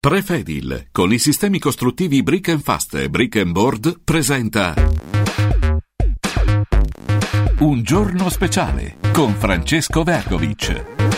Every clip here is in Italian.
Prefedil, con i sistemi costruttivi Brick and Fast e Brick and Board, presenta Un giorno speciale con Francesco Vergovic.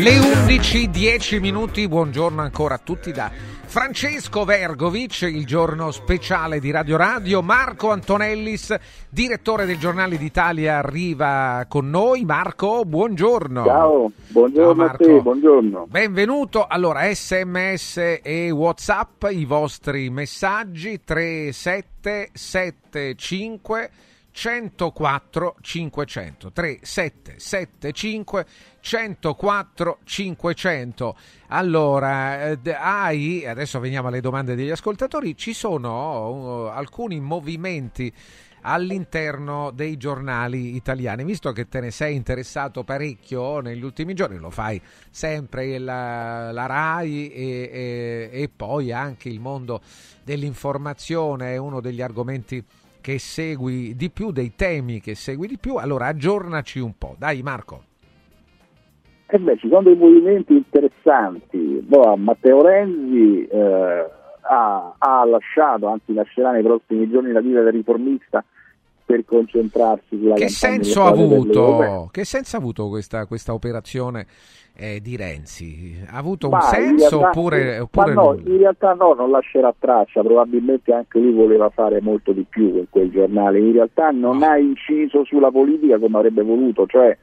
Le 11, 10 minuti, buongiorno ancora a tutti da Francesco Vergovic, il giorno speciale di Radio Radio, Marco Antonellis, direttore del Giornale d'Italia, arriva con noi. Marco, buongiorno. Ciao, buongiorno Ciao, a te, Marco. buongiorno. Benvenuto. Allora, sms e WhatsApp, i vostri messaggi 3775 104 500 3775 104 500 allora eh, hai adesso veniamo alle domande degli ascoltatori ci sono uh, alcuni movimenti all'interno dei giornali italiani. Visto che te ne sei interessato parecchio negli ultimi giorni lo fai sempre la, la RAI e, e- e poi anche il mondo dell'informazione è uno degli argomenti che segui di più, dei temi che segui di più, allora aggiornaci un po'. Dai Marco. Eh beh, ci sono dei movimenti interessanti. Boh, Matteo Renzi eh, ha, ha lasciato, anzi lascerà nei prossimi giorni la vita del riformista per concentrarsi sulla Che senso ha avuto, che senso ha avuto questa, questa operazione eh, di Renzi? Ha avuto un Ma in senso realtà- oppure, oppure no, in realtà no, non lascerà traccia, probabilmente anche lui voleva fare molto di più in quel giornale, in realtà non No. ha inciso sulla politica come avrebbe voluto, cioè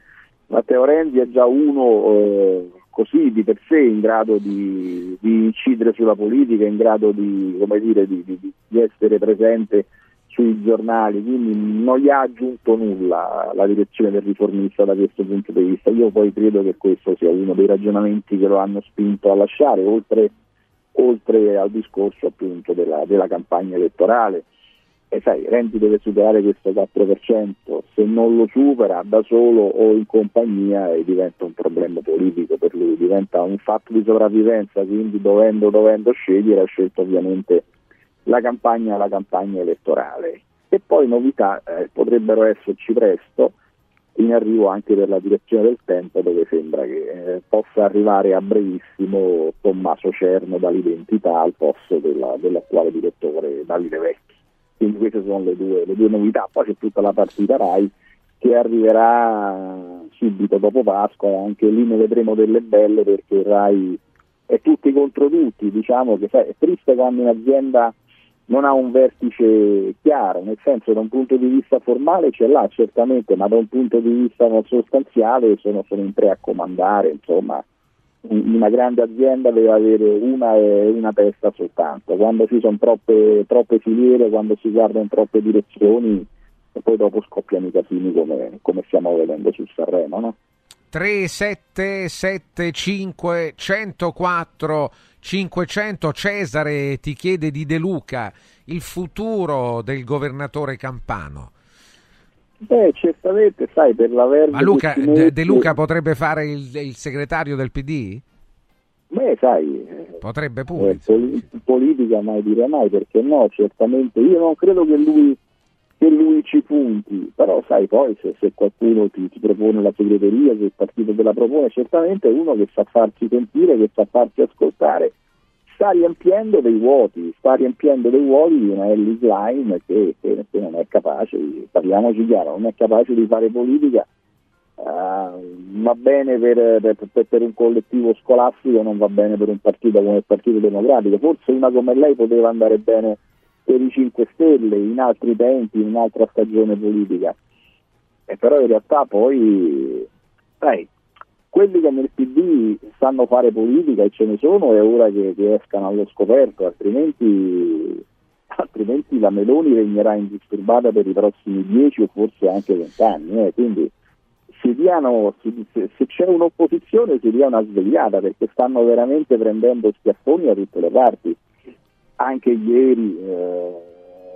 Matteo Renzi è già uno eh, così di per sé in grado di, di incidere sulla politica, in grado di, come dire, di, di- di essere presente sui giornali, quindi non gli ha aggiunto nulla la direzione del riformista da questo punto di vista. Io poi credo che questo sia uno dei ragionamenti che lo hanno spinto a lasciare, oltre, oltre al discorso appunto della, della campagna elettorale. E sai, Renzi deve superare questo 4%, se non lo supera da solo o in compagnia eh, diventa un problema politico per lui, diventa un fatto di sopravvivenza, quindi dovendo, dovendo scegliere ha scelto ovviamente la campagna, la campagna elettorale. E poi novità eh, potrebbero esserci presto in arrivo anche per la direzione del tempo dove sembra che eh, possa arrivare a brevissimo Tommaso Cerno dall'identità al posto della- dell'attuale direttore Davide Vecchi. Quindi queste sono le due, le due novità. Poi c'è tutta la partita RAI che arriverà subito dopo Pasqua e anche lì ne vedremo delle belle perché RAI è tutti contro tutti, diciamo che sai, è triste quando un'azienda non ha un vertice chiaro, nel senso da un punto di vista formale ce l'ha certamente, ma da un punto di vista sostanziale sono, sono in tre a comandare, insomma un- una grande azienda deve avere una, e una testa soltanto, quando ci sono troppe, troppe filiere, quando si guarda in troppe direzioni e poi dopo scoppiano i casini come, come stiamo vedendo su Sanremo, no? 3775 104 500 Cesare ti chiede di De Luca il futuro del governatore Campano. Beh, certamente, sai, per l'aver... Ma Luca, De, De Luca potrebbe fare il, il segretario del PD? Beh, sai, eh, Potrebbe pure. Eh, poli- politica mai dire mai, perché no, certamente io non credo che lui, che lui ci punti, però sai poi se, se qualcuno ti, ti propone la segreteria, se il partito te la propone, certamente è uno che sa farsi sentire, che sa farsi ascoltare, sta riempiendo dei vuoti, sta riempiendo dei vuoti di una Ellis Line che, che- che non è capace, parliamoci chiaro, non è capace di fare politica. Ah, va bene per, per- per un collettivo scolastico, non va bene per un partito come il Partito Democratico. Forse una come lei poteva andare bene per i 5 Stelle in altri tempi, in un'altra stagione politica. E però in realtà poi, sai, quelli che nel PD sanno fare politica e ce ne sono è ora che, che escano allo scoperto, altrimenti, altrimenti la Meloni regnerà indisturbata per i prossimi 10 o forse anche 20 anni. eh. Quindi si diano, si- se, se c'è un'opposizione si dia una svegliata perché stanno veramente prendendo schiaffoni da tutte le parti. Anche ieri, eh,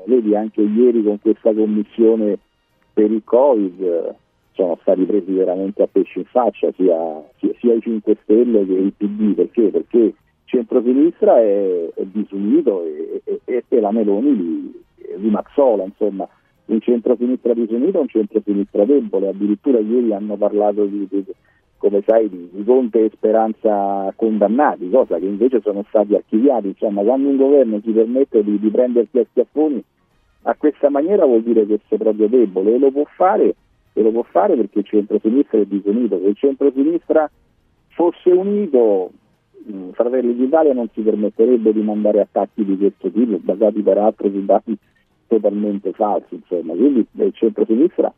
vedi, anche ieri con questa commissione per il Covid eh, sono stati presi veramente a pesce in faccia sia, sia, sia i 5 Stelle che il PD, perché? Perché centro-sinistra è, è disunito e, e- e- e la Meloni li, li mazzola, insomma. Un centro-sinistra disunito o un centro-sinistra debole, addirittura ieri hanno parlato di, di come sai, di, Conte e Speranza condannati, cosa che invece sono stati archiviati, insomma quando un governo si permette di, di prendersi a schiaffoni a questa maniera vuol dire che sei proprio debole e lo può fare, e lo può fare perché il centro-sinistra è disunito, se il centro-sinistra fosse unito mh, Fratelli d'Italia non si permetterebbe di mandare attacchi di questo tipo, basati peraltro su dati totalmente falsi, insomma, quindi il centro-sinistra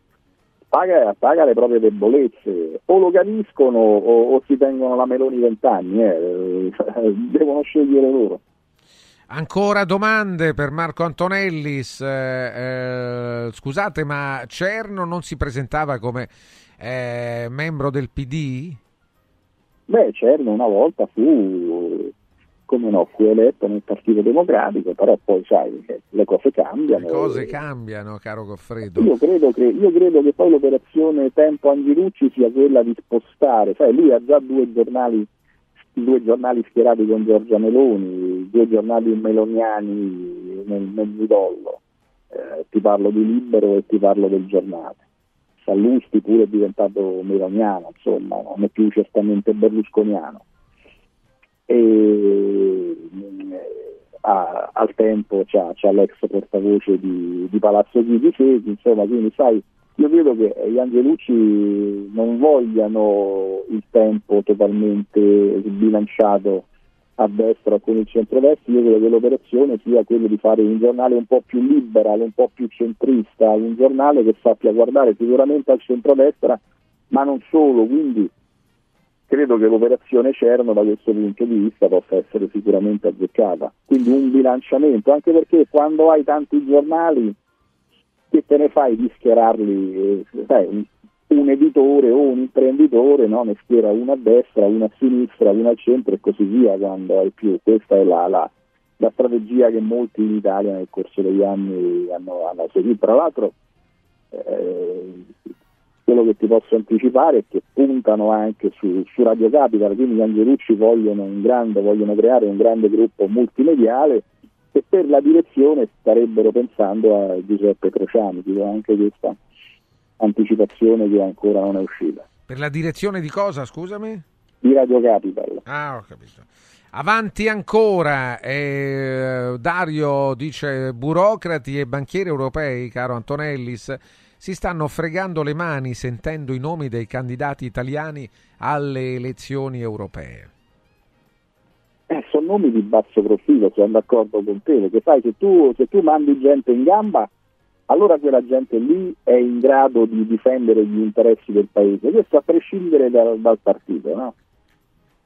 paga, paga, le proprie debolezze, o lo capiscono o, o si tengono la Meloni vent'anni, eh, devono scegliere loro. Ancora domande per Marco Antonellis. Eh, eh, scusate, ma Cerno non si presentava come eh, membro del PD? Beh, Cerno una volta fu, come no, fu eletto nel Partito Democratico, però poi sai, le cose cambiano. Le cose cambiano, caro Goffredo. Io credo, che, io credo che poi l'operazione Tempo Angelucci sia quella di spostare, sai, lui ha già due giornali due giornali schierati con Giorgia Meloni, due giornali meloniani nel, midollo, eh, ti parlo di Libero e ti parlo del giornale. Sallusti pure è diventato meloniano, insomma, non è più certamente berlusconiano. E, eh, a, al tempo c'ha, c'ha, l'ex portavoce di, di Palazzo Chigi Sesi, insomma, quindi sai, io credo che gli Angelucci non vogliano il tempo totalmente sbilanciato a destra con il centrodestra, io credo che l'operazione sia quella di fare un giornale un po' più liberale, un po' più centrista, un giornale che sappia guardare sicuramente al centrodestra, ma non solo, quindi credo che l'operazione Cerno da questo punto di vista possa essere sicuramente azzeccata. Quindi un bilanciamento, anche perché quando hai tanti giornali che te ne fai di schierarli, sai, un, editore o un imprenditore no? ne schiera una a destra, una a sinistra, una al centro e così via quando hai più. Questa è la, la, la strategia che molti in Italia nel corso degli anni hanno, hanno seguito. Tra l'altro eh, quello che ti posso anticipare è che puntano anche su, su Radio Capital, quindi gli Angelucci vogliono, grande, vogliono creare un grande gruppo multimediale e per la direzione starebbero pensando a Giuseppe Crociani, dico anche questa anticipazione che ancora non è uscita. Per la direzione di cosa, scusami? Di Radio Capital. Ah, ho capito. Avanti ancora, eh, Dario dice burocrati e banchieri europei, caro Antonellis, si stanno fregando le mani sentendo i nomi dei candidati italiani alle elezioni europee. Eh, sono nomi di basso profilo, sono d'accordo con te, perché sai, se tu, se tu mandi gente in gamba, allora quella gente lì è in grado di difendere gli interessi del paese, questo a prescindere dal, dal partito, no?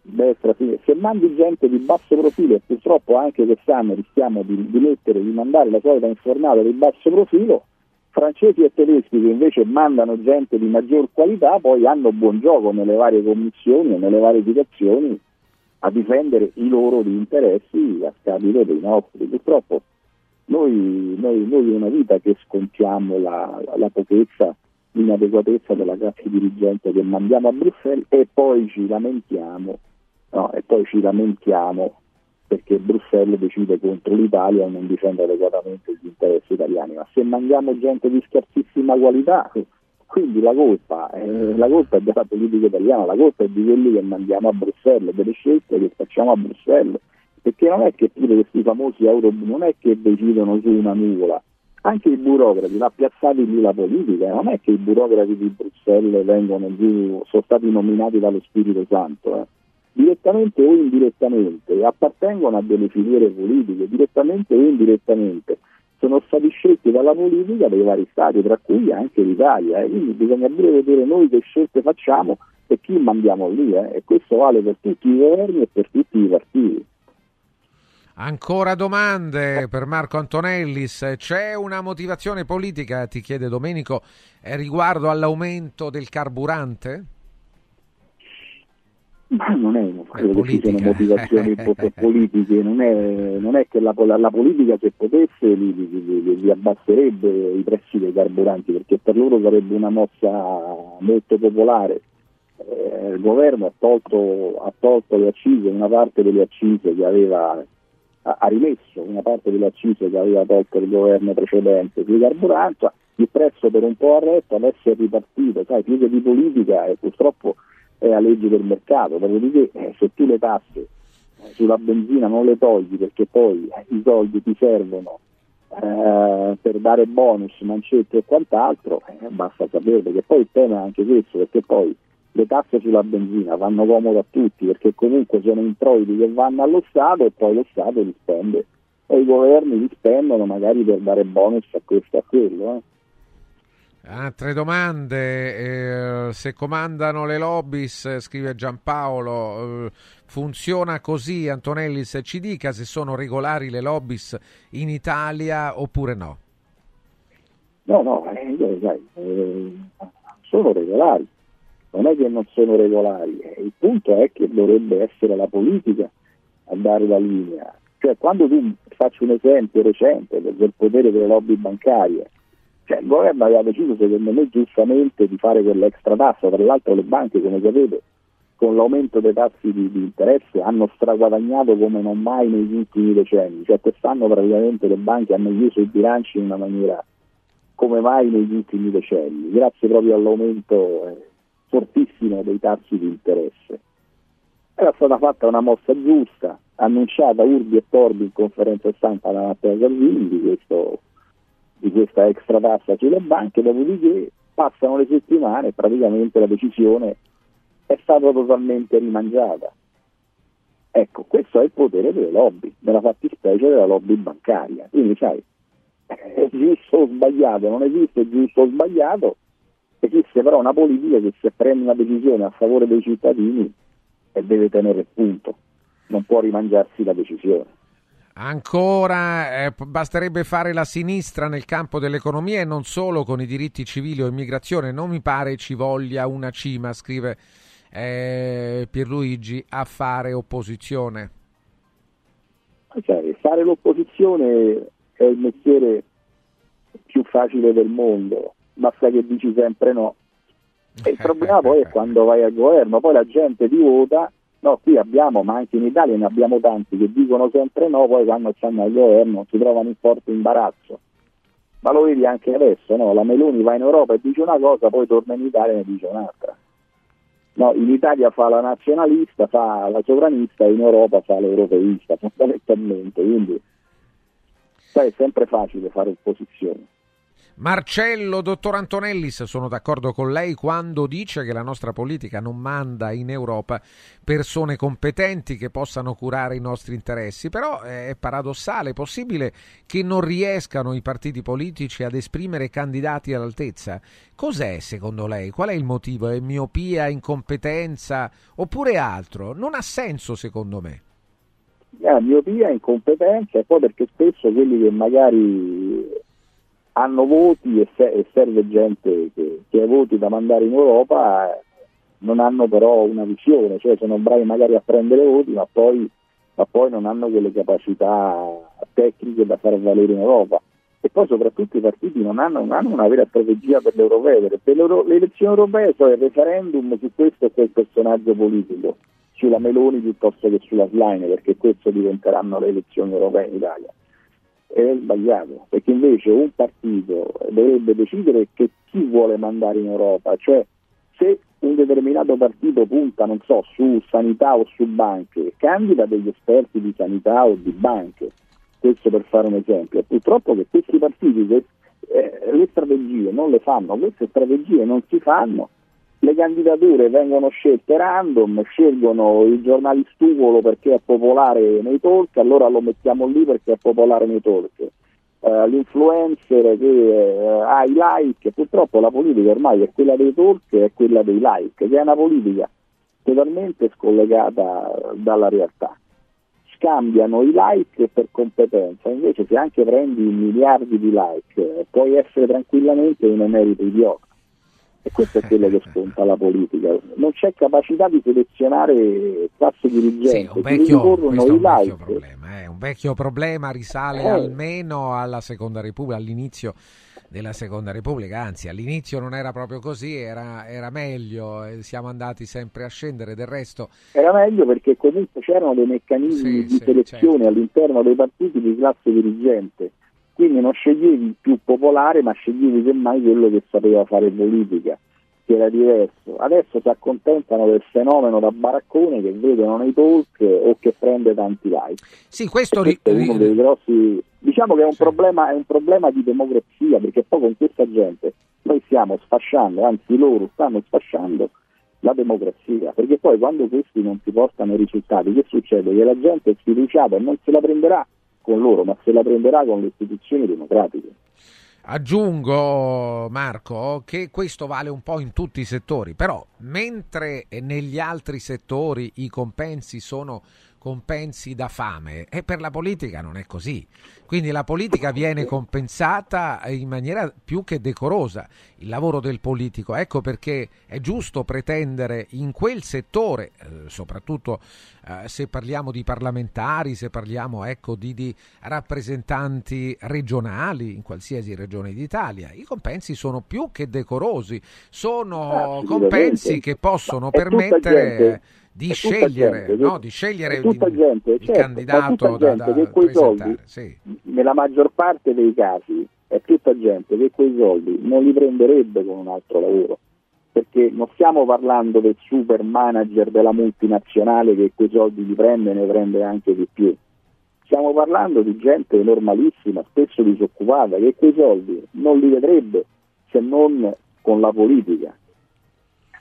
Destra, se mandi gente di basso profilo e purtroppo anche quest'anno rischiamo di, di mettere, di mandare la solita infornata di basso profilo, francesi e tedeschi che invece mandano gente di maggior qualità poi hanno buon gioco nelle varie commissioni e nelle varie situazioni a difendere i loro interessi a scapito dei nostri. Purtroppo noi, noi, noi una vita che scontiamo la, la, la pochezza, l'inadeguatezza della classe dirigente che mandiamo a Bruxelles e poi ci lamentiamo, no, e poi ci lamentiamo perché Bruxelles decide contro l'Italia e non difende adeguatamente gli interessi italiani. Ma se mandiamo gente di scarsissima qualità, quindi la colpa, eh, la colpa, è della politica italiana, la colpa è di quelli che mandiamo a Bruxelles, delle scelte che facciamo a Bruxelles, perché non è che pure questi famosi euro non è che decidono su una nuvola, anche i burocrati, l'ha piazzati lì la politica, non è che i burocrati di Bruxelles vengono giù, sono stati nominati dallo Spirito Santo, eh. Direttamente o indirettamente, appartengono a delle filiere politiche, direttamente o indirettamente sono stati scelti dalla politica dei vari stati, tra cui anche l'Italia, e quindi bisogna pure vedere noi che scelte facciamo e chi mandiamo lì, eh? e questo vale per tutti i governi e per tutti i partiti. Ancora domande per Marco Antonellis. C'è una motivazione politica, ti chiede Domenico, eh, riguardo all'aumento del carburante? Ma non è, credo che ci siano motivazioni politiche, non è, non è che la, la, politica se potesse li, li, li, li, abbasserebbe i prezzi dei carburanti perché per loro sarebbe una mossa molto popolare. Eh, il governo ha tolto, ha tolto, le accise, una parte delle accise che aveva, ha, ha rimesso una parte delle accise che aveva tolto il governo precedente sui carburanti, il prezzo per un po' retto, adesso è ripartito, sai, più che di politica e purtroppo è la legge del mercato, dopodiché eh, se tu le tasse eh, sulla benzina non le togli perché poi eh, i soldi ti servono eh, per dare bonus, mancette e quant'altro, eh, basta sapere che poi il tema è anche questo, perché poi le tasse sulla benzina vanno comodo a tutti perché comunque sono introiti che vanno allo Stato e poi lo Stato li spende e i governi li spendono magari per dare bonus a questo e a quello. Eh. Altre domande, eh, se comandano le lobbies, scrive Giampaolo, eh, funziona così Antonellis, ci dica se sono regolari le lobbies in Italia oppure no. No, no, eh, sai, eh, sono regolari, non è che non sono regolari, eh, il punto è che dovrebbe essere la politica a dare la linea. Cioè quando tu, faccio un esempio recente del potere delle lobby bancarie, cioè, il governo aveva deciso, secondo me, giustamente di fare quell'extra tassa. Tra l'altro le banche, come sapete, con l'aumento dei tassi di, di, interesse hanno straguadagnato come non mai negli ultimi decenni. Cioè, quest'anno praticamente le banche hanno chiuso i bilanci in una maniera come mai negli ultimi decenni, grazie proprio all'aumento eh, fortissimo dei tassi di interesse. Era stata fatta una mossa giusta, annunciata urbi e torbi in conferenza stampa da Matteo Salvini questo di questa extra tassa sulle banche, dopodiché passano le settimane e praticamente la decisione è stata totalmente rimangiata. Ecco, questo è il potere delle lobby, nella fattispecie della lobby bancaria. Quindi, sai, è giusto o sbagliato, non esiste giusto o sbagliato, esiste però una politica che se prende una decisione a favore dei cittadini e deve tenere punto, non può rimangiarsi la decisione. Ancora, eh, basterebbe fare la sinistra nel campo dell'economia e non solo con i diritti civili o immigrazione. Non mi pare ci voglia una cima, scrive eh, Pierluigi, a fare opposizione. Cioè, fare l'opposizione è il mestiere più facile del mondo, basta che dici sempre no. E il problema poi è quando vai al governo, poi la gente ti vota No, qui abbiamo, ma anche in Italia ne abbiamo tanti che dicono sempre no, poi quando stanno al governo si trovano in forte imbarazzo. Ma lo vedi anche adesso, no? La Meloni va in Europa e dice una cosa, poi torna in Italia e ne dice un'altra. No, in Italia fa la nazionalista, fa la sovranista in Europa fa l'europeista, fondamentalmente. Quindi sai, è sempre facile fare opposizione. Marcello, dottor Antonellis, sono d'accordo con lei quando dice che la nostra politica non manda in Europa persone competenti che possano curare i nostri interessi, però è paradossale, è possibile che non riescano i partiti politici ad esprimere candidati all'altezza. Cos'è secondo lei? Qual è il motivo? È miopia, incompetenza oppure altro? Non ha senso secondo me. Eh, miopia, incompetenza e poi perché spesso quelli che magari hanno voti e, se- e serve gente che, che, ha voti da mandare in Europa, non hanno però una visione, cioè sono bravi magari a prendere voti, ma poi, ma poi non hanno quelle capacità tecniche da far valere in Europa. E poi soprattutto i partiti non hanno, non hanno una vera strategia per le europee, perché le, le elezioni europee sono il referendum su questo e quel personaggio politico, sulla Meloni piuttosto che sulla Slime, perché questo diventeranno le elezioni europee in Italia è sbagliato, perché invece un partito dovrebbe decidere che chi vuole mandare in Europa, cioè se un determinato partito punta, non so, su sanità o su banche, candida degli esperti di sanità o di banche, questo per fare un esempio. Purtroppo che questi partiti che, eh, le strategie non le fanno, queste strategie non si fanno le candidature vengono scelte random, scelgono il giornalistuvolo perché è popolare nei talk, allora lo mettiamo lì perché è popolare nei talk. Uh, l'influencer che uh, ha i like, purtroppo la politica ormai è quella dei talk e quella dei like, che è una politica totalmente scollegata dalla realtà. Scambiano i like per competenza, invece se anche prendi miliardi di like puoi essere tranquillamente un emerito idiota e questo è quello che sconta la politica. Non c'è capacità di selezionare classe dirigente. Sì, un vecchio, questo è un vecchio problema. Eh. Un vecchio problema risale eh. almeno alla Seconda Repubblica, all'inizio della Seconda Repubblica, anzi all'inizio non era proprio così, era, era meglio, siamo andati sempre a scendere, del resto... Era meglio perché comunque c'erano dei meccanismi sì, di sì, selezione certo. all'interno dei partiti di classe dirigente Quindi non sceglievi il più popolare, ma sceglievi semmai quello che sapeva fare politica, che era diverso. Adesso si accontentano del fenomeno da baraccone che vedono nei talk o che prende tanti like. Sì, questo, questo è uno dei grossi. Diciamo che è un, Sì. problema, è un problema di democrazia, perché poi con questa gente noi stiamo sfasciando, anzi loro stanno sfasciando la democrazia, perché poi quando questi non si portano i risultati, che succede? Che la gente è sfiduciata e non se la prenderà con loro, ma se la prenderà con le istituzioni democratiche. Aggiungo, Marco, che questo vale un po' in tutti i settori, però mentre negli altri settori i compensi sono compensi da fame, e per la politica non è così. Quindi la politica viene compensata in maniera più che decorosa, il lavoro del politico. Ecco perché è giusto pretendere in quel settore, eh, soprattutto eh, se parliamo di parlamentari, se parliamo ecco, di, di rappresentanti regionali in qualsiasi regione d'Italia, i compensi sono più che decorosi, sono Assolutamente. compensi che possono permettere di scegliere, gente no? di scegliere tutta il- gente, il certo, candidato tutta da, gente da che quei soldi- Sì. Nella maggior parte dei casi è tutta gente che quei soldi non li prenderebbe con un altro lavoro, perché non stiamo parlando del super manager della multinazionale che quei soldi li prende e ne prende anche di più. Stiamo parlando di gente normalissima, spesso disoccupata, che quei soldi non li vedrebbe se non con la politica.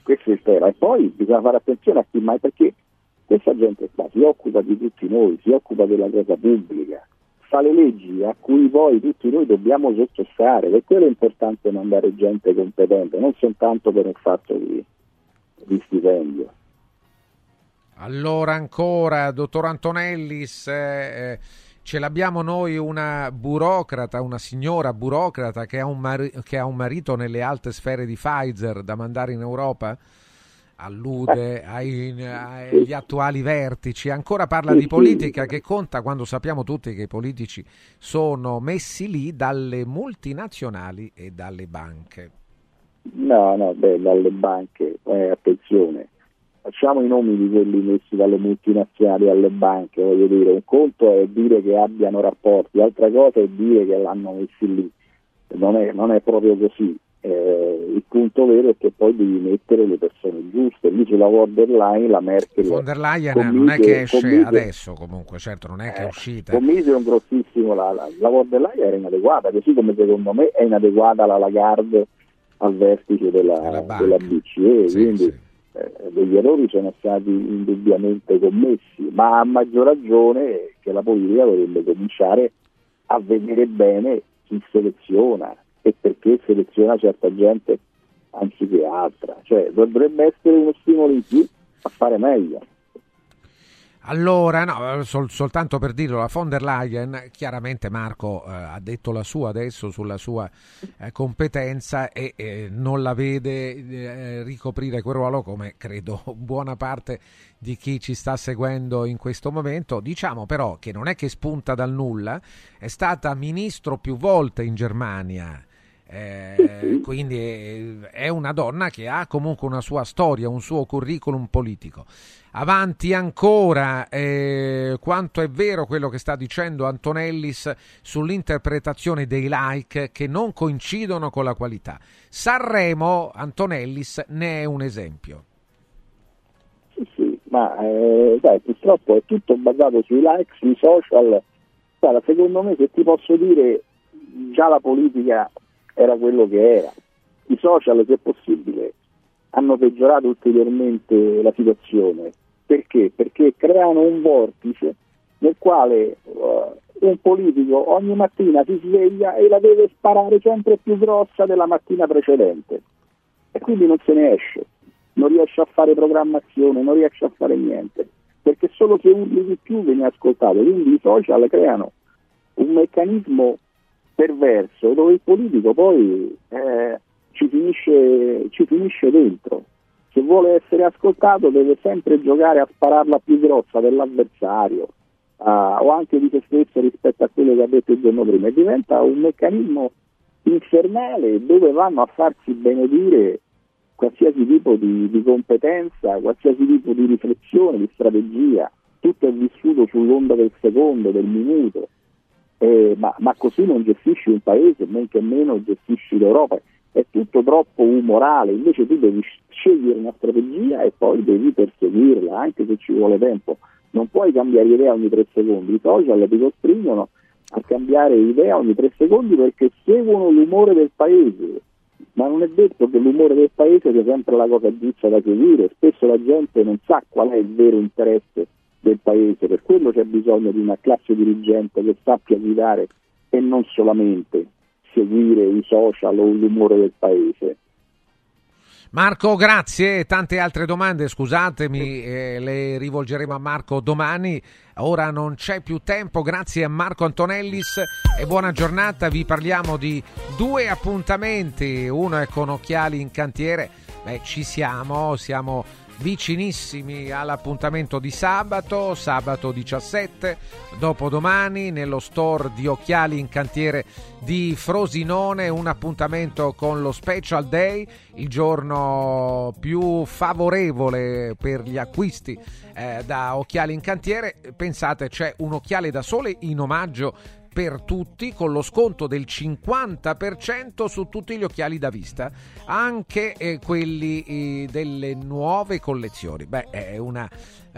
Questo è il tema. E poi bisogna fare attenzione a chi mai, perché questa gente qua si occupa di tutti noi, si occupa della cosa pubblica, fa le leggi a cui poi tutti noi dobbiamo sottostare, per quello è importante mandare gente competente, non soltanto per un fatto di, di stipendio. Allora ancora, dottor Antonellis, eh, eh, ce l'abbiamo noi una burocrata, una signora burocrata che ha, un mari- che ha un marito nelle alte sfere di Pfizer da mandare in Europa? Allude ai- agli attuali vertici, ancora parla di politica che conta quando sappiamo tutti che i politici sono messi lì dalle multinazionali e dalle banche. No, no, beh, dalle banche, eh, attenzione, facciamo i nomi di quelli messi dalle multinazionali alle banche, voglio dire, un conto è dire che abbiano rapporti, altra cosa è dire che l'hanno messi lì, non è, non è proprio così. Eh, il punto vero è che poi devi mettere le persone giuste, lì sulla borderline la Merkel Von der Leyen commise- non è che esce commise- adesso comunque, certo non è che è eh, uscita. Commise un grossissimo, la, la, la von der Leyen era inadeguata, così come secondo me è inadeguata la Lagarde al vertice della, Della della BCE, Sì, quindi sì. Eh, degli errori sono stati indubbiamente commessi, ma a maggior ragione che la politica dovrebbe cominciare a vedere bene chi seleziona e perché seleziona certa gente anziché altra, cioè dovrebbe essere uno stimolo in più a fare meglio. Allora, no, sol- soltanto per dirlo, la von der Leyen, chiaramente Marco eh, ha detto la sua adesso sulla sua eh, competenza e eh, non la vede eh, ricoprire quel ruolo come credo buona parte di chi ci sta seguendo in questo momento. Diciamo però che non è che spunta dal nulla, è stata ministro più volte in Germania. Eh, quindi è- è una donna che ha comunque una sua storia, un suo curriculum politico. Avanti ancora, eh, quanto è vero quello che sta dicendo Antonellis sull'interpretazione dei like che non coincidono con la qualità. Sanremo, Antonellis ne è un esempio. Sì, sì, ma eh, sai, purtroppo è tutto basato sui like, sui social. Guarda, secondo me, se ti posso dire, già la politica era quello che era. I social, se possibile, hanno peggiorato ulteriormente la situazione. Perché? Perché creano un vortice nel quale eh, un politico ogni mattina si sveglia e la deve sparare sempre più grossa della mattina precedente e quindi non se ne esce, non riesce a fare programmazione, non riesce a fare niente, perché solo se urli di più viene ascoltato, quindi i social creano un meccanismo perverso dove il politico poi eh, ci, finisce, ci finisce dentro. Se vuole essere ascoltato deve sempre giocare a spararla più grossa dell'avversario ah, o anche di se stesso rispetto a quello che ha detto il giorno prima. E diventa un meccanismo infernale dove vanno a farsi benedire qualsiasi tipo di, di competenza, qualsiasi tipo di riflessione, di strategia, tutto è vissuto sull'onda del secondo, del minuto. Eh, ma, ma, così non gestisci un paese, men che meno gestisci l'Europa. È tutto troppo umorale, invece tu devi scegliere una strategia e poi devi perseguirla, anche se ci vuole tempo. Non puoi cambiare idea ogni tre secondi, i social ti costringono a cambiare idea ogni tre secondi perché seguono l'umore del paese, ma non è detto che l'umore del paese sia sempre la cosa giusta da seguire, spesso la gente non sa qual è il vero interesse del paese, per quello c'è bisogno di una classe dirigente che sappia guidare e non solamente seguire i social o l'umore del paese. Marco, grazie. Tante altre domande, scusatemi, eh, le rivolgeremo a Marco domani. Ora non c'è più tempo. Grazie a Marco Antonellis e buona giornata. Vi parliamo di due appuntamenti. Uno è con Occhiali in cantiere. Beh, ci siamo, siamo vicinissimi all'appuntamento di sabato, sabato 17, dopodomani nello store di Occhiali in cantiere di Frosinone, un appuntamento con lo Special Day, il giorno più favorevole per gli acquisti eh, da occhiali in cantiere. Pensate, c'è un occhiale da sole in omaggio per tutti con lo sconto del 50% su tutti gli occhiali da vista, anche eh, quelli eh, delle nuove collezioni. Beh, è una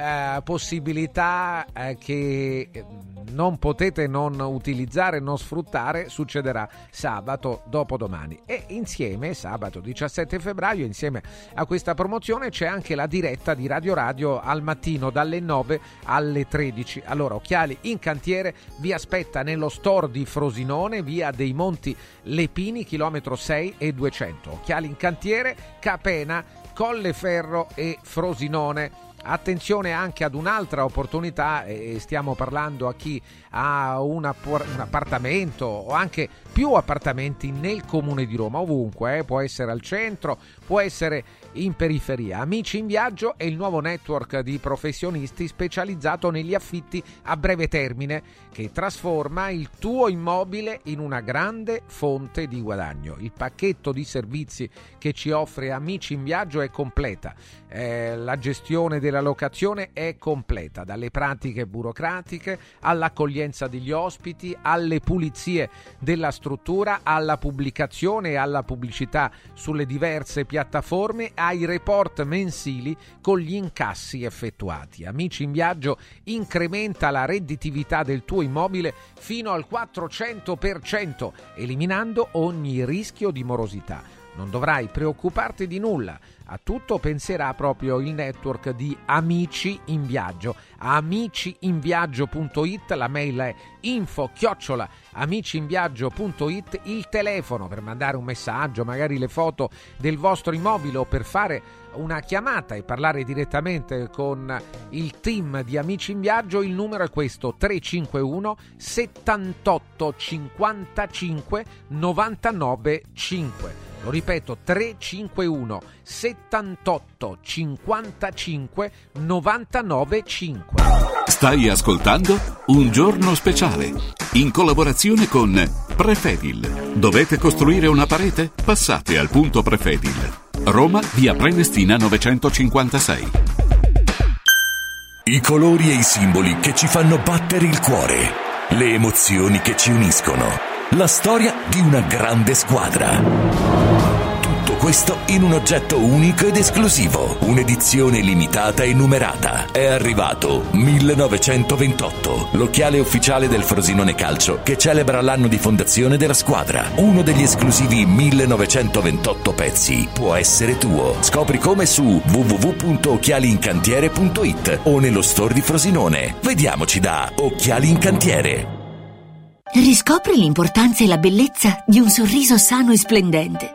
eh, possibilità eh, che eh, non potete non utilizzare, non sfruttare, succederà sabato dopodomani. E insieme, sabato 17 febbraio, insieme a questa promozione c'è anche la diretta di Radio Radio al mattino dalle 9 alle 13. Allora, Occhiali in cantiere vi aspetta nello store di Frosinone, via dei Monti Lepini, chilometro 6 e 200. Occhiali in cantiere, Capena, Colleferro e Frosinone. Attenzione anche ad un'altra opportunità, e stiamo parlando a chi ha un, appartamento o anche più appartamenti nel comune di Roma, ovunque, eh? può essere al centro, può essere in periferia. Amici in Viaggio è il nuovo network di professionisti specializzato negli affitti a breve termine che trasforma il tuo immobile in una grande fonte di guadagno. Il pacchetto di servizi che ci offre Amici in Viaggio è completa. Eh, la gestione della locazione è completa, dalle pratiche burocratiche all'accoglienza degli ospiti, alle pulizie della struttura, alla pubblicazione e alla pubblicità sulle diverse piattaforme ai report mensili con gli incassi effettuati. Amici in viaggio incrementa la redditività del tuo immobile fino al 400%, eliminando ogni rischio di morosità. Non dovrai preoccuparti di nulla a tutto penserà proprio il network di Amici in Viaggio. Amiciinviaggio.it, la mail è info chiocciola amiciinviaggio.it, il telefono per mandare un messaggio, magari le foto del vostro immobile o per fare una chiamata e parlare direttamente con il team di Amici in Viaggio, il numero è questo 351 78 55 99 5. Lo ripeto 351 78 55 99 5. Stai ascoltando Un giorno speciale in collaborazione con Prefedil. Dovete costruire una parete? Passate al punto Prefedil. Roma, via Prenestina 956. I colori e i simboli che ci fanno battere il cuore. Le emozioni che ci uniscono. La storia di una grande squadra questo in un oggetto unico ed esclusivo, un'edizione limitata e numerata. È arrivato 1928, l'occhiale ufficiale del Frosinone Calcio che celebra l'anno di fondazione della squadra. Uno degli esclusivi 1928 pezzi può essere tuo. Scopri come su www.occhialiincantiere.it o nello store di Frosinone. Vediamoci da Occhiali in Cantiere. Riscopri l'importanza e la bellezza di un sorriso sano e splendente.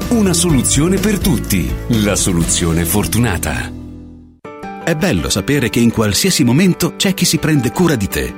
Una soluzione per tutti. La soluzione fortunata. È bello sapere che in qualsiasi momento c'è chi si prende cura di te.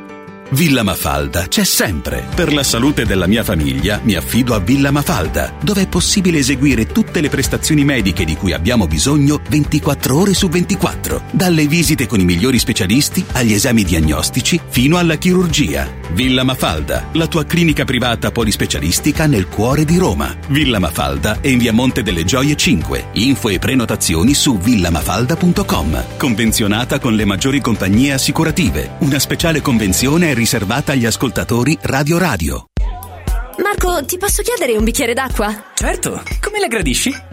Villa Mafalda c'è sempre. Per la salute della mia famiglia mi affido a Villa Mafalda, dove è possibile eseguire tutte le prestazioni mediche di cui abbiamo bisogno 24 ore su 24, dalle visite con i migliori specialisti agli esami diagnostici fino alla chirurgia. Villa Mafalda, la tua clinica privata polispecialistica nel cuore di Roma. Villa Mafalda è in via Monte delle Gioie 5. Info e prenotazioni su villamafalda.com. Convenzionata con le maggiori compagnie assicurative. Una speciale convenzione è riservata agli ascoltatori Radio Radio. Marco, ti posso chiedere un bicchiere d'acqua? Certo, come la gradisci?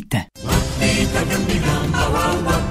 Mitte. Mitte.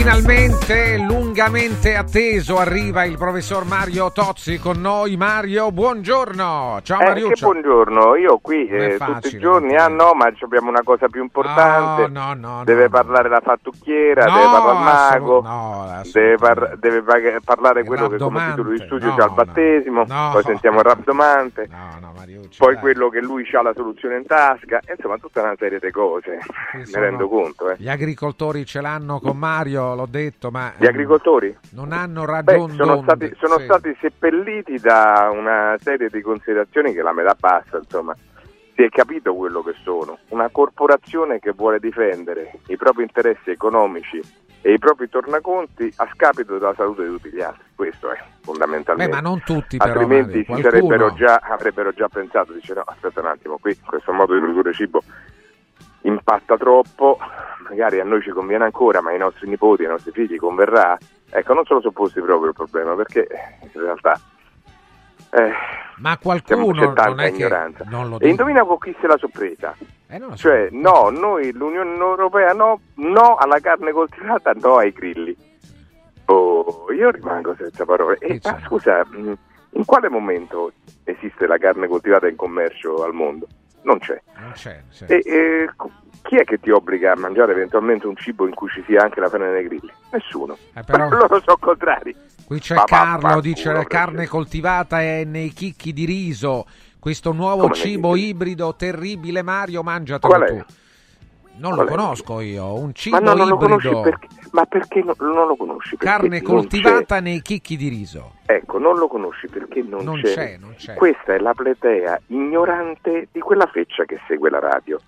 Finalmente, lungamente atteso, arriva il professor Mario Tozzi con noi. Mario, buongiorno. Ciao Eh, Mariuccio. buongiorno, io qui eh, facile, tutti i giorni, ah no, ma abbiamo una cosa più importante, No, no, no, deve parlare la fattucchiera, deve parlare il mago, assolut- deve, par- deve pa- parlare quello che come titolo di studio c'ha il battesimo, no. poi sentiamo il rabdomante, poi dai. quello che lui ha la soluzione in tasca, insomma tutta una serie di cose, mi rendo conto. Eh. Gli agricoltori ce l'hanno con Mario, l'ho detto, ma Gli agricoltori? non hanno Beh, ragione sono stati, sono sì. stati seppelliti da una serie di considerazioni che la metà bassa, insomma. Si è capito quello che sono, una corporazione che vuole difendere i propri interessi economici e i propri tornaconti a scapito della salute di tutti gli altri, questo è fondamentalmente. Beh, ma non tutti però, Altrimenti sarebbero già, avrebbero già pensato, dice no, aspetta un attimo, qui questo modo di produrre cibo impatta troppo, magari a noi ci conviene ancora, ma ai nostri nipoti, ai nostri figli converrà, ecco, non se lo sono posti proprio il problema, perché in realtà eh, Ma qualcuno c'è tanta non è che ignoranza. non lo E indovina con chi se la sorpresa? Eh, so. Cioè, no, noi, l'Unione Europea, no, no alla carne coltivata, no ai grilli. Oh, io rimango senza parole. E, ma scusa, mh, in quale momento esiste la carne coltivata in commercio al mondo? Non c'è. Non c'è, sì. E, e co- chi è che ti obbliga a mangiare eventualmente un cibo in cui ci sia anche la farina nei grilli? Nessuno. Eh, però- Loro sono contrari. Qui c'è Ma Carlo, vaffanculo, dice la carne coltivata è nei chicchi di riso. Questo nuovo Come cibo ibrido terribile, Mario, mangiatelo Qual è? tu. Non Qual lo è? conosco io, un cibo Ma no, non lo conosci ibrido. perché? Ma perché no- non lo conosci? Carne coltivata nei chicchi di riso. c'è. Ecco, non lo conosci perché non, Non c'è. c'è, non c'è. Questa è la platea ignorante di quella feccia che segue la radio.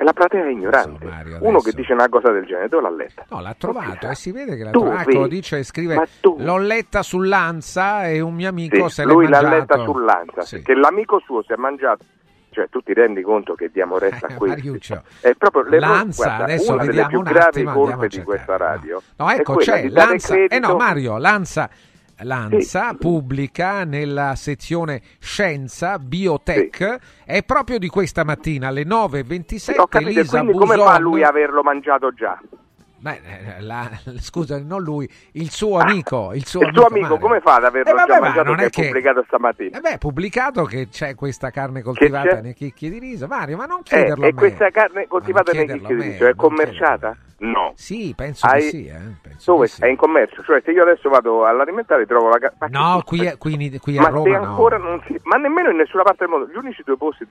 È la platea ignorante. Uno adesso. che dice una cosa del genere, dove l'ha letta? No, l'ha trovato e si vede che l'ha trovato. Ecco, dice, scrive, l'ho letta sull'Ansa e un mio amico Sì, se l'è lui l'ha mangiato. letta sull'Ansa, Sì. che l'amico suo si è mangiato. Cioè, tu ti rendi conto che diamo retta a questo? Mariuccio. È proprio L'Ansa, guarda, adesso una delle vediamo più un gravi attimo, colpe di questa radio. No, è ecco, c'è l'Ansa. Eh no, Mario, l'Ansa, l'Ansa pubblica nella sezione Scienza, Biotech, è proprio di questa mattina alle 9.27. Ho capito, Elisa quindi come Buson- fa lui a averlo mangiato già? Beh, eh, la- scusa, non lui, il suo amico. Il suo Il suo amico Mario. come fa ad averlo Eh, vabbè, già ma mangiato non è che- pubblicato stamattina? Eh beh, è pubblicato che c'è questa carne coltivata nei chicchi di riso. Mario, ma non Eh, chiederlo e a me. questa carne coltivata nei chicchi di riso è commerciata? No. Sì, penso Hai- sì. Eh. penso Dove? sì. È in commercio, cioè se io adesso vado all'alimentare trovo la carne. No, qui, qui, qui a ma Roma no. ancora non si. Ma nemmeno in nessuna parte del mondo. Gli unici due posti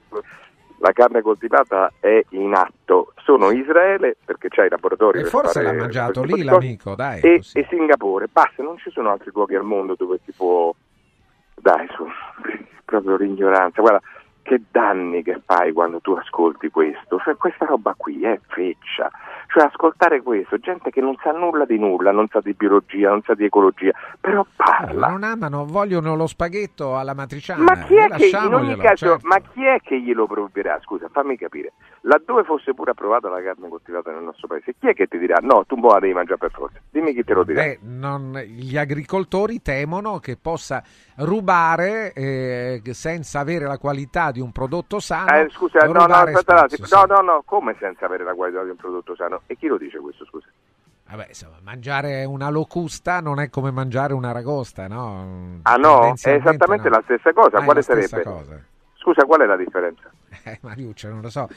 la carne coltivata è in atto sono Israele, perché c'è i laboratori. E forse l'ha mangiato lì l'amico, dai. e, e Singapore. Basta, non ci sono altri luoghi al mondo dove si può. Dai, su, proprio l'ignoranza. Guarda, che danni che fai quando tu ascolti questo. Cioè, questa roba qui è feccia. Cioè, ascoltare questo, gente che non sa nulla di nulla, non sa di biologia, non sa di ecologia, però parla. Non amano, vogliono lo spaghetto alla matriciana. Ma chi è eh, che in ogni caso, certo. ma chi è che glielo provvederà? Scusa, fammi capire. Laddove fosse pure approvata la carne coltivata nel nostro paese, chi è che ti dirà no, tu boh la devi mangiare per forza? Dimmi chi te lo dirà. Beh, non- gli agricoltori temono che possa rubare eh, senza avere la qualità di un prodotto sano. Eh, scusa, no, no, aspetta, spazio, no, no, no, come senza avere la qualità di un prodotto sano? E chi lo dice questo, scusa? Vabbè, insomma, mangiare una locusta non è come mangiare una ragosta, no? Ah no, è esattamente no. la stessa cosa, Ah, è quale la stessa sarebbe? cosa. Scusa, qual è la differenza? Eh, Mariuccio, non lo so.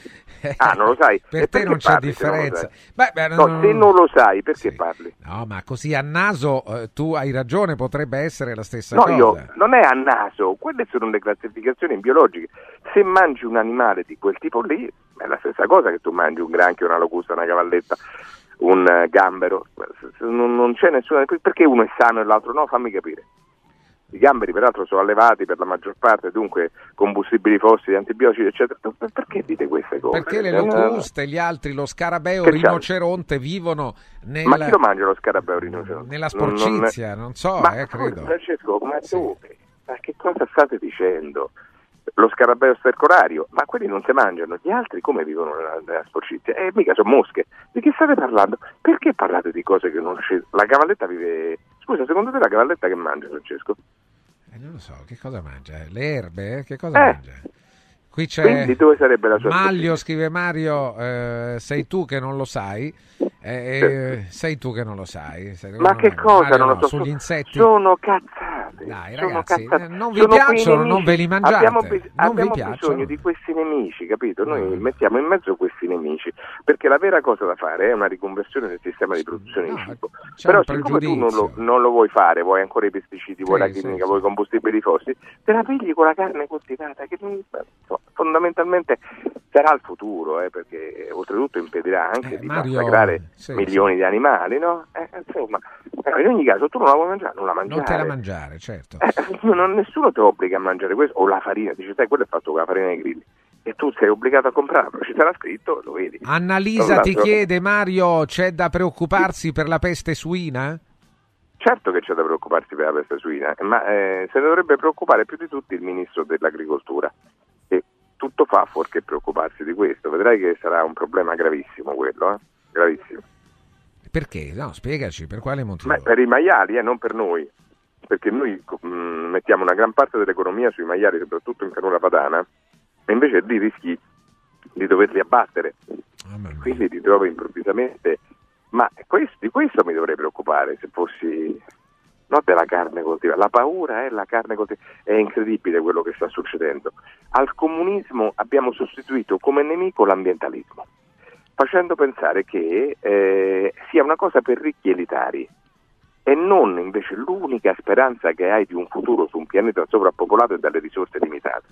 Ah, non lo sai? per te non c'è parli se non differenza. Beh, No, non- se non lo sai, perché parli? No, ma così a naso eh, tu hai ragione, potrebbe essere la stessa No, cosa. io non è a naso, quelle sono le classificazioni biologiche. Se mangi un animale di quel tipo lì, è la stessa cosa che tu mangi un granchio, una locusta, una cavalletta, un eh, gambero. Non, non c'è nessuna. Perché uno è sano e l'altro no? Fammi capire. I gamberi, peraltro, sono allevati per la maggior parte, dunque combustibili fossili, antibiotici, eccetera. Per- Perché dite queste cose? Perché le Eh, locuste, gli altri, lo scarabeo, il rinoceronte vivono nel- Ma chi lo mangia lo scarabeo rinoceronte? nella Non- non- sporcizia, non, so, Ma eh, credo. Francesco, ma tu ma che cosa state dicendo? Lo scarabeo stercorario, ma quelli non si mangiano, gli altri come vivono nella, nella sporcizia? E mica sono mosche. Di che state parlando? Perché parlate di cose che non c'è? La cavalletta vive. Scusa, secondo te la cavalletta che mangia, Francesco? Eh, non lo so, che cosa mangia? Le erbe? Che cosa Eh. mangia? Qui c'è Quindi dove sarebbe la sua Maglio, scrive Mario, eh, sei tu che non lo sai. eh, eh, sei tu che non lo sai. Sei- Ma che cosa Mario non lo so? Sugli insetti. Sono cazzate. Dai, sono ragazzi, eh, non vi piacciono, non ve li mangiate. Abbiamo, vi abbiamo bisogno di questi nemici, capito? Noi mettiamo in mezzo questi nemici, perché la vera cosa da fare è una riconversione del sistema di produzione di cibo. Però siccome tu non lo, non lo vuoi fare, vuoi ancora i pesticidi, vuoi Sì, la chimica, sì. vuoi i combustibili fossili, te la pigli con la carne coltivata, che non- fondamentalmente sarà il futuro, eh, perché oltretutto impedirà anche di Eh, Mario, massacrare sì, milioni di animali, no? Eh, insomma, in ogni caso tu non la vuoi mangiare, non la mangiare. Non te la mangiare, certo. Eh, non- nessuno ti obbliga a mangiare questo, o la farina, dice sai quello è fatto con la farina dei grilli e tu sei obbligato a comprarlo, ci sarà scritto, lo vedi. Annalisa ti chiede, Mario, c'è da preoccuparsi per la peste suina? Certo che c'è da preoccuparsi per la peste suina, ma eh, se ne dovrebbe preoccupare più di tutti il ministro dell'agricoltura, che tutto fa fuorché preoccuparsi di questo, vedrai che sarà un problema gravissimo quello. Eh? gravissimo. Perché? No, spiegaci, per quale motivo? Ma per i maiali, eh, non per noi, perché noi mh, mettiamo una gran parte dell'economia sui maiali, soprattutto in pianura padana, e invece lì rischi di doverli abbattere. Quindi ti trovi improvvisamente. Ma questo- di questo mi dovrei preoccupare se fossi non della carne coltivata. La paura è la carne coltivata. È incredibile quello che sta succedendo. Al comunismo abbiamo sostituito come nemico l'ambientalismo, facendo pensare che eh, sia una cosa per ricchi elitari e non invece l'unica speranza che hai di un futuro su un pianeta sovrappopolato e dalle risorse limitate.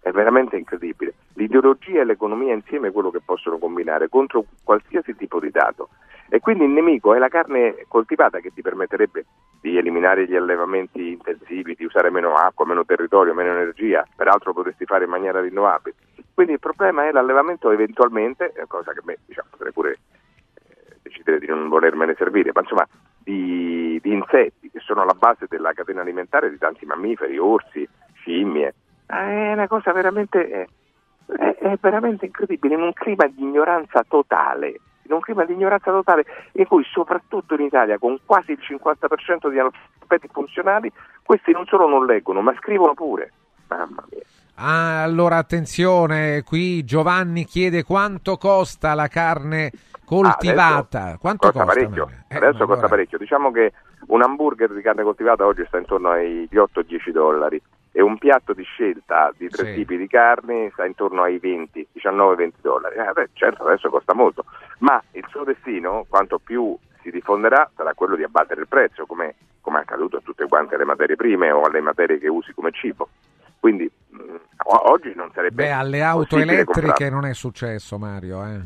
È veramente incredibile. L'ideologia e l'economia insieme è quello che possono combinare contro qualsiasi tipo di dato. E quindi il nemico è la carne coltivata che ti permetterebbe di eliminare gli allevamenti intensivi, di usare meno acqua, meno territorio, meno energia, peraltro potresti fare in maniera rinnovabile. Quindi il problema è l'allevamento eventualmente, cosa che a me diciamo, potrei pure eh, decidere di non volermene servire, ma insomma di, di insetti che sono alla base della catena alimentare di tanti mammiferi, orsi, scimmie. È una cosa veramente, è, è veramente incredibile, in un clima di ignoranza totale, in un clima di ignoranza totale in cui soprattutto in Italia con quasi il 50% di analfabeti funzionali, questi non solo non leggono ma scrivono pure. Mamma mia. Ah, allora attenzione, qui Giovanni chiede quanto costa la carne coltivata. Adesso quanto costa parecchio. Eh, Adesso allora- costa parecchio. Diciamo che un hamburger di carne coltivata oggi sta intorno ai 8-10 dollari e un piatto di scelta di tre Sì. tipi di carne sta intorno ai 20, 19-20 dollari. Eh, beh, certo, adesso costa molto, ma il suo destino, quanto più si diffonderà, sarà quello di abbattere il prezzo, come, come è accaduto a tutte quante le materie prime o alle materie che usi come cibo. Quindi mh, o- oggi non sarebbe Beh, alle auto elettriche comprarlo. non è successo, Mario. Eh.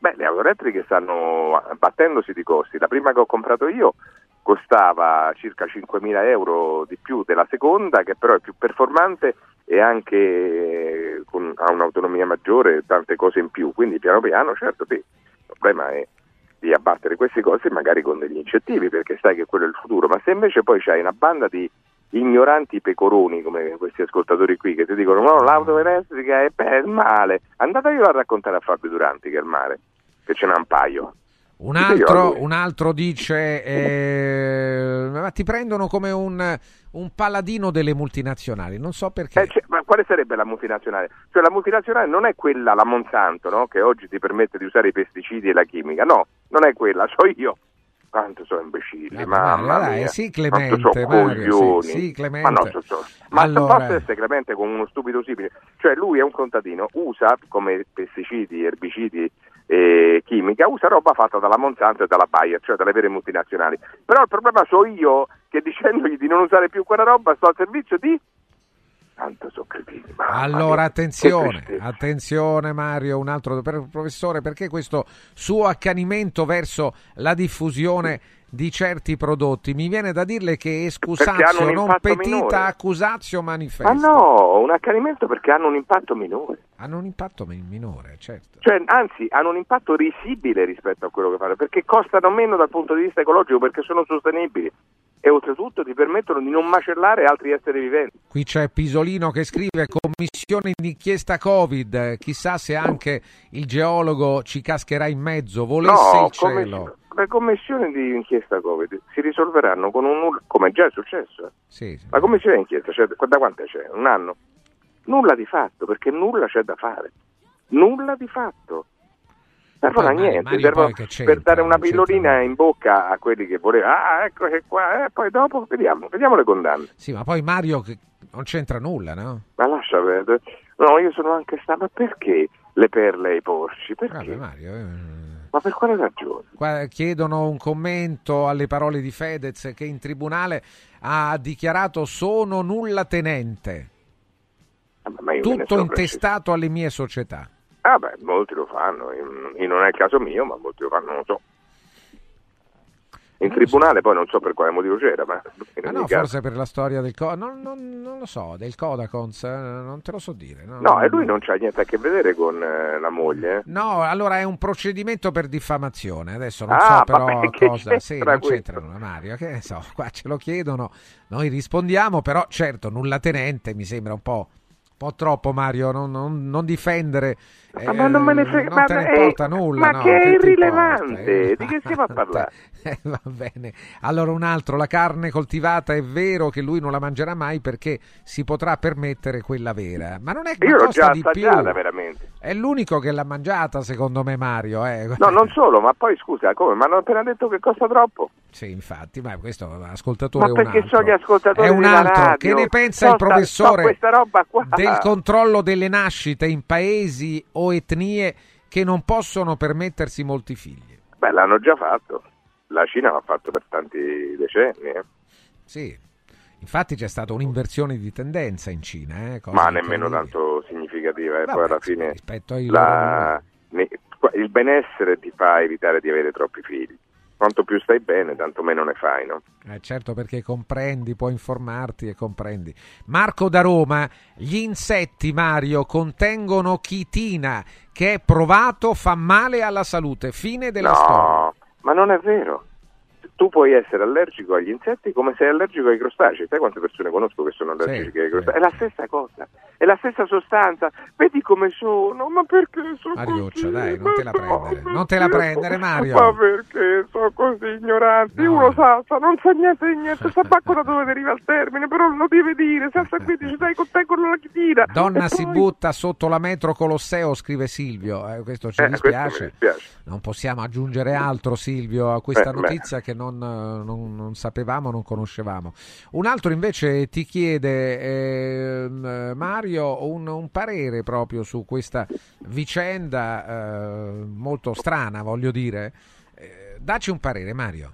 Beh, le auto elettriche stanno battendosi di costi. La prima che ho comprato io costava circa 5.000 euro di più della seconda, che però è più performante e anche eh, con- ha un'autonomia maggiore e tante cose in più. Quindi piano piano, certo, sì, il problema è di abbattere queste cose magari con degli incentivi, perché sai che quello è il futuro. Ma se invece poi c'hai una banda di ignoranti pecoroni come questi ascoltatori qui che ti dicono no, l'auto elettrica è, il male, andateglielo a raccontare a Fabio Duranti che è il male, che ce n'ha un paio. Un io altro, un altro dice: eh, Ma ti prendono come un, un paladino delle multinazionali. Non so perché. Eh, cioè, ma quale sarebbe la multinazionale? Cioè la multinazionale non è quella, la Monsanto, no? che oggi ti permette di usare i pesticidi e la chimica, no, non è quella, so io. Quanto sono imbecilli, mamma Mario, dai, mia. sì, Quanto Clemente, sono Mario, coglioni. sì, sì, Clemente. Ma, no, so- so- ma Allora- posso essere Clemente con uno stupido simile. Cioè lui è un contadino, usa come pesticidi, erbicidi e chimica, usa roba fatta dalla Monsanto e dalla Bayer, cioè dalle vere multinazionali. Però il problema so io che dicendogli di non usare più quella roba sto al servizio di... Tanto so cretini, mamma Allora, attenzione, attenzione Mario, un altro per- professore, perché questo suo accanimento verso la diffusione di certi prodotti? Mi viene da dirle che hanno excusatio un non petita minore. accusatio manifesta. Ma no, un accanimento perché hanno un impatto minore. Hanno un impatto mi- minore, certo. Cioè, anzi, hanno un impatto risibile rispetto a quello che fanno, perché costano meno dal punto di vista ecologico, perché sono sostenibili e oltretutto ti permettono di non macellare altri esseri viventi. Qui c'è Pisolino che scrive commissione d'inchiesta Covid, chissà se anche il geologo ci cascherà in mezzo, volesse no, il cielo. commiss- le commissioni di inchiesta Covid si risolveranno con un nulla, come già è successo. eh. Sì, sì. La commissione di inchiesta, cioè, da quante c'è? Un anno? Nulla di fatto, perché nulla c'è da fare. Nulla di fatto. Servono a niente, servono per dare una pillolina in bocca a quelli che volevano. Ah, ecco che qua, e poi dopo vediamo, vediamo le condanne. Sì, ma poi Mario non c'entra nulla, no? Ma lascia perdere. No, io sono anche stato, ma perché le perle ai porci? Perché? Vabbè, Mario, eh, Ma per quale ragione? chiedono un commento alle parole di Fedez che in tribunale ha dichiarato sono nulla tenente, Ah, tutto intestato alle mie società. Ah beh, molti lo fanno, in- in- non è il caso mio, ma molti lo fanno, non lo so. In tribunale poi non so per quale motivo c'era, ma Ah no, caso- forse per la storia del co- non, non- non lo so, del Codacons, eh, non te lo so dire. No, No, e lui non c'ha niente a che vedere con eh, la moglie. eh. No, allora è un procedimento per diffamazione. Adesso non Ah, so però vabbè, cosa. c'entra Sì, non c'entra nulla, Mario. Che ne so, qua ce lo chiedono, noi rispondiamo, però certo, nulla tenente mi sembra un po', un po' troppo, Mario. Non, non- non difendere Ma, ma non me ne frega, non ma, te ne eh, nulla, ma no, che è irrilevante, importa? di che stiamo a parlare? Eh, va bene. Allora un altro, la carne coltivata è vero che lui non la mangerà mai perché si potrà permettere quella vera. Ma non è che Io l'ho già di più. assaggiata veramente. È l'unico che l'ha mangiata secondo me Mario. eh. No, non solo, ma poi scusa, come? Ma hanno appena detto che costa troppo? Sì, infatti, ma questo ascoltatore Ma è un perché altro. sono gli ascoltatori È un altro. radio? Che ne pensa il So sta- so professore roba qua. del controllo delle nascite in paesi o etnie che non possono permettersi molti figli? Beh, l'hanno già fatto. La Cina l'ha fatto per tanti decenni, eh. Sì. Infatti c'è stata un'inversione di tendenza in Cina, eh, ma nemmeno tanto significativa. E Vabbè, poi alla sì, fine rispetto ai la- qua- il benessere ti fa evitare di avere troppi figli. Quanto più stai bene, tanto meno ne fai, no? Eh, certo perché comprendi, puoi informarti e comprendi. Marco da Roma, gli insetti Mario contengono chitina che è provato fa male alla salute. Fine della no, storia. ma non è vero. Tu puoi essere allergico agli insetti come sei allergico ai crostacei. Sai quante persone conosco che sono allergiche ai crostacei? È la stessa cosa, è la stessa sostanza. Vedi come sono, ma perché sono Mariuccia, così? dai, non te la prendere. Non te la prendere, Mario. Ma perché sono così ignoranti? No. Uno sa, sa, non sa niente di niente, sa bacco da dove deriva il termine, però lo deve dire, senza qui dice, dai, contengono la chitina. Donna E si poi- butta sotto la metro Colosseo, scrive Silvio. Eh, questo ci Eh, questo dispiace. dispiace. Non possiamo aggiungere altro, Silvio, a questa Eh, beh. notizia che non, eh, non- non sapevamo, non conoscevamo. Un altro invece ti chiede, eh, Mario, un, un parere proprio su questa vicenda eh, molto strana, voglio dire. Eh, dacci un parere, Mario.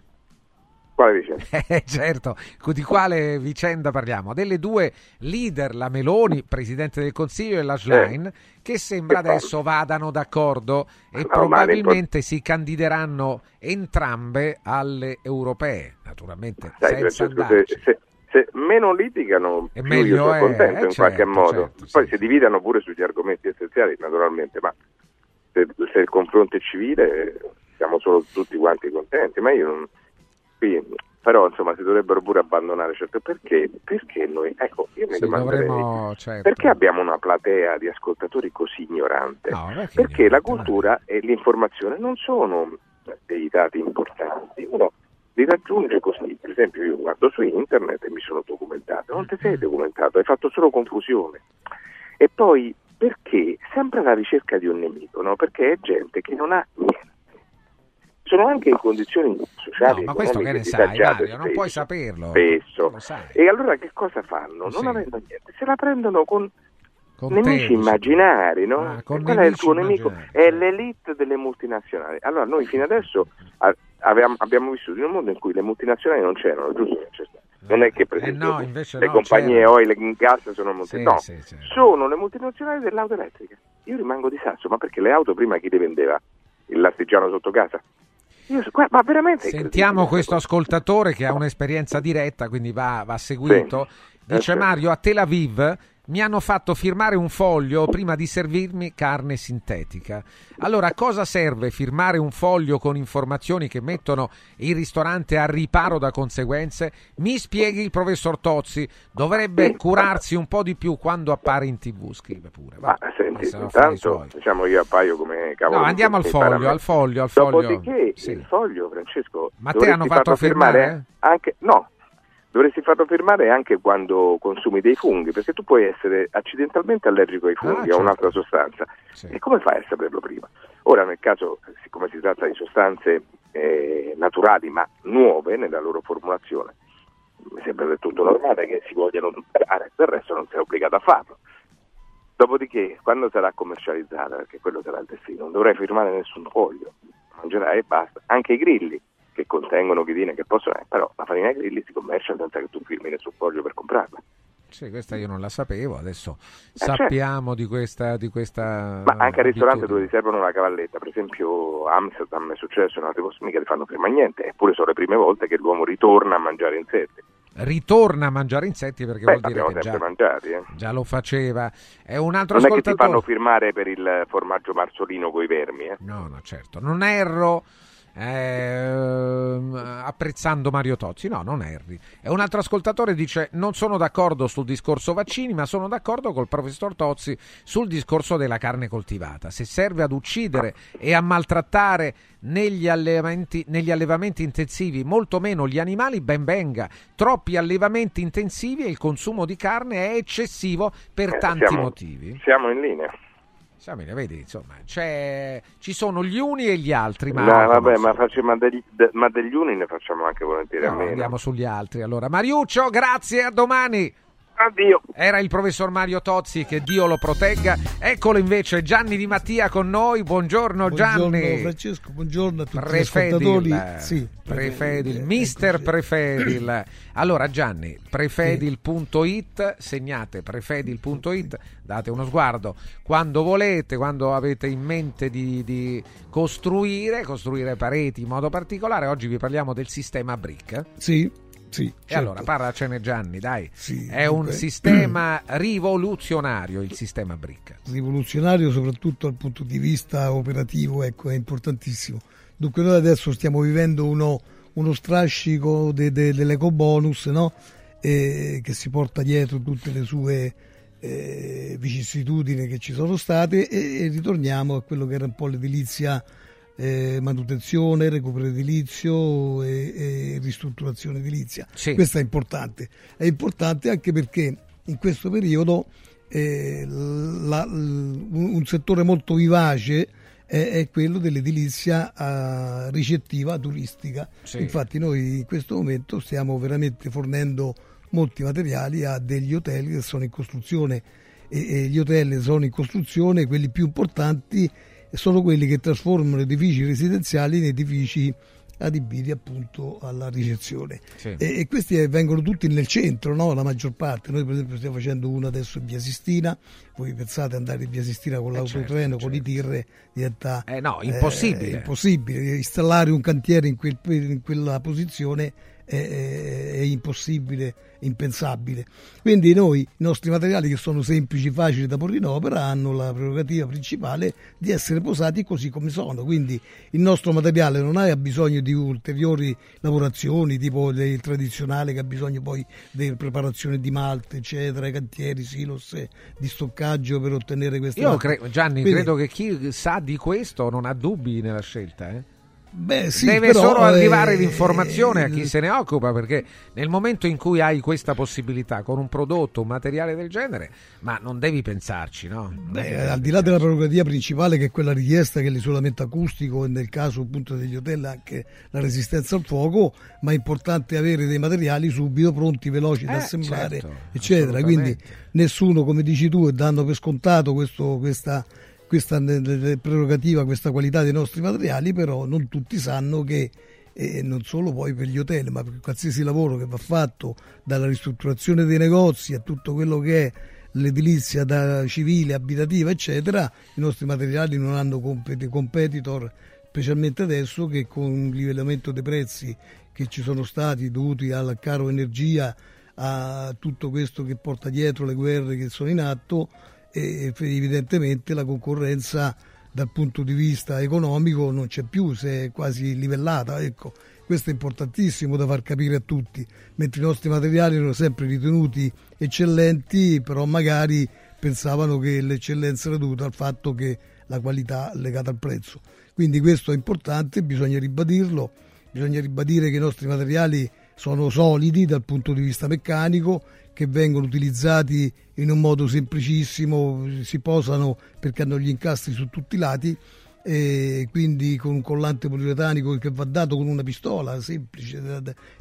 Quale dice? Eh, certo, di quale vicenda parliamo? Delle due leader, la Meloni, Presidente del Consiglio, e la Schlein, che sembra Che adesso vadano d'accordo e No, probabilmente si candideranno entrambe alle europee, naturalmente Sai, senza Francesco, andarci. se, se- se meno litigano, E più meglio io sono è, contento eh, in qualche certo, modo. certo, Poi si dividano pure sugli argomenti essenziali, naturalmente, ma se, se il confronto è civile siamo solo tutti quanti contenti. Ma io non. qui, però insomma si dovrebbero pure abbandonare certe perché perché noi ecco io mi Sì, domanderei dovremmo, certo. perché abbiamo una platea di ascoltatori così ignorante No, perché la cultura e l'informazione non sono dei dati importanti uno li raggiunge così per esempio io guardo su internet e mi sono documentato non ti sei documentato hai fatto solo confusione e poi perché sempre alla ricerca di un nemico no? perché è gente che non ha niente sono anche in condizioni sociali No, ma questo che ne sai, Mario? Non spesso. puoi saperlo. Spesso. E allora che cosa fanno? Non Sì. avendo niente, se la prendono con, Con te, nemici dici. immaginari, no? Ah, qual è il tuo nemico? immaginari, È l'elite delle multinazionali. Allora noi fino adesso abbiamo, abbiamo vissuto in un mondo in cui le multinazionali non c'erano, giusto? Francesco? Non è che per Eh esempio no, invece le no, compagnie c'erano. oil e gas sono multi- Sì, no, sì, certo. sono le multinazionali dell'auto elettrica. Io rimango di sasso, ma perché le auto prima chi le vendeva? Il lastigiano sotto casa? Io, ma veramente Sentiamo questo ascoltatore che ha un'esperienza diretta, quindi va, va seguito. Sì. Dice Eh. Mario, a Tel Aviv mi hanno fatto firmare un foglio prima di servirmi carne sintetica. Allora, a cosa serve firmare un foglio con informazioni che mettono il ristorante a riparo da conseguenze? Mi spieghi il professor Tozzi, dovrebbe curarsi un po' di più quando appare in tv, scrive pure. Va, Ma senti, affari intanto diciamo io appaio come cavolo. No, andiamo al foglio, al foglio, al foglio. Dopodiché Sì. il foglio, Francesco, Ma te hanno fatto farlo firmare? anche no. Dovresti farlo firmare anche quando consumi dei funghi, perché tu puoi essere accidentalmente allergico ai funghi, Ah, a un'altra certo. sostanza. E come fai a saperlo prima? Ora, nel caso, siccome si tratta di sostanze eh, naturali ma nuove nella loro formulazione, mi sembra del tutto normale che si vogliano tutelare, del resto non sei obbligato a farlo. Dopodiché, quando sarà commercializzata, perché quello sarà il destino, non dovrai firmare nessun foglio, mangerai e basta. Anche i grilli, che contengono chitine, che possono, eh, però la farina grilli si commercia senza che tu firmi nessun foglio per comprarla. Sì, questa io non la sapevo, adesso certo. sappiamo di questa... Di questa Ma anche al ristorante dove ti servono la cavalletta, per esempio a Amsterdam è successo, in altri posti mica ti fanno firmare niente, eppure sono le prime volte che l'uomo ritorna a mangiare insetti. Ritorna a mangiare insetti perché Beh, vuol dire che già, mangiati, eh. già lo faceva. È un altro Non è che ti ascoltatore... fanno firmare per il formaggio marzolino coi vermi, eh. No, no, certo. Non erro. Ehm, apprezzando Mario Tozzi. No, non erri. E un altro ascoltatore dice: Non sono d'accordo sul discorso vaccini, ma sono d'accordo col professor Tozzi sul discorso della carne coltivata. Se serve ad uccidere e a maltrattare negli allevamenti, negli allevamenti intensivi molto meno gli animali, ben venga. Troppi allevamenti intensivi e il consumo di carne è eccessivo per Eh, tanti siamo- motivi. Siamo in linea. Siamo in- vedi, insomma, c'è- ci sono gli uni e gli altri. No, Marco, vabbè, ma, faccio- ma degli, de- ma degli uni ne facciamo anche volentieri a No, meno. andiamo sugli altri. Allora, Mariuccio, grazie, a domani. Addio. Era il professor Mario Tozzi, che Dio lo protegga. Eccolo invece Gianni Di Mattia con noi. Buongiorno, Buongiorno Gianni. Francesco, buongiorno a tutti gli Prefedil, ascoltatori. Sì, Prefedil, Mister Prefedil. Allora Gianni, prefedil.it, segnate prefedil.it, date uno sguardo quando volete, quando avete in mente di, di costruire, costruire pareti in modo particolare. Oggi vi parliamo del sistema brick. Sì, sì. E certo. allora parlacene Gianni, dai. Sì, È un sistema rivoluzionario il sistema brick. rivoluzionario soprattutto dal punto di vista operativo, ecco, è importantissimo. Dunque noi adesso stiamo vivendo uno, uno strascico de- de- dell'eco bonus, no? Eh, che si porta dietro tutte le sue eh, vicissitudini che ci sono state e, e ritorniamo a quello che era un po' l'edilizia eh, manutenzione, recupero edilizio e, e ristrutturazione edilizia. Sì. Questo è importante. È importante anche perché in questo periodo eh, la- un settore molto vivace è, è quello dell'edilizia eh, ricettiva turistica. Sì. Infatti noi in questo momento stiamo veramente fornendo molti materiali a degli hotel che sono in costruzione e, e gli hotel sono in costruzione, quelli più importanti sono quelli che trasformano edifici residenziali in edifici adibiti appunto alla ricezione. Sì. E, e questi eh, vengono tutti nel centro, no? la maggior parte. Noi per esempio stiamo facendo uno adesso in via Sistina, voi pensate andare in via Sistina con Eh, l'autotreno, certo, con i tir, diventa Eh no, impossibile. eh, impossibile. Installare un cantiere in, quel- in quella posizione è, è- è impossibile, impensabile. Quindi noi, i nostri materiali che sono semplici, facili da porre in opera, hanno la prerogativa principale di essere posati così come sono. Quindi il nostro materiale non ha bisogno di ulteriori lavorazioni, tipo il tradizionale che ha bisogno poi di preparazione di malte, eccetera, cantieri, silos, eh, di stoccaggio per ottenere queste Io cre- Gianni, Quindi- credo che chi sa di questo non ha dubbi nella scelta. eh. Beh, sì, Deve però, solo arrivare eh, l'informazione a chi eh, se ne occupa, perché nel momento in cui hai questa possibilità con un prodotto, un materiale del genere, ma non devi pensarci, no? Beh, devi al di là della prerogativa principale che è quella richiesta che è l'isolamento acustico e nel caso appunto degli hotel anche la resistenza al fuoco, ma è importante avere dei materiali subito pronti, veloci da Eh, assemblare, certo, eccetera. Quindi nessuno, come dici tu, e dando per scontato questo- questa, questa prerogativa, questa qualità dei nostri materiali, però non tutti sanno che e non solo poi per gli hotel, ma per qualsiasi lavoro che va fatto, dalla ristrutturazione dei negozi a tutto quello che è l'edilizia civile, abitativa, eccetera, i nostri materiali non hanno compet- competitor, specialmente adesso che con il livellamento dei prezzi che ci sono stati dovuti al caro energia, a tutto questo che porta dietro le guerre che sono in atto, e evidentemente la concorrenza dal punto di vista economico non c'è più, si è quasi livellata. Ecco. Questo è importantissimo da far capire a tutti, mentre i nostri materiali erano sempre ritenuti eccellenti, però magari pensavano che l'eccellenza era dovuta al fatto che la qualità legata al prezzo. Quindi questo è importante, bisogna ribadirlo, bisogna ribadire che i nostri materiali sono solidi dal punto di vista meccanico, che vengono utilizzati in un modo semplicissimo, si posano perché hanno gli incastri su tutti i lati e quindi con un collante poliuretanico che va dato con una pistola semplice,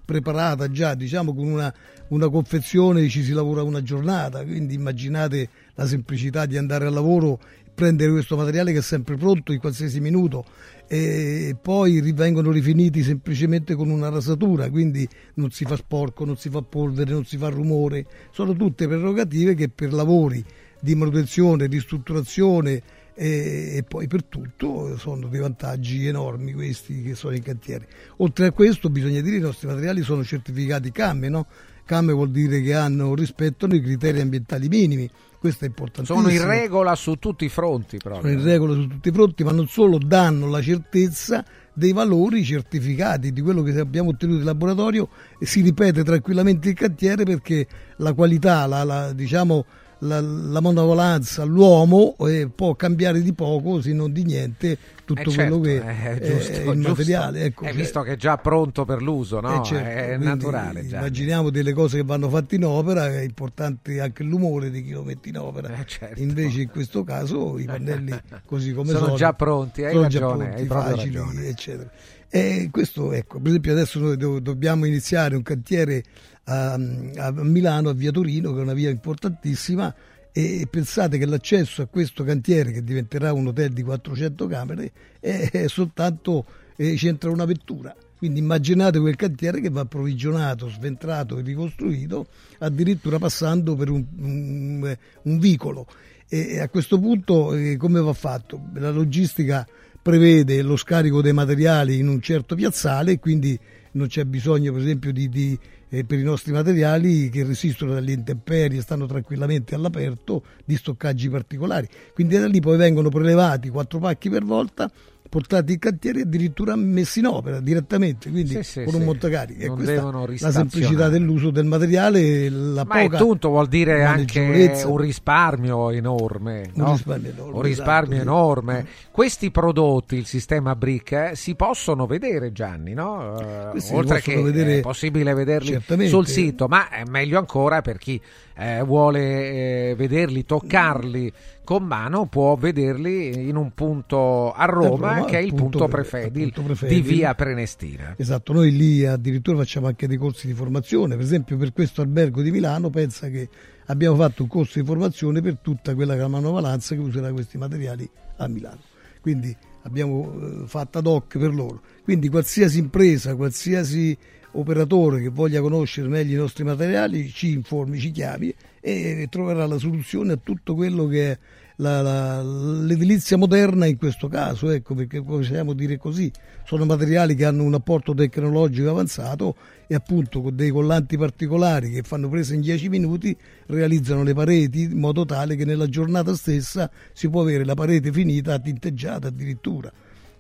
preparata già, diciamo con una, una confezione ci si lavora una giornata, quindi immaginate la semplicità di andare al lavoro, prendere questo materiale che è sempre pronto in qualsiasi minuto e poi vengono rifiniti semplicemente con una rasatura, quindi non si fa sporco, non si fa polvere, non si fa rumore, sono tutte prerogative che per lavori di manutenzione, ristrutturazione e, e poi per tutto sono dei vantaggi enormi questi che sono in cantiere. Oltre a questo bisogna dire che i nostri materiali sono certificati CAM, no? CAM vuol dire che hanno rispettano i criteri ambientali minimi. Questo è importantissimo. Sono in regola su tutti i fronti proprio. Sono in regola su tutti i fronti, ma non solo danno la certezza dei valori certificati di quello che abbiamo ottenuto in laboratorio e si ripete tranquillamente il cantiere perché la qualità, la, la, diciamo, la, la monovalanza, l'uomo eh, può cambiare di poco se non di niente tutto Eh, certo, quello che eh, è, giusto, è il giusto. materiale. Ecco, Eh, cioè- visto che è già pronto per l'uso, no? eh, certo, è naturale. già. Immaginiamo delle cose che vanno fatte in opera, è importante anche l'umore di chi lo mette in opera. Invece in questo caso i pannelli così come certo. Sono sono già pronti, hai sono ragione, pronti, hai facili, ragione. eccetera. E questo, ecco, per esempio adesso noi do- dobbiamo iniziare un cantiere a, a Milano, a Via Torino, che è una via importantissima, e pensate che l'accesso a questo cantiere, che diventerà un hotel di 400 camere, è, è soltanto, eh, c'entra una vettura. Quindi immaginate quel cantiere che va approvvigionato, sventrato e ricostruito, addirittura passando per un, un, un vicolo. E a questo punto eh, come va fatto? La logistica prevede lo scarico dei materiali in un certo piazzale, quindi non c'è bisogno per esempio di, di, eh, per i nostri materiali che resistono dalle intemperie, stanno tranquillamente all'aperto, di stoccaggi particolari. Quindi da lì poi vengono prelevati quattro pacchi per volta, portati in cantiere e addirittura messi in opera direttamente, quindi Sì, sì, con sì. un montocarico. E Non questa la semplicità dell'uso del materiale, la Ma poca tutto, vuol dire anche un risparmio enorme. Un no? risparmio enorme, Un risparmio esatto, sì. enorme. Questi prodotti, il sistema BRIC, eh, si possono vedere, Gianni, no? Si Oltre che vedere è possibile vederli certamente. sul sito, ma è meglio ancora per chi eh, vuole eh, vederli, toccarli con mano, può vederli in un punto a Roma, Roma, che è il punto punto, pre- Prefedil punto Prefedil. di via Prenestina. Esatto, noi lì addirittura facciamo anche dei corsi di formazione, per esempio per questo albergo di Milano pensa che abbiamo fatto un corso di formazione per tutta quella che è la manovalanza che userà questi materiali a Milano. Quindi abbiamo eh, fatto ad hoc per loro. Quindi qualsiasi impresa, qualsiasi operatore che voglia conoscere meglio i nostri materiali ci informi, ci chiami e troverà la soluzione a tutto quello che è la- la- l'edilizia moderna in questo caso, ecco perché possiamo dire così, sono materiali che hanno un apporto tecnologico avanzato e appunto con dei collanti particolari che fanno presa in 10 minuti realizzano le pareti in modo tale che nella giornata stessa si può avere la parete finita, tinteggiata addirittura.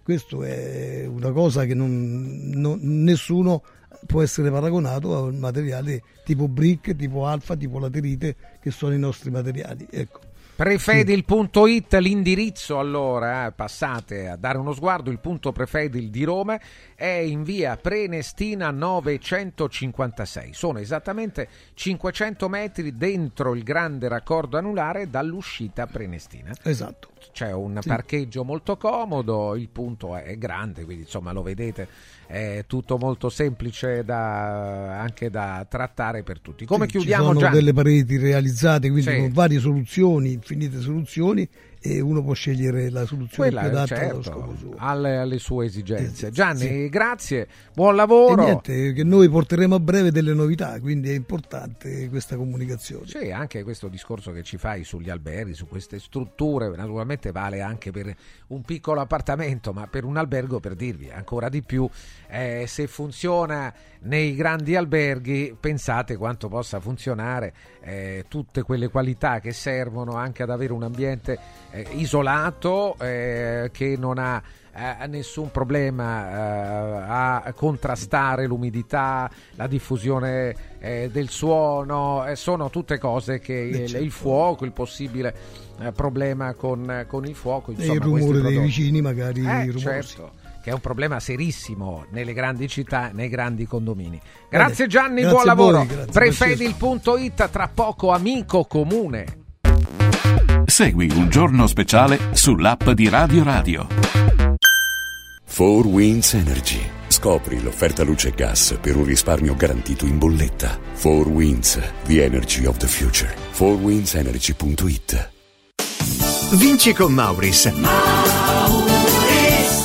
Questo è una cosa che non- non- nessuno può essere paragonato a un materiale tipo brick, tipo alfa, tipo laterite che sono i nostri materiali. Ecco. Prefedil.it l'indirizzo allora, eh, passate a dare uno sguardo, il punto Prefedil di Roma è in via Prenestina 956, sono esattamente 500 metri dentro il grande raccordo anulare dall'uscita Prenestina. Esatto. C'è un Sì. parcheggio molto comodo, il punto è grande, quindi insomma lo vedete, è tutto molto semplice da- anche da trattare per tutti. Come Sì, chiudiamo Ci sono Gianni? delle pareti realizzate quindi Sì. con varie soluzioni, infinite soluzioni e uno può scegliere la soluzione Quella, più adatta allo certo, scopo suo. alle, alle sue esigenze. Gianni, sì. grazie, buon E lavoro. niente, che noi porteremo a breve delle novità, quindi è importante questa comunicazione. Sì, anche questo discorso che ci fai sugli alberghi, su queste strutture, naturalmente vale anche per un piccolo appartamento, ma per un albergo, per dirvi ancora di più, eh, se funziona nei grandi alberghi, pensate quanto possa funzionare eh, tutte quelle qualità che servono anche ad avere un ambiente eh, isolato, eh, che non ha eh, nessun problema eh, a contrastare l'umidità, la diffusione eh, del suono, sono tutte cose che il, certo. il fuoco, il possibile problema con, con il fuoco, E insomma, il questi rumore dei vicini magari Eh, rumorosi. certo, che è un problema serissimo nelle grandi città, nei grandi condomini. Grazie Gianni, grazie buon voi, lavoro. grazie, Prefedil.it, tra poco amico comune. Segui un giorno speciale sull'app di Radio Radio. 4 Winds Energy. Scopri l'offerta luce e gas per un risparmio garantito in bolletta. 4 Winds, the energy of the future. 4windsenergy.it Vinci con Mauris.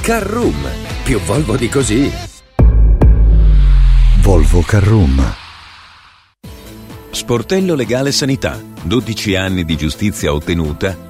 Carroom, più Volvo di così. Volvo Carroom. Sportello Legale Sanità. 12 anni di giustizia ottenuta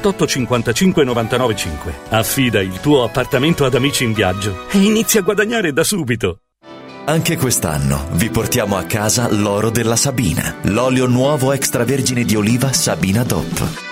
55 99 5. Affida il tuo appartamento ad Amici in Viaggio e inizia a guadagnare da subito. Anche quest'anno vi portiamo a casa l'oro della Sabina, l'olio nuovo extravergine di oliva Sabina DOP.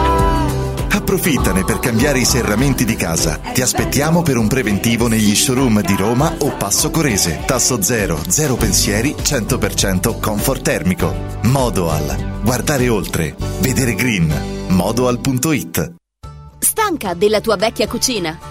Approfittane per cambiare i serramenti di casa. Ti aspettiamo per un preventivo negli showroom di Roma o Passo Corese. Tasso zero, zero pensieri, 100% comfort termico. Modoal. Guardare oltre. Vedere green. Modoal.it. Stanca della tua vecchia cucina?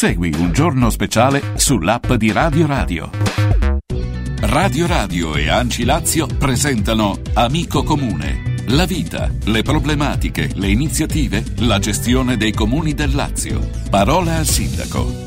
Segui un giorno speciale sull'app di Radio Radio. Radio Radio e Anci Lazio presentano Amico Comune. La vita, le problematiche, le iniziative, la gestione dei comuni del Lazio. Parola al sindaco.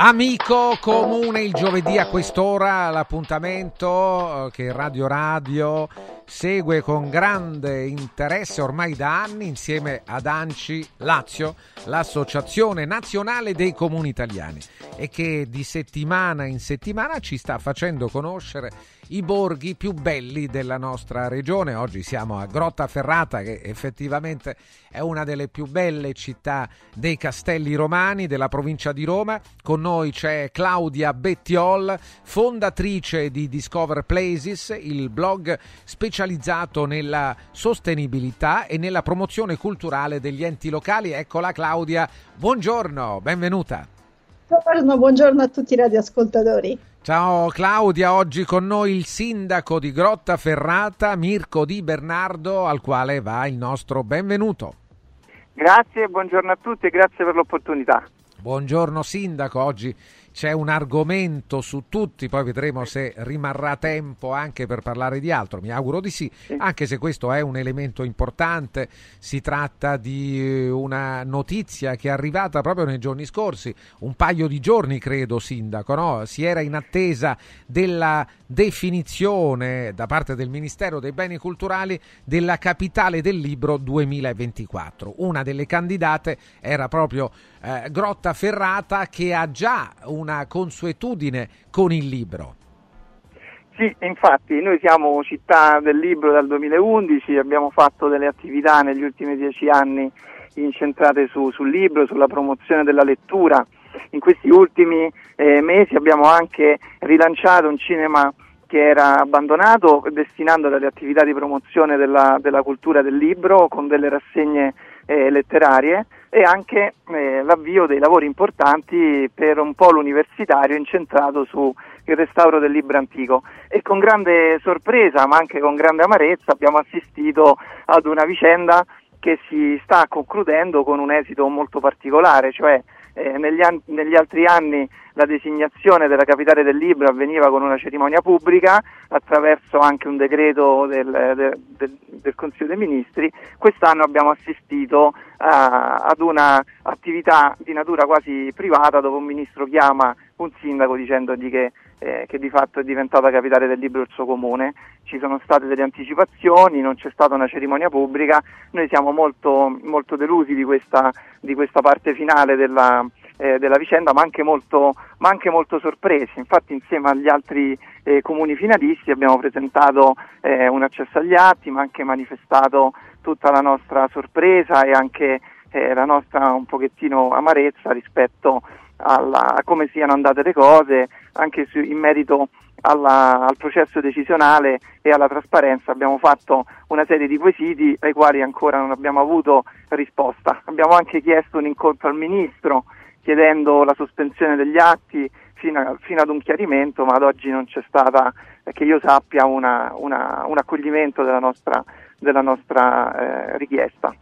Amico comune il giovedì a quest'ora l'appuntamento eh, che Radio Radio segue con grande interesse ormai da anni insieme ad Anci Lazio, l'associazione nazionale dei comuni italiani e che di settimana in settimana ci sta facendo conoscere i borghi più belli della nostra regione. Oggi siamo a Grottaferrata che effettivamente è una delle più belle città dei castelli romani della provincia di Roma. Con noi c'è Claudia Bettiol, fondatrice di Discover Places, il blog specializzato nella sostenibilità e nella promozione culturale degli enti locali. Eccola Claudia, buongiorno, benvenuta. Buongiorno, buongiorno a tutti i radioascoltatori. Ciao Claudia, oggi con noi il sindaco di Grottaferrata, Mirko Di Bernardo, al quale va il nostro benvenuto. Grazie, buongiorno a tutti e grazie per l'opportunità. Buongiorno sindaco, oggi c'è un argomento su tutti, poi vedremo se rimarrà tempo anche per parlare di altro, mi auguro di sì, anche se questo è un elemento importante, si tratta di eh, una notizia che è arrivata proprio nei giorni scorsi, un paio di giorni credo sindaco, no? si era in attesa della definizione da parte del Ministero dei Beni Culturali della capitale del libro 2024. Una delle candidate era proprio eh, Grotta Ferrata che ha già una consuetudine con il libro. Sì, infatti noi siamo città del libro dal 2011, abbiamo fatto delle attività negli ultimi dieci anni incentrate su, sul libro, sulla promozione della lettura. In questi ultimi eh, mesi abbiamo anche rilanciato un cinema che era abbandonato destinando delle attività di promozione della, della cultura del libro con delle rassegne eh, letterarie e anche eh, l'avvio dei lavori importanti per un polo universitario incentrato sul restauro del libro antico. E con grande sorpresa ma anche con grande amarezza abbiamo assistito ad una vicenda che si sta concludendo con un esito molto particolare, cioè eh, negli, an- negli, altri anni la designazione della capitale del libro avveniva con una cerimonia pubblica attraverso anche un decreto del, del, del, del Consiglio dei Ministri, quest'anno abbiamo assistito a, ad un'attività di natura quasi privata dove un ministro chiama un sindaco dicendogli che, eh, che di fatto è diventata capitale del libro il suo comune, ci sono state delle anticipazioni, non c'è stata una cerimonia pubblica, noi siamo molto, molto delusi di questa, di questa parte finale della, eh, della vicenda, ma anche, molto, ma anche molto sorpresi. Infatti, insieme agli altri eh, comuni finalisti abbiamo presentato eh, un accesso agli atti, ma anche manifestato tutta la nostra sorpresa e anche eh, la nostra un pochettino amarezza rispetto alla, a come siano andate le cose, anche su, in merito alla, al processo decisionale e alla trasparenza. Abbiamo fatto una serie di quesiti ai quali ancora non abbiamo avuto risposta. Abbiamo anche chiesto un incontro al Ministro chiedendo la sospensione degli atti fino, a, fino ad un chiarimento, ma ad oggi non c'è stata, eh, che io sappia, una, una, un accoglimento della nostra, della nostra eh, richiesta.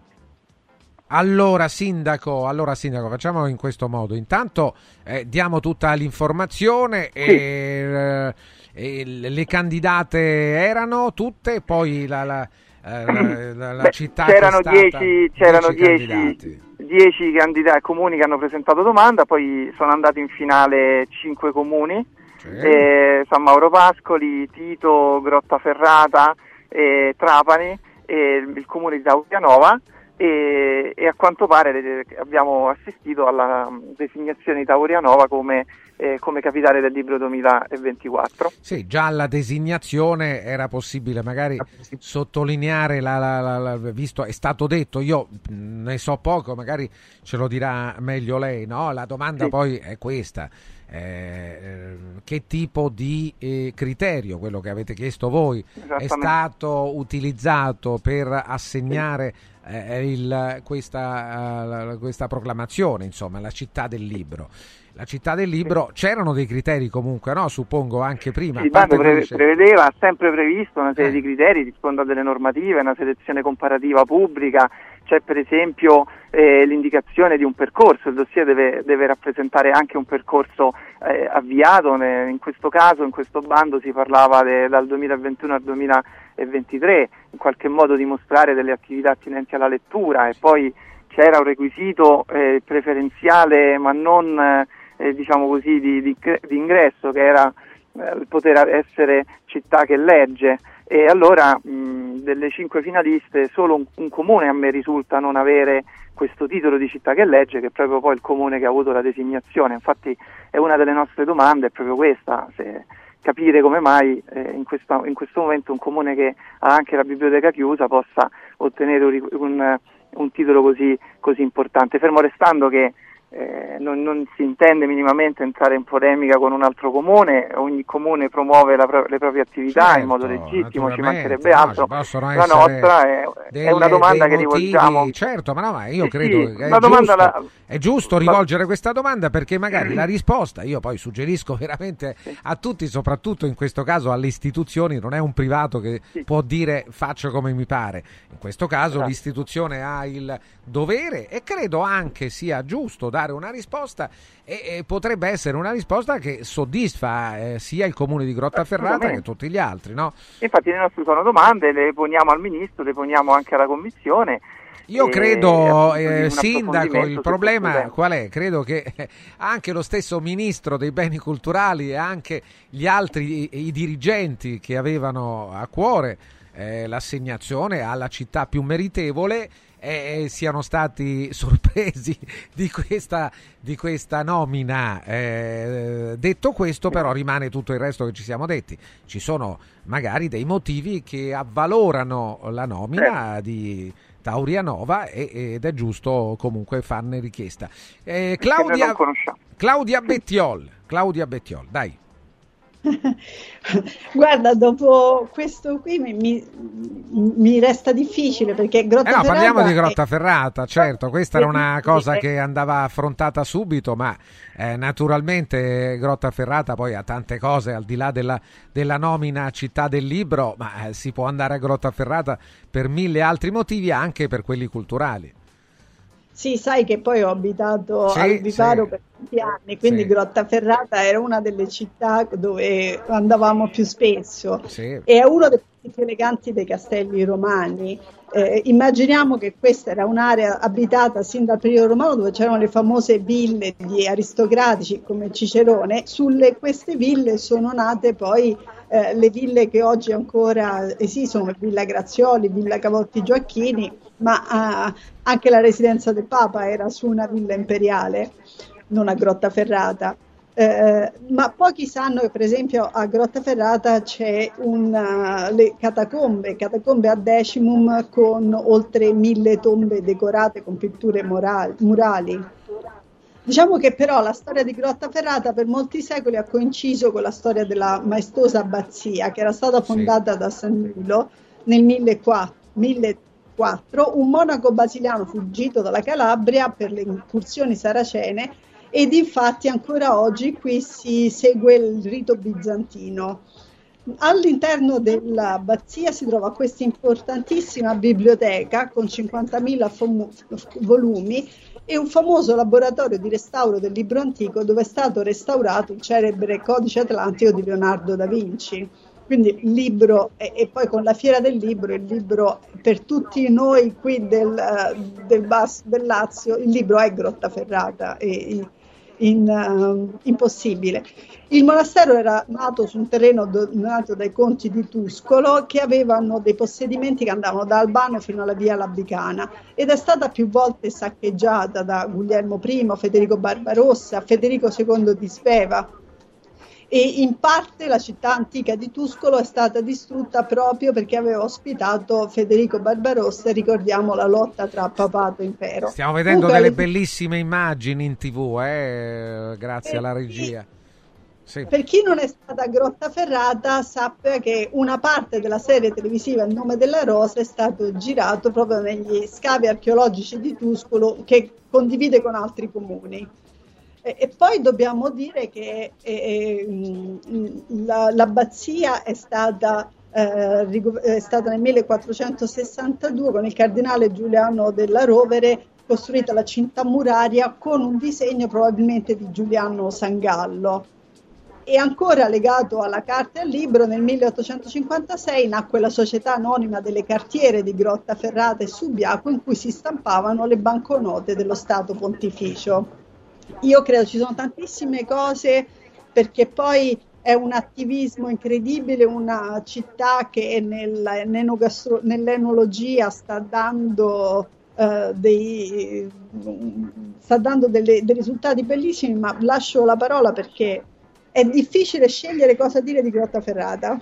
Allora sindaco, allora sindaco, facciamo in questo modo. Intanto eh, diamo tutta l'informazione sì. e, eh, e, le candidate erano tutte, poi la, la, eh, la, la Beh, città c'erano dieci, c'erano dieci, dieci candidati comuni che hanno presentato domanda, poi sono andati in finale cinque comuni, eh, San Mauro Pascoli, Tito, Grottaferrata, eh, Trapani e il comune di Taurianova e, e, a quanto pare abbiamo assistito alla designazione di Taurianova come, eh, come capitale del libro 2024. Sì, già la designazione era possibile magari sottolineare, la, la, la, la, visto è stato detto, io ne so poco, magari ce lo dirà meglio lei, no? La domanda sì. poi è questa. Eh, che tipo di eh, criterio, quello che avete chiesto voi, è stato utilizzato per assegnare eh, il, questa, uh, questa, proclamazione, insomma, la città del libro. la città del libro, c'erano dei criteri comunque, no? Suppongo anche prima. Il bando pre- prevedeva, ha sempre previsto una serie eh. di criteri, risponde a delle normative, una selezione comparativa pubblica, c'è per esempio eh, l'indicazione di un percorso, il dossier deve, deve rappresentare anche un percorso eh, avviato, in questo caso, in questo bando si parlava de, dal 2021 al 2023, in qualche modo dimostrare delle attività attinenti alla lettura e poi c'era un requisito eh, preferenziale ma non eh, diciamo così, di, di, di, ingresso che era eh, poter essere città che legge e allora mh, delle cinque finaliste solo un, un, comune a me risulta non avere questo titolo di città che legge che è proprio poi il comune che ha avuto la designazione. Infatti è una delle nostre domande è proprio questa se, capire come mai eh, in, questo, in, questo, momento un comune che ha anche la biblioteca chiusa possa ottenere un, un, un titolo così, così importante. Fermo restando che eh, non, non, si intende minimamente entrare in polemica con un altro comune, ogni comune promuove pro- le proprie attività certo, in modo legittimo, ci mancherebbe no, altro. Ci la nostra è, delle, è, una domanda che motivi, rivolgiamo. Certo, ma no, ma io sì, credo sì, che è giusto, la... è giusto, rivolgere questa domanda perché magari la risposta, io poi suggerisco veramente sì. a tutti, soprattutto in questo caso alle istituzioni, non è un privato che può dire faccio come mi pare. In questo caso esatto. l'istituzione ha il dovere e credo anche sia giusto dare una risposta e, e potrebbe essere una risposta che soddisfa eh, sia il comune di Grottaferrata che tutti gli altri. No? Infatti le nostre sono domande, le poniamo al Ministro, le poniamo anche alla Commissione. Io credo, eh, Sindaco, il problema qual è? Credo che anche lo stesso Ministro dei Beni Culturali e anche gli altri i, i dirigenti che avevano a cuore eh, l'assegnazione alla città più meritevole eh, siano stati sorpresi di questa, di questa nomina. Eh, detto questo, però, rimane tutto il resto che ci siamo detti. Ci sono magari dei motivi che avvalorano la nomina di. Taurianova ed è giusto comunque farne richiesta. Eh, Claudia, Claudia Bettiol, Claudia Bettiol, dai. Guarda, dopo questo qui mi, mi, mi resta difficile perché Grottaferrata... Eh no, parliamo di Grottaferrata, è... certo, questa era una cosa che andava affrontata subito, ma eh, naturalmente Grottaferrata poi ha tante cose, al di là della, della nomina città del libro, ma eh, si può andare a Grottaferrata per mille altri motivi, anche per quelli culturali. Sì, sai che poi ho abitato sì, al Viparo sì. per tanti anni, quindi sì. Grottaferrata era una delle città dove andavamo più spesso sì. e è uno dei più eleganti dei castelli romani. Eh, immaginiamo che questa era un'area abitata sin dal periodo romano dove c'erano le famose ville di aristocratici come Cicerone. Sulle queste ville sono nate poi eh, le ville che oggi ancora esistono, Villa Grazioli, Villa Cavotti Gioacchini, ma eh, anche la residenza del Papa era su una villa imperiale, non a Grottaferrata. Eh, ma pochi sanno che per esempio a Grottaferrata c'è una, le catacombe, catacombe a decimum con oltre mille tombe decorate con pitture morali, murali. Diciamo che però la storia di Grottaferrata per molti secoli ha coinciso con la storia della maestosa abbazia che era stata fondata sì. da San Nilo nel 1004, un monaco basiliano fuggito dalla Calabria per le incursioni saracene ed infatti ancora oggi qui si segue il rito bizantino. All'interno dell'abbazia si trova questa importantissima biblioteca con 50.000 fom- volumi e un famoso laboratorio di restauro del libro antico dove è stato restaurato il celebre codice atlantico di Leonardo da Vinci. Quindi il libro, e, e poi con la fiera del libro, il libro per tutti noi qui del, del, Bas, del Lazio, il libro è Grottaferrata e in, uh, impossibile. Il monastero era nato su un terreno donato dai conti di Tuscolo che avevano dei possedimenti che andavano da Albano fino alla via Labicana ed è stata più volte saccheggiata da Guglielmo I, Federico Barbarossa, Federico II di Speva e in parte la città antica di Tuscolo è stata distrutta proprio perché aveva ospitato Federico Barbarossa ricordiamo la lotta tra papato e impero. Stiamo vedendo Comunque, delle bellissime immagini in tv, eh, grazie alla regia. Sì. Per chi non è stata a Grottaferrata sappia che una parte della serie televisiva Il nome della rosa è stato girato proprio negli scavi archeologici di Tuscolo che condivide con altri comuni. E, e poi dobbiamo dire che eh, mh, la, l'abbazia è stata, eh, è stata nel 1462 con il cardinale Giuliano della Rovere costruita la cinta muraria con un disegno probabilmente di Giuliano Sangallo. E ancora legato alla carta e al libro, nel 1856 nacque la Società Anonima delle Cartiere di Grottaferrata e Subiaco in cui si stampavano le banconote dello Stato Pontificio. Io credo ci sono tantissime cose perché poi è un attivismo incredibile, una città che nel, nell'enologia sta dando Uh, dei, sta dando delle, dei risultati bellissimi, ma lascio la parola perché è difficile scegliere cosa dire di Grottaferrata.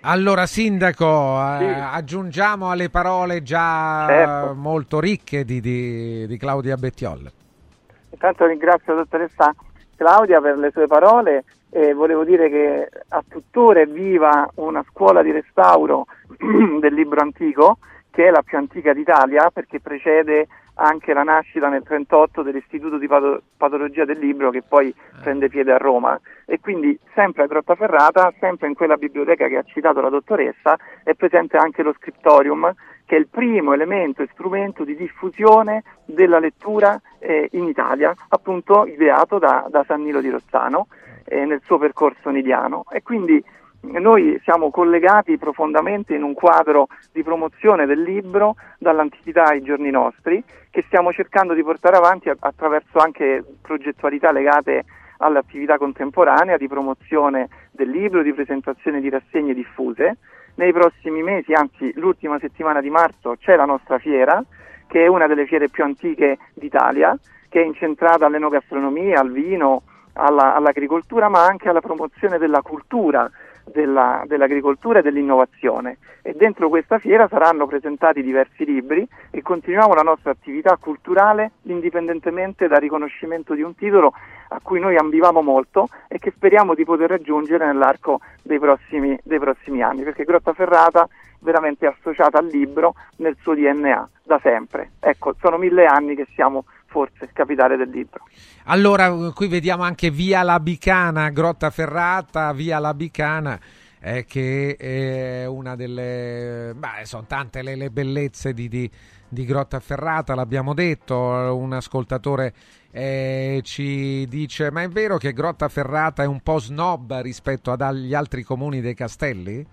Allora, Sindaco, sì. eh, aggiungiamo alle parole già certo. molto ricche di, di, di Claudia Bettiol. Intanto ringrazio la dottoressa Claudia per le sue parole e volevo dire che a tuttora è viva una scuola di restauro del libro antico che è la più antica d'Italia perché precede anche la nascita nel 1938 dell'Istituto di Patologia del Libro che poi ah. prende piede a Roma e quindi sempre a Grottaferrata, sempre in quella biblioteca che ha citato la dottoressa, è presente anche lo scriptorium che è il primo elemento e strumento di diffusione della lettura eh, in Italia, appunto ideato da, da San Nilo di Rozzano eh, nel suo percorso nidiano e quindi noi siamo collegati profondamente in un quadro di promozione del libro dall'antichità ai giorni nostri che stiamo cercando di portare avanti attraverso anche progettualità legate all'attività contemporanea di promozione del libro, di presentazione di rassegne diffuse. Nei prossimi mesi, anzi l'ultima settimana di marzo, c'è la nostra fiera, che è una delle fiere più antiche d'Italia, che è incentrata all'enogastronomia, al vino, alla, all'agricoltura, ma anche alla promozione della cultura della, dell'agricoltura e dell'innovazione e dentro questa fiera saranno presentati diversi libri e continuiamo la nostra attività culturale indipendentemente dal riconoscimento di un titolo a cui noi ambivamo molto e che speriamo di poter raggiungere nell'arco dei prossimi, dei prossimi anni perché Grottaferrata veramente associata al libro nel suo DNA da sempre. Ecco, sono mille anni che siamo forse capitale del libro. Allora, qui vediamo anche Via La Bicana, Grotta Ferrata, Via La Bicana. Eh, che è una delle beh, sono tante le, le bellezze di, di, di, Grotta Ferrata, l'abbiamo detto. Un ascoltatore eh, ci dice: Ma è vero che Grotta Ferrata è un po' snob rispetto agli altri comuni dei castelli?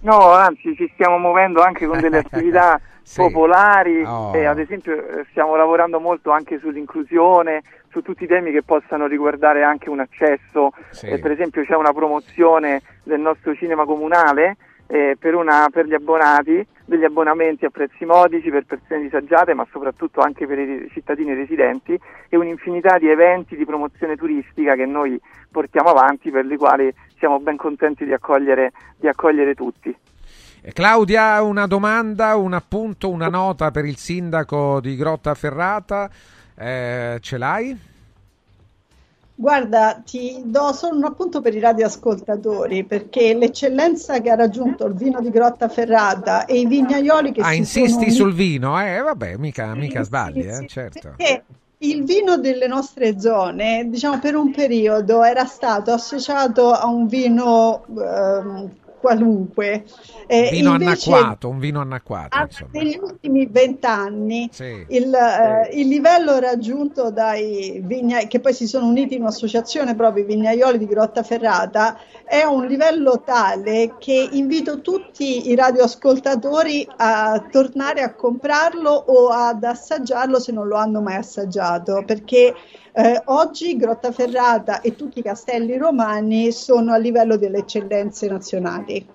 No, anzi, ci stiamo muovendo anche con delle attività sì. popolari, oh. e ad esempio eh, stiamo lavorando molto anche sull'inclusione, su tutti i temi che possano riguardare anche un accesso, sì. eh, per esempio c'è una promozione del nostro cinema comunale eh, per, una, per, gli abbonati, degli abbonamenti a prezzi modici per persone disagiate, ma soprattutto anche per i cittadini residenti e un'infinità di eventi di promozione turistica che noi portiamo avanti per i quali siamo ben contenti di accogliere, di accogliere tutti. Eh, Claudia, una domanda, un appunto, una nota per il sindaco di Grotta Ferrata. Eh, ce l'hai? Guarda, ti do solo un appunto per i radioascoltatori, perché l'eccellenza che ha raggiunto il vino di Grotta Ferrata e i vignaioli che ah, si insisti sul vino? Eh, vabbè, mica, mica sbagli, eh, certo. Perché il vino delle nostre zone, diciamo per un periodo, era stato associato a un vino eh, qualunque. Eh, vino annacquato, un vino annacquato. Negli ultimi vent'anni sì. il, eh, il, livello raggiunto dai vignai, che poi si sono uniti in un'associazione proprio i vignaioli di Grottaferrata, è un livello tale che invito tutti i radioascoltatori a tornare a comprarlo o ad assaggiarlo se non lo hanno mai assaggiato, perché eh, oggi Grottaferrata e tutti i castelli romani sono a livello delle eccellenze nazionali.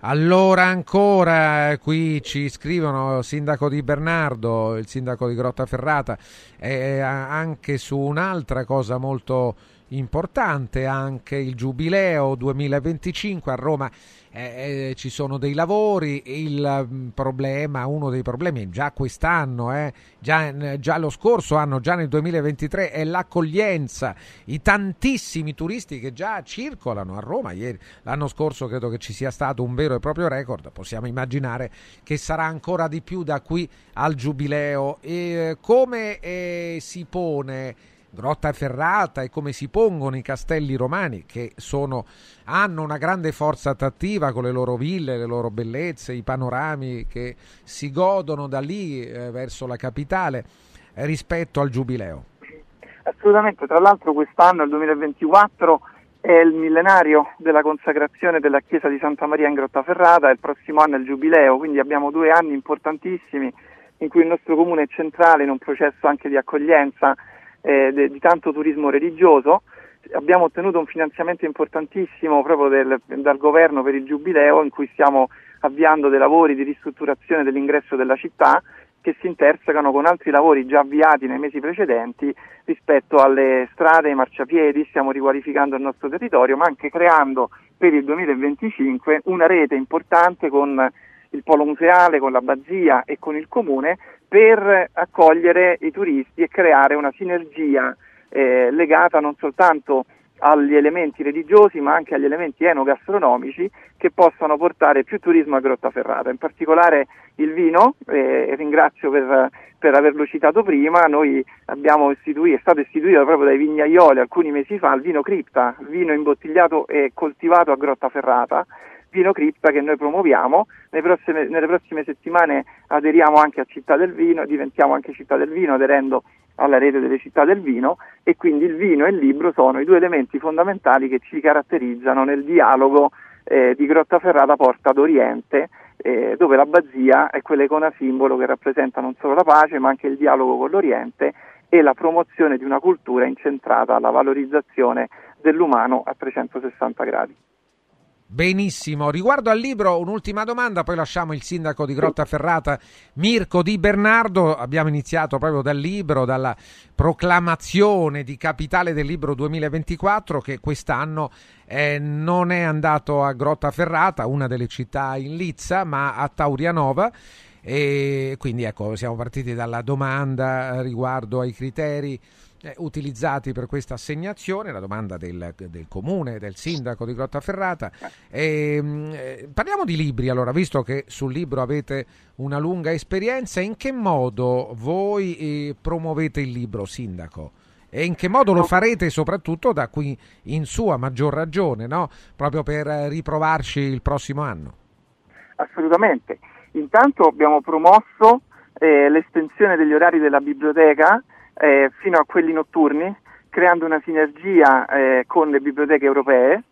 Allora ancora qui ci scrivono sindaco di Bernardo, il sindaco di Grottaferrata, eh, anche su un'altra cosa molto importante, anche il giubileo 2025 a Roma eh, eh, ci sono dei lavori, il mm, problema, uno dei problemi già quest'anno, eh, già, già, lo scorso anno, già nel 2023, è l'accoglienza, i tantissimi turisti che già circolano a Roma. Ieri, l'anno scorso credo che ci sia stato un vero e proprio record, possiamo immaginare che sarà ancora di più da qui al giubileo. E, come eh, si pone Grotta Ferrata e come si pongono i castelli romani che sono, hanno una grande forza attrattiva con le loro ville, le loro bellezze, i panorami che si godono da lì eh, verso la capitale eh, rispetto al Giubileo. Assolutamente, tra l'altro quest'anno, il 2024, è il millenario della consacrazione della chiesa di Santa Maria in Grottaferrata e il prossimo anno è il Giubileo, quindi abbiamo due anni importantissimi in cui il nostro comune è centrale in un processo anche di accoglienza eh, de, di tanto turismo religioso. Abbiamo ottenuto un finanziamento importantissimo proprio del, dal governo per il Giubileo in cui stiamo avviando dei lavori di ristrutturazione dell'ingresso della città che si intersecano con altri lavori già avviati nei mesi precedenti rispetto alle strade ai marciapiedi, stiamo riqualificando il nostro territorio, ma anche creando per il 2025 una rete importante con il polo museale, con l'abbazia e con il comune per accogliere i turisti e creare una sinergia eh, legata non soltanto agli elementi religiosi ma anche agli elementi enogastronomici che possano portare più turismo a Grottaferrata, in particolare il vino, eh, ringrazio per, per, averlo citato prima, noi abbiamo istituito, è stato istituito proprio dai vignaioli alcuni mesi fa il vino cripta, vino imbottigliato e coltivato a Grottaferrata, vino cripta che noi promuoviamo, nelle prossime, nelle prossime settimane aderiamo anche a Città del Vino, diventiamo anche Città del Vino aderendo alla rete delle città del vino e quindi il vino e il libro sono i due elementi fondamentali che ci caratterizzano nel dialogo eh, di Grottaferrata Porta d'Oriente eh, dove l'abbazia è quell'icona simbolo che rappresenta non solo la pace ma anche il dialogo con l'Oriente e la promozione di una cultura incentrata alla valorizzazione dell'umano a 360 gradi. Benissimo, riguardo al libro un'ultima domanda, poi lasciamo il sindaco di Grottaferrata Mirko Di Bernardo, abbiamo iniziato proprio dal libro, dalla proclamazione di capitale del libro 2024 che quest'anno eh, non è andato a Grottaferrata, una delle città in Lizza, ma a Taurianova. E quindi ecco, siamo partiti dalla domanda riguardo ai criteri eh, utilizzati per questa assegnazione, la domanda del, del comune, del sindaco di Grottaferrata. E, ehm, eh, parliamo di libri, allora, visto che sul libro avete una lunga esperienza, in che modo voi eh, promuovete il libro, sindaco? E in che modo lo farete soprattutto da qui in sua maggior ragione, no? proprio per riprovarci il prossimo anno? Assolutamente. Intanto abbiamo promosso eh, l'estensione degli orari della biblioteca eh, fino a quelli notturni, creando una sinergia eh, con le biblioteche europee.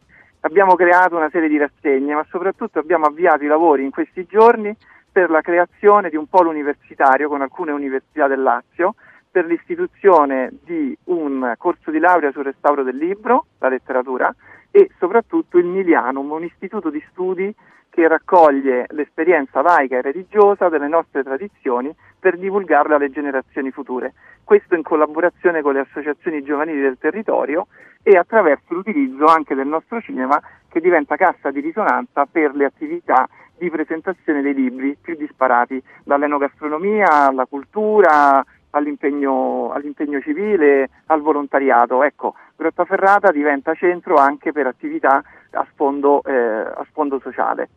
Abbiamo creato una serie di rassegne, ma soprattutto abbiamo avviato i lavori in questi giorni per la creazione di un polo universitario con alcune università del Lazio, per l'istituzione di un corso di laurea sul restauro del libro, la letteratura, e soprattutto il Milianum, un istituto di studi che raccoglie l'esperienza laica e religiosa delle nostre tradizioni per divulgarle alle generazioni future. Questo in collaborazione con le associazioni giovanili del territorio e attraverso l'utilizzo anche del nostro cinema che diventa cassa di risonanza per le attività di presentazione dei libri più disparati, dall'enogastronomia alla cultura, all'impegno, all'impegno, civile, al volontariato. Ecco, Grottaferrata diventa centro anche per attività a sfondo, eh, a sfondo sociale.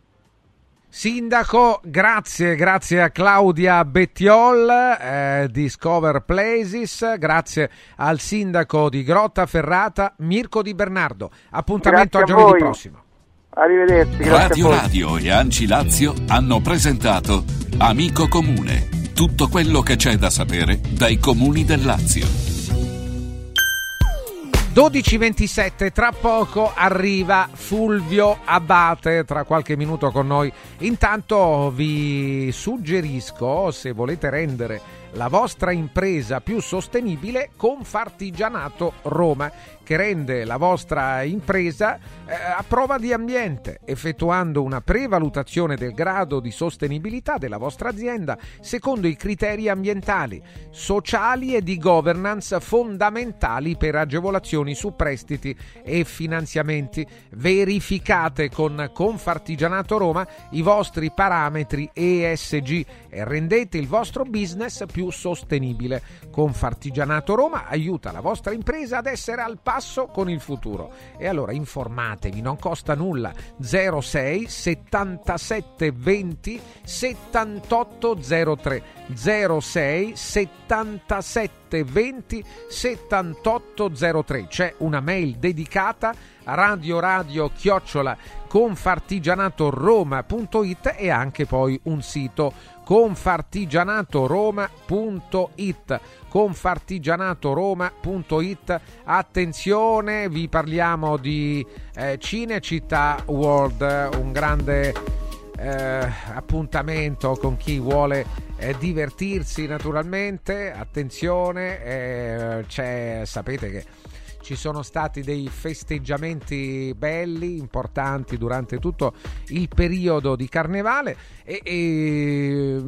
Sindaco, grazie, grazie a Claudia Bettiol eh, di Discover Places, grazie al sindaco di Grottaferrata Mirko Di Bernardo. Appuntamento grazie a giovedì prossimo. Arrivederci. Radio Radio e Anci Lazio hanno presentato Amico Comune, tutto quello che c'è da sapere dai comuni del Lazio. 12.27, tra poco arriva Fulvio Abate, tra qualche minuto con noi. Intanto vi suggerisco, se volete rendere la vostra impresa più sostenibile, Confartigianato Roma che rende la vostra impresa eh, a prova di ambiente, effettuando una prevalutazione del grado di sostenibilità della vostra azienda secondo i criteri ambientali, sociali e di governance fondamentali per agevolazioni su prestiti e finanziamenti. Verificate con Confartigianato Roma i vostri parametri ESG e rendete il vostro business più più sostenibile. Confartigianato Roma aiuta la vostra impresa ad essere al passo con il futuro. E allora informatevi, non costa nulla. 06 77 20 7803 06 77 20 7803 c'è una mail dedicata a radio radio chiocciola confartigianatoroma.it e anche poi un sito confartigianatoroma.it confartigianatoroma.it attenzione vi parliamo di eh, Cinecittà World un grande eh, appuntamento con chi vuole eh, divertirsi naturalmente. Attenzione eh, c'è sapete che ci sono stati dei festeggiamenti belli, importanti durante tutto il periodo di carnevale e, e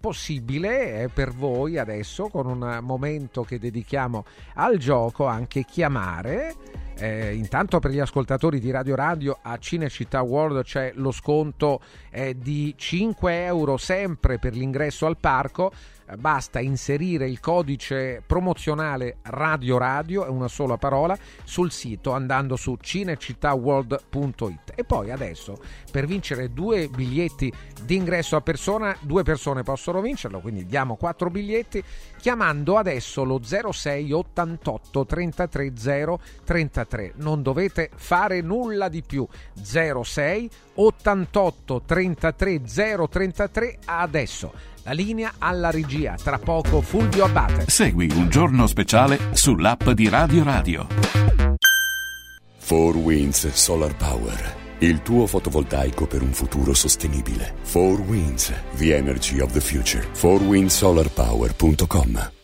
possibile è per voi adesso con un momento che dedichiamo al gioco anche chiamare eh, intanto per gli ascoltatori di Radio Radio a Cinecittà World c'è lo sconto eh, di 5 euro sempre per l'ingresso al parco basta inserire il codice promozionale Radio Radio, è una sola parola, sul sito andando su cinecittàworld.it. E poi adesso per vincere due biglietti d'ingresso a persona, due persone possono vincerlo, quindi diamo quattro biglietti chiamando adesso lo 06 88 33 0 33. Non dovete fare nulla di più. 06 88 33 0 33 adesso. La linea alla regia, tra poco Fulvio Abbate. Segui un giorno speciale sull'app di Radio Radio. 4 Winds Solar Power. Il tuo fotovoltaico per un futuro sostenibile. 4 Winds, the energy of the future. 4windsolarpower.com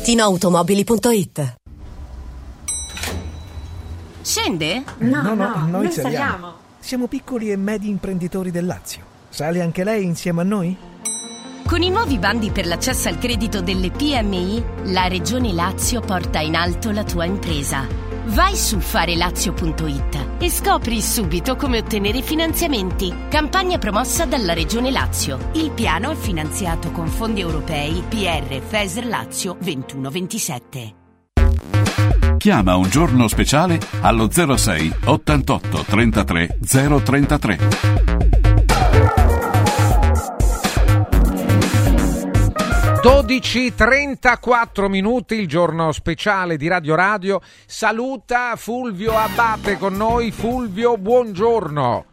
ValentinoAutomobili.it Scende? No, no, no, noi saliamo. Siamo piccoli e medi imprenditori del Lazio. Sale anche lei insieme a noi? Con i nuovi bandi per l'accesso al credito delle PMI, la Regione Lazio porta in alto la tua impresa. Vai su farelazio.it e scopri subito come ottenere finanziamenti. Campagna promossa dalla Regione Lazio. Il piano è finanziato con fondi europei PR FESR Lazio 2127. Chiama un giorno speciale allo 06 88 33 033. 12.34 minuti, il giorno speciale di Radio Radio. Saluta Fulvio Abate con noi. Fulvio, buongiorno.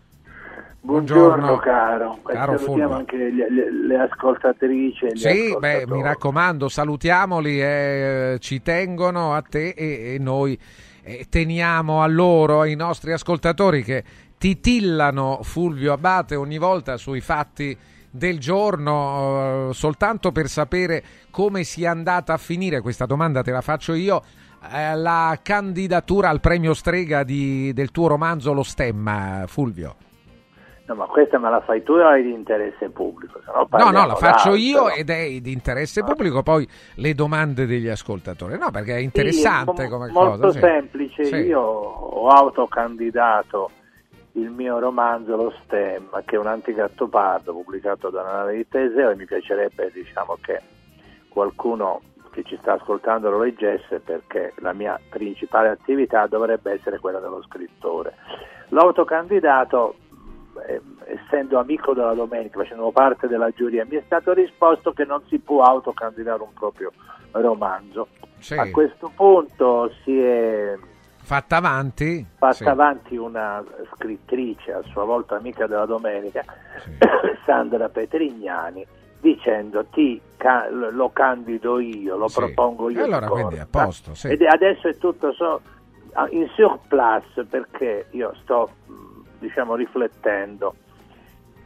Buongiorno, caro. E Caro salutiamo Fulvio. anche le, le- le ascoltatrici Sì, beh, mi raccomando, salutiamoli, eh, ci tengono a te e, e noi eh, teniamo a loro, ai nostri ascoltatori che titillano Fulvio Abate ogni volta sui fatti del giorno, eh, soltanto per sapere come sia andata a finire, questa domanda te la faccio io, eh, la candidatura al premio Strega di- del tuo romanzo Lo Stemma, Fulvio. No, ma questa me la fai tu o è di interesse pubblico? No, No, la faccio io ed è di interesse pubblico, poi le domande degli ascoltatori. No, perché è interessante Sì, come mo- molto cosa. sì. semplice. Sì. Io ho autocandidato il mio romanzo Lo Stemma, che è un antigattopardo pubblicato da Nave di Teseo e mi piacerebbe diciamo, che qualcuno che ci sta ascoltando lo leggesse perché la mia principale attività dovrebbe essere quella dello scrittore. L'ho autocandidato eh, essendo amico della domenica, facendo parte della giuria, mi è stato risposto che non si può autocandidare un proprio romanzo. Sì. A questo punto si è Fatta avanti. fatta Sì. avanti una scrittrice, a sua volta amica della domenica, Sandra Petrignani, dicendo ti ca- lo candido io, lo Sì. propongo io. E allora in quindi è a posto, sì. Ed adesso è tutto so- in surplus perché io sto diciamo riflettendo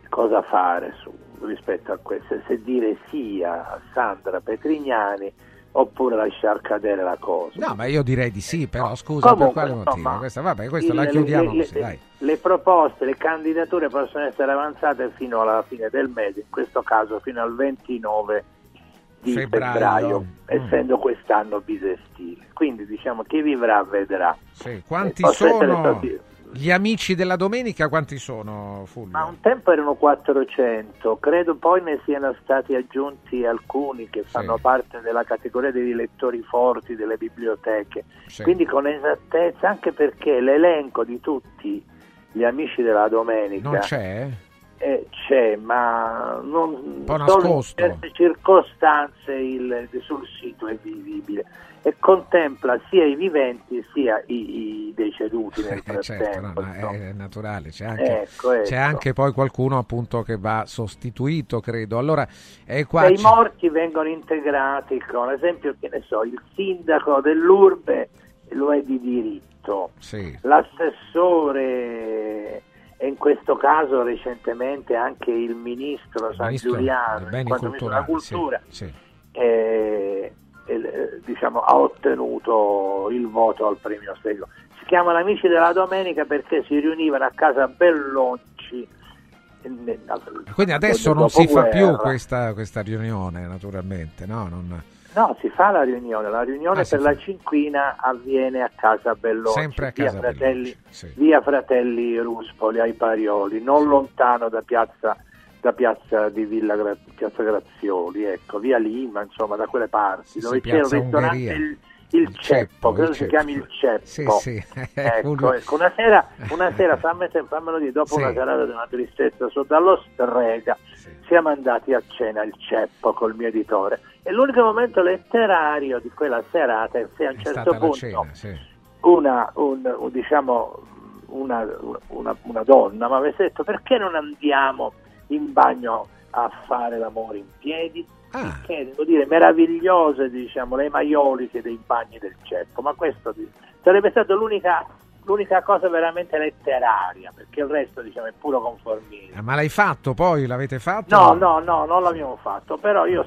cosa fare su- rispetto a questo, se dire sì a Sandra Petrignani oppure lasciar cadere la cosa. No, ma io direi di sì, però scusa, per Comunque, quale motivo? insomma, Questa, vabbè, questa la le- chiudiamo le, così, le- le proposte, le candidature possono essere avanzate fino alla fine del mese, in questo caso fino al 29 di Febbraio. febbraio, Mm. essendo quest'anno bisestile. Quindi diciamo chi vivrà vedrà. Sì, Quanti Eh, sono gli amici della domenica? Quanti sono, Fulvio? Ma un tempo erano 400, credo poi ne siano stati aggiunti alcuni che fanno parte della categoria dei lettori forti delle biblioteche. Sì. Quindi con esattezza, anche perché l'elenco di tutti gli amici della domenica Non c'è? eh, c'è, ma non solo in certe circostanze il, sul sito è visibile e contempla sia i viventi sia i, i deceduti nel Eh, certo, no, è naturale, c'è anche, Ecco, ecco. c'è anche poi qualcuno appunto che va sostituito, credo. Allora, è qua i morti vengono integrati con, ad esempio, che ne so, il sindaco dell'urbe lo è di diritto, Sì. l'assessore e in questo caso recentemente anche il ministro San Ministro Giuliano, ministro della culturali, cultura, sì, sì. eh, eh, diciamo, ha ottenuto il voto al premio Stego. Si chiamano Amici della Domenica perché si riunivano a casa Bellonci. Quindi adesso non si fa più guerra. questa, questa riunione, naturalmente, no? Non- No, si fa la riunione. La riunione Ah, per la cinquina avviene a casa Bellocci, Sempre a via, casa Fratelli, Bellocci, sì. via Fratelli Ruspoli ai Parioli, non lontano da piazza, da piazza di Villa Gra- piazza Grazioli, ecco, via Lima, insomma, da quelle parti, Sì, dove sì, il Piazza ristorante il, il Il Ceppo, credo il si chiami il Ceppo. Sì. Ecco, ecco, una sera, una sera fammi- fammelo dire, dopo una serata di una tristezza sotto allo strega, siamo andati a cena al Ceppo col mio editore. E l'unico momento letterario di quella serata è se a un È certo punto cena, una, un- un- diciamo, una, una- una donna mi avesse detto perché non andiamo in bagno a fare l'amore in piedi? Ah. Che devo dire meravigliose diciamo, le maioliche dei bagni del ceppo, ma questo sarebbe stata l'unica, l'unica cosa veramente letteraria, perché il resto diciamo, è puro conformismo. Ah, Ma l'hai fatto poi? L'avete fatto? No, no, no, non l'abbiamo fatto, però io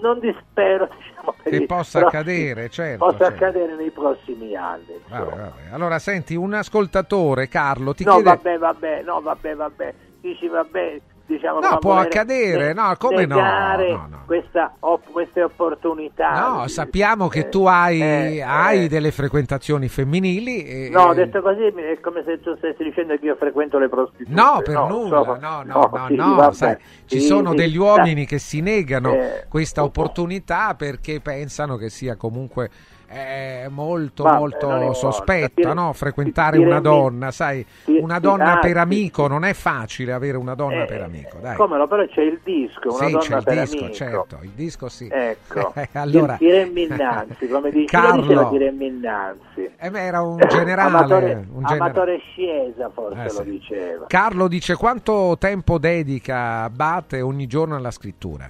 non dispero diciamo, Che i possa accadere, certo, Possa certo. accadere nei prossimi anni. Vabbè, vabbè. Allora, senti, un ascoltatore, Carlo, ti no, chiede... vabbè, vabbè, no, vabbè, vabbè. Dici, vabbè, diciamo No, può accadere, no, come no, negare no, no. Questa, op- queste opportunità. No, sappiamo che Eh, tu hai, eh, hai eh. delle frequentazioni femminili. E, No, detto così è come se tu stessi dicendo che io frequento le prostitute. No, per nulla, insomma, no, no, no, sì, no, vabbè, sai, ci sì, sono sì, degli uomini che si negano Eh, questa opportunità perché pensano che sia comunque eh, molto, Vabbè, molto sospetta, no? Frequentare dire- una donna, sai, sì, una donna ah, per sì, amico, non è facile avere una donna Eh, per amico, dai. Come no, però c'è il disco, una Sì, donna c'è il per disco, amico. certo, il disco sì. Ecco, allora... tiremmo innanzi, come dice, Carlo. tiremmo innanzi. Eh beh, era un generale. Amatore, un genera- amatore Sciesa forse Eh, lo sì. diceva. Carlo dice quanto tempo dedica Abate ogni giorno alla scrittura?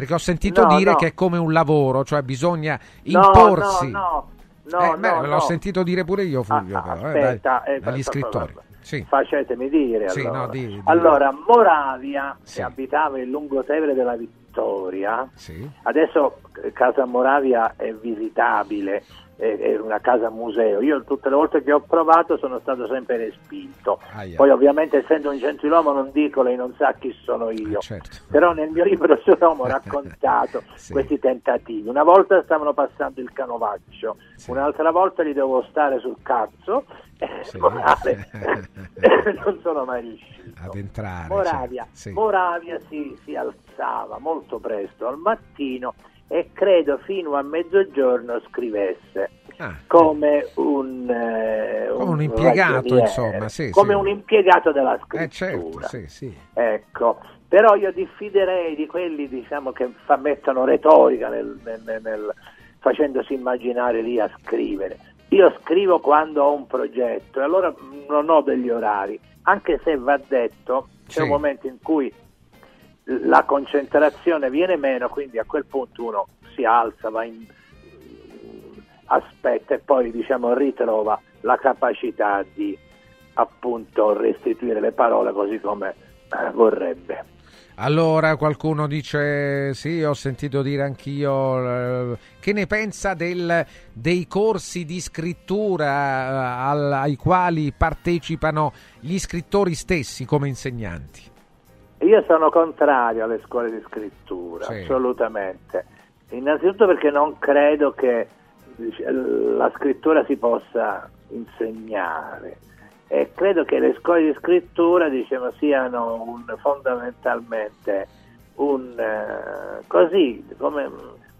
Perché ho sentito No, dire no. che è come un lavoro, cioè bisogna No, imporsi. no, no, Eh, no, beh, l'ho sentito dire pure io, Fulvio. Ah, però, eh, aspetta, dai, eh, dagli fa- fa- scrittori. Sì. Facetemi dire Sì, allora. di- di- Allora, Moravia, Sì. che abitava in Lungotevere della Vittoria, Sì. adesso eh, Casa Moravia è visitabile, è, è una casa museo. Io tutte le volte che ho provato sono stato sempre respinto. Aia. Poi ovviamente essendo un gentiluomo non dico lei non sa chi sono io. Eh, certo. Però nel mio libro ho raccontato Sì. questi tentativi. Una volta stavano passando il canovaccio, Sì. un'altra volta li devo stare sul cazzo. e Sì. morale, non sono mai riuscito. Ad entrare. Moravia, cioè. Moravia si, si alzava molto presto al mattino e credo fino a mezzogiorno scrivesse Ah, come un, eh, Come un impiegato, ragioniere, insomma, sì, come sì. un impiegato della eh, certo, scrittura. sì, sì. Ecco, però io diffiderei di quelli diciamo, che fa- mettono retorica nel- nel- nel- facendosi immaginare lì a scrivere. Io scrivo quando ho un progetto e allora non ho degli orari, anche se va detto c'è un momento in cui la concentrazione viene meno, quindi a quel punto uno si alza, va in, aspetta e poi diciamo ritrova la capacità di appunto restituire le parole così come eh, vorrebbe. Allora qualcuno dice sì, ho sentito dire anch'io eh, che ne pensa del- dei corsi di scrittura eh, al- ai quali partecipano gli scrittori stessi come insegnanti. Io sono contrario alle scuole di scrittura, Sì. assolutamente. Innanzitutto perché non credo che la scrittura si possa insegnare e credo che le scuole di scrittura diciamo, siano un- fondamentalmente un eh, così come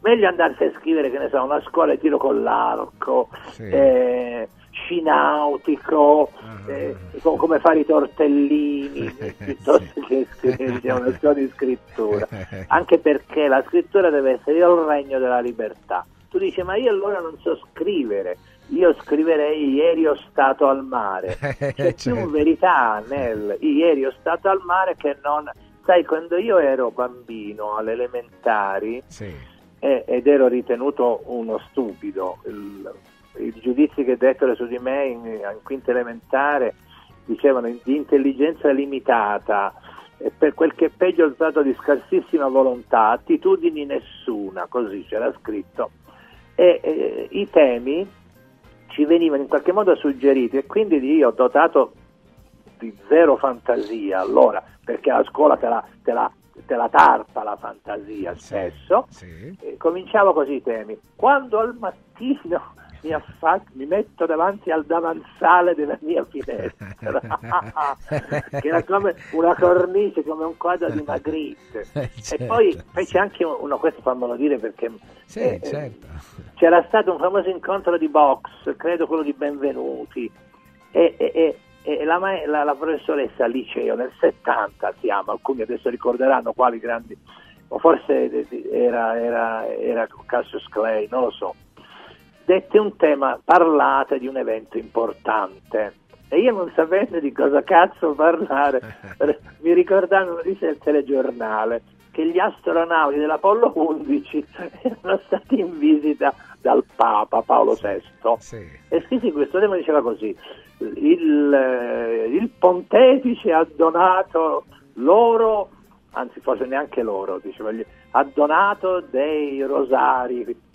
meglio andarsi a scrivere che ne so una scuola di tiro con l'arco Sì. eh, scinautico Ah. eh, co- come fare i tortellini piuttosto che scrivere una scuola di scrittura, anche perché la scrittura deve essere il regno della libertà. Tu dici, ma io allora non so scrivere, io scriverei ieri ho stato al mare. C'è certo. più verità nel ieri ho stato al mare che non... Sai, quando io ero bambino alle elementari eh, ed ero ritenuto uno stupido, il, i giudizi che dettero su di me in, in quinta elementare dicevano di intelligenza limitata, e per quel che è peggio il stato di scarsissima volontà, attitudini nessuna, così c'era scritto. E eh, i temi ci venivano in qualche modo suggeriti e quindi io dotato di zero fantasia allora, perché a scuola te la, te la, te la tarpa la fantasia spesso, e cominciavo così i temi. Quando al mattino mi, affa- mi metto davanti al davanzale della mia finestra, che era come una cornice, come un quadro di Magritte. E poi fece anche uno, questo fammelo dire perché Sì, eh, certo. c'era stato un famoso incontro di box, credo quello di Benvenuti, e, e- e- la, ma- la- la professoressa al liceo nel 70 siamo, alcuni adesso ricorderanno quali grandi, o forse era, era, era Cassius Clay, non lo so, dette un tema, parlate di un evento importante. E io non sapendo di cosa cazzo parlare, mi ricordarono dice il telegiornale che gli astronauti dell'Apollo 11 erano stati in visita dal Papa Paolo VI. E scrissi questo tema diceva così: il, eh, il pontefice ha donato loro, anzi forse neanche loro, diceva, ha donato dei rosari.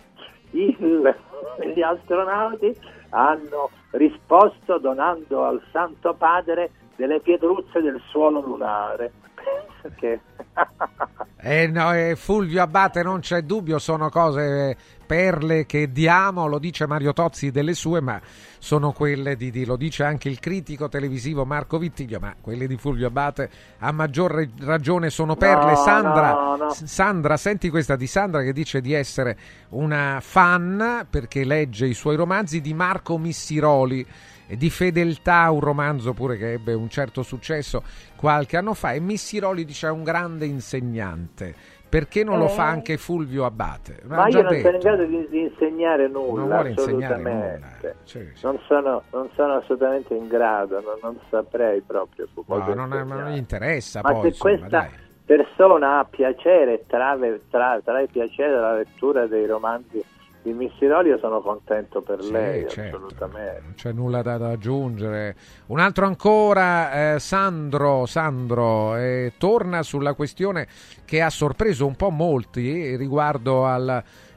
Il- gli astronauti hanno risposto donando al Santo Padre delle pietruzze del suolo lunare. Penso che Eh, no, eh, Fulvio Abate, non c'è dubbio, sono cose, perle che diamo, lo dice Mario Tozzi delle sue, ma sono quelle di, di- lo dice anche il critico televisivo Marco Vittiglio, ma quelle di Fulvio Abate a maggior ragione sono perle. No, Sandra, no, no. Sandra, senti questa di Sandra che dice di essere una fan perché legge i suoi romanzi di Marco Missiroli di Fedeltà, un romanzo pure che ebbe un certo successo qualche anno fa e Missiroli dice è un grande insegnante. Perché non lo Eh. fa anche Fulvio Abate? Ma io non sono in detto. grado di, di insegnare nulla, Non vuole insegnare assolutamente. Non, sono, non sono assolutamente in grado, non, non saprei proprio. No, cosa non, è- non gli interessa Ma poi, se insomma, questa dai. persona ha piacere, trae, tra, trae piacere dalla lettura dei romanzi di Missiroli, io sono contento per Sì, lei, certo. assolutamente. Non c'è nulla da, da aggiungere. Un altro ancora, eh, Sandro, Sandro eh, torna sulla questione che ha sorpreso un po' molti eh, riguardo al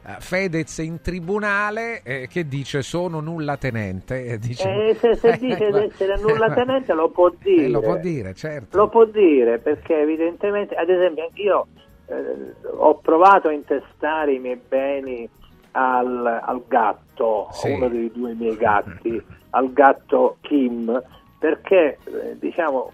eh, Fedez in tribunale eh, che dice sono nulla tenente. Eh, dice- Eh, se, se Eh, dice di essere nulla tenente lo può dire. Eh, lo può dire, certo. Lo può dire perché evidentemente, ad esempio, io eh, ho provato a intestare i miei beni al, al gatto, Sì. uno dei due miei gatti, al gatto Kim, perché eh, diciamo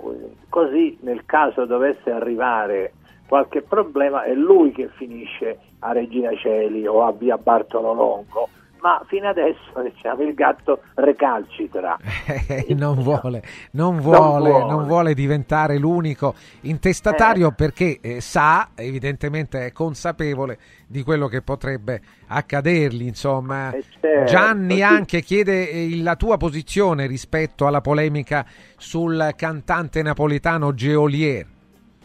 così nel caso dovesse arrivare qualche problema è lui che finisce a Regina Celi o a via Bartolo Longo. Ma fino adesso diciamo, il gatto recalcitra. Eh, non vuole, non vuole, vuole. non vuole diventare l'unico intestatario perché eh, sa, evidentemente è consapevole di quello che potrebbe accadergli. Insomma, certo, Gianni anche chiede eh, la tua posizione rispetto alla polemica sul cantante napoletano Geolier.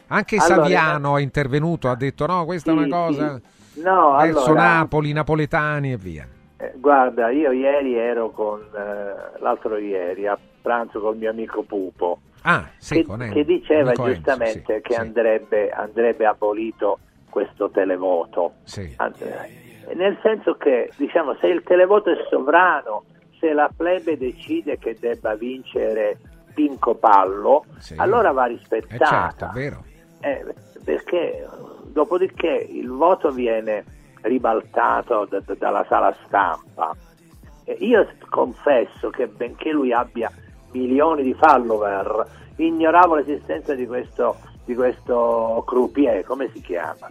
Anche Allora, Saviano è intervenuto, ha detto no, questa è Sì, una cosa sì. No, verso allora- Napoli, napoletani e via. Eh, guarda, io ieri ero con eh, l'altro ieri a pranzo col mio amico Pupo. Ah, sì, che, con che diceva Enzo, giustamente sì, che sì. Andrebbe, andrebbe abolito questo televoto. Sì. An- eh, Nel senso che, diciamo, se il televoto è sovrano, se la plebe decide che debba vincere Pinco Pallo, allora va Eh, rispettata. certo, è vero. Eh, perché dopodiché il voto viene ribaltato da- da- dalla sala stampa. E io confesso che benché lui abbia milioni di follower, ignoravo l'esistenza di questo, di questo croupier, come si chiama?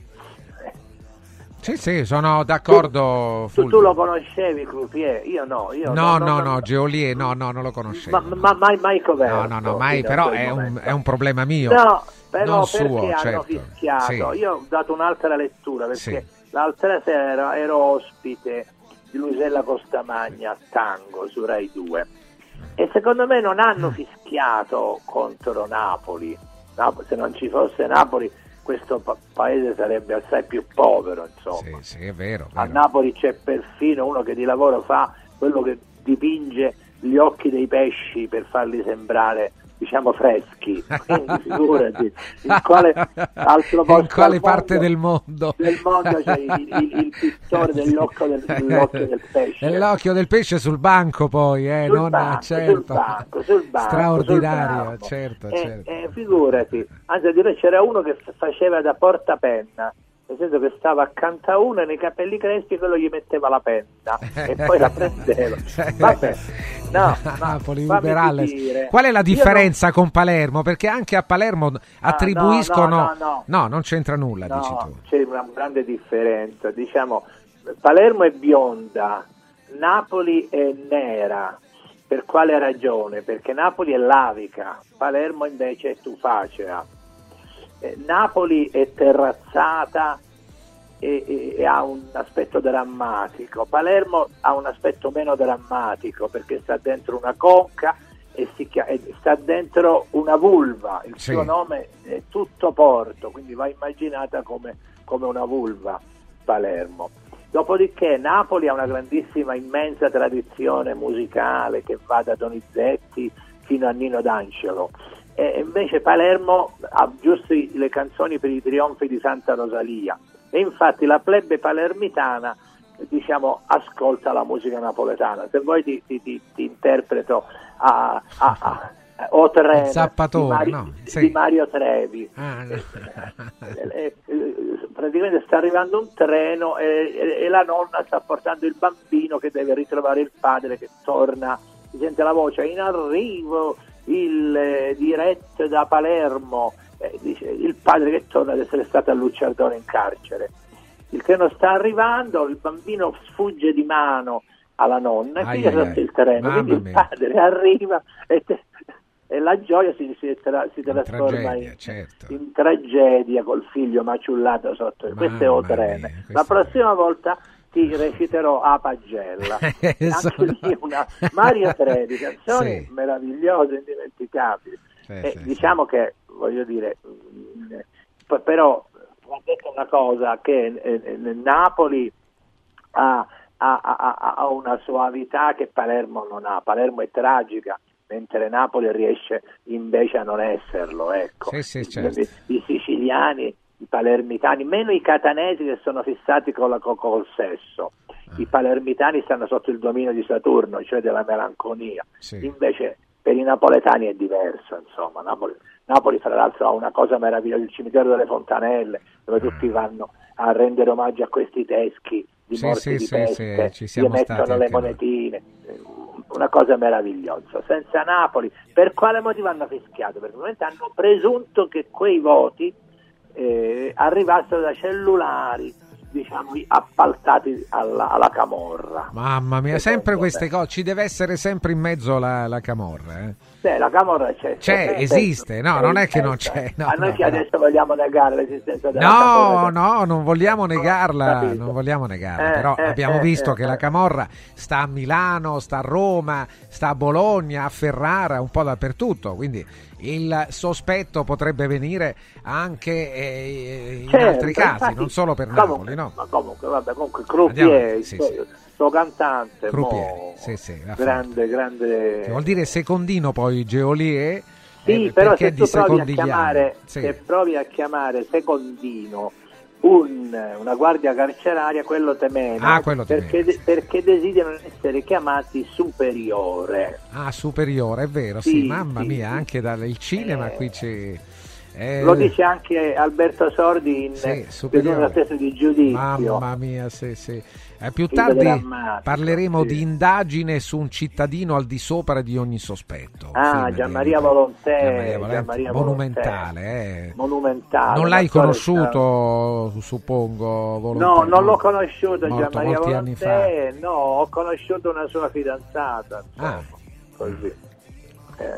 Sì, sì, sono d'accordo. Tu, Fulvio. tu lo conoscevi croupier? Io no. Io No, no, no, no, no, Geolier, no, no, non lo conoscevo. Ma, ma mai, mai No, coperto no, no, mai, fino a però è un, è un problema mio. No, Però Non perché suo, hanno certo. fischiato? Sì. Io ho dato un'altra lettura perché Sì. L'altra sera ero ospite di Luisella Costamagna a Tango su Rai 2 e secondo me non Mm. hanno fischiato contro Napoli. Nap- se non ci fosse Napoli questo pa- paese sarebbe assai più povero, insomma. Sì, è vero. A Napoli c'è perfino uno che di lavoro fa quello che dipinge gli occhi dei pesci per farli sembrare diciamo freschi. Quindi figurati in quale In quale al parte mondo- del mondo? del mondo c'è il, il- il pittore dell'occhio del, dell'occhio del pesce. Nell'occhio del pesce sul banco poi, eh, Sul non banco, certo. sul banco, sul banco, Straordinario, certo, Eh, certo. eh, figurati, anzi a dire c'era uno che faceva da portapenna, nel senso che stava accanto a uno e nei capelli crespi quello gli metteva la penna e poi la prendeva. Vabbè, no, Napoli, fammi Uberalles. dire. Qual è la differenza con Palermo? Perché anche a Palermo attribuiscono... no, no, no. non c'entra nulla, No, dici tu. c'è una grande differenza. Diciamo, Palermo è bionda, Napoli è nera. Per quale ragione? Perché Napoli è lavica, Palermo invece è tufacea. Eh, Napoli è terrazzata e, e- e ha un aspetto drammatico. Palermo ha un aspetto meno drammatico perché sta dentro una conca e, si chia- e sta dentro una vulva. Il Sì. suo nome è tutto porto, quindi va immaginata come, come una vulva Palermo. Dopodiché Napoli ha una grandissima, immensa tradizione musicale che va da Donizetti fino a Nino D'Angelo. E invece Palermo ha giusto le canzoni per i trionfi di Santa Rosalia. E infatti la plebe palermitana diciamo, ascolta la musica napoletana. Se vuoi ti, ti- ti- ti interpreto a, a, a- O Treno di, Zappatore, Mari- no? di Sì. Mario Trevi. Ah, no. Eh, eh, praticamente sta arrivando un treno e, e- e la nonna sta portando il bambino che deve ritrovare il padre che torna, si sente la voce in arrivo il eh, diretto da Palermo, Eh, dice il padre che torna ad essere stato a Lucciardone in carcere. Il treno sta arrivando, il bambino sfugge di mano alla nonna e Ai, piglia ai, sotto ai. il treno, Mamma quindi il padre arriva e, te- e la gioia si, si, tra- si trasforma tragedia, in, certo. in tragedia col figlio maciullato sotto il questo è Otrene. La prossima volta ti reciterò a pagella. Esatto. Anche lì una Mario Trevi, canzoni Sì. meravigliose, indimenticabili. Sì, E sì, diciamo che, voglio dire, però va detto una cosa, che eh, eh, Napoli ha, ha- ha- ha una soavità che Palermo non ha, Palermo è tragica, mentre Napoli riesce invece a non esserlo. Ecco. Sì, sì, certo. I, i siciliani, i palermitani, meno i catanesi che sono fissati con la, co- col sesso. I palermitani stanno sotto il dominio di Saturno, cioè della melanconia. Sì. Invece per i napoletani è diverso, insomma. Napoli, Napoli, fra l'altro ha una cosa meravigliosa, il cimitero delle Fontanelle, dove tutti vanno a rendere omaggio a questi teschi di. Sì, morti sì, di sì, peste, sì, ci mettono stati le anche noi. monetine. Una cosa meravigliosa. Senza Napoli, per quale motivo hanno fischiato? Perché hanno presunto che quei voti eh, arrivassero da cellulari, diciamo, appaltati alla, alla camorra. Mamma mia, sempre queste cose, ci deve essere sempre in mezzo la, la camorra. eh. Beh, la camorra c'è. C'è, esiste, no, c'è, non è che non c'è. no, a noi no, che no. adesso vogliamo negare l'esistenza della No, camorra. no, non vogliamo negarla, capito. non vogliamo negarla, Eh, però eh, abbiamo eh, visto eh, che eh. la Camorra sta a Milano, sta a Roma, sta a Bologna, a Ferrara, un po' dappertutto, quindi il sospetto potrebbe venire anche eh, in Certo, altri casi, infatti, non solo per comunque, Napoli, no? Ma comunque, vabbè, comunque Croupier, il sì, suo, sì. suo cantante, Croupier, mo, sì, sì, grande, grande... Che vuol dire secondino poi Geolier, Sì, eh, però perché se provi chiamare, Sì. se provi a chiamare secondino un- una guardia carceraria, quello temena, Ah, perché, de- perché desiderano essere chiamati superiore. Ah, superiore, è vero, sì, Sì, mamma sì, mia, sì. anche dal cinema qui c'è... eh, Lo dice anche Alberto Sordi in Sì, testa di giudizio. Mamma mia, sì, sì. Eh, più tardi parleremo sì. di indagine su un cittadino al di sopra di ogni sospetto. Ah, Gianmaria Volontè, monumentale. eh. Monumentale. Non l'hai conosciuto, suppongo, Volontè? No, non l'ho conosciuto Gianmaria Volontè, no, ho conosciuto una sua fidanzata, insomma, Ah. così.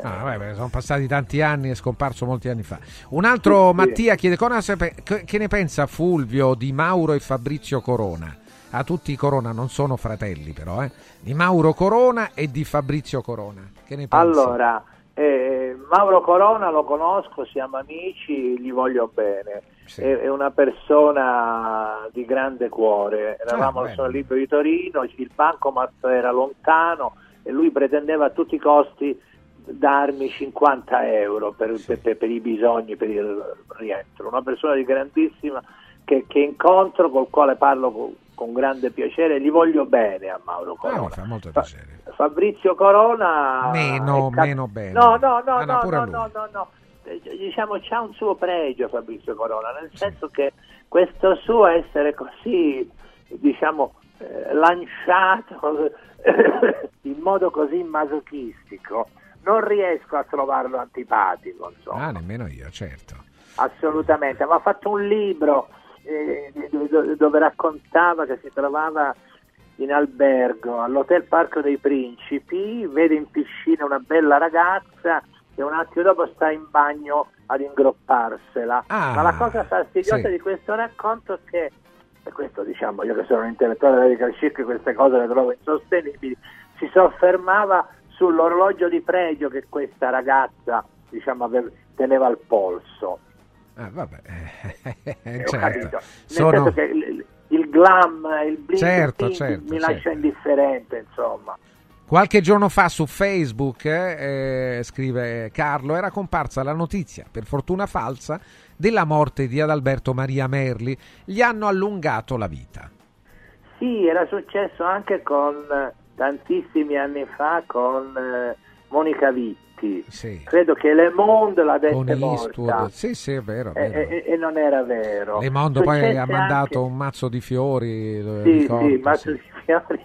Ah, vabbè, sono passati tanti anni, è scomparso molti anni fa. Un altro Sì, sì. Mattia chiede cosa che ne pensa Fulvio di Mauro e Fabrizio Corona. A tutti i Corona non sono fratelli, però, eh. Di Mauro Corona e di Fabrizio Corona. Che ne pensa? Allora, eh, Mauro Corona lo conosco, siamo amici, gli voglio bene. È, è una persona di grande cuore. Eravamo Ah, al. Sono Libro di Torino, il bancomat era lontano e lui pretendeva a tutti i costi darmi 50 euro per, per- per i bisogni, per il rientro. Una persona di grandissima che, che incontro, col quale parlo con, grande piacere, gli voglio bene a Mauro Ah, Corona. mi fa molto piacere. Fabrizio Corona Meno, cap- meno bene. No, no, no, Ah, no, no, no, no, no, no. Eh, Diciamo c'ha un suo pregio Fabrizio Corona, nel senso che questo suo essere così, diciamo, eh, lanciato in modo così masochistico, non riesco a trovarlo antipatico, insomma. Ah, nemmeno io, certo. Assolutamente, ma ha fatto un libro eh, do- do- dove raccontava che si trovava in albergo all'Hotel Parco dei Principi, vede in piscina una bella ragazza e un attimo dopo sta in bagno ad ingropparsela. Ah, ma la cosa fastidiosa sì. di questo racconto è che, e questo diciamo io che sono un intellettuale della Radical Chic, queste cose le trovo insostenibili, si soffermava sull'orologio di pregio che questa ragazza diciamo, teneva al polso. Ah, vabbè, Eh, certo. Sono- il, il glam, il bling Certo, bling certo, mi certo. lascia indifferente, insomma. Qualche giorno fa su Facebook, eh, eh, scrive Carlo, era comparsa la notizia, per fortuna falsa, della morte di Adalberto Maria Merli. Gli hanno allungato la vita. Sì, era successo anche con tantissimi anni fa con eh, Monica Vitti. Credo che Le Monde l'avesse morta Sì, sì, è vero. è e, vero. e- e non era vero. Le Mondo poi ha mandato anche- un mazzo di fiori. Sì, ricordo, sì, mazzo sì. di fiori.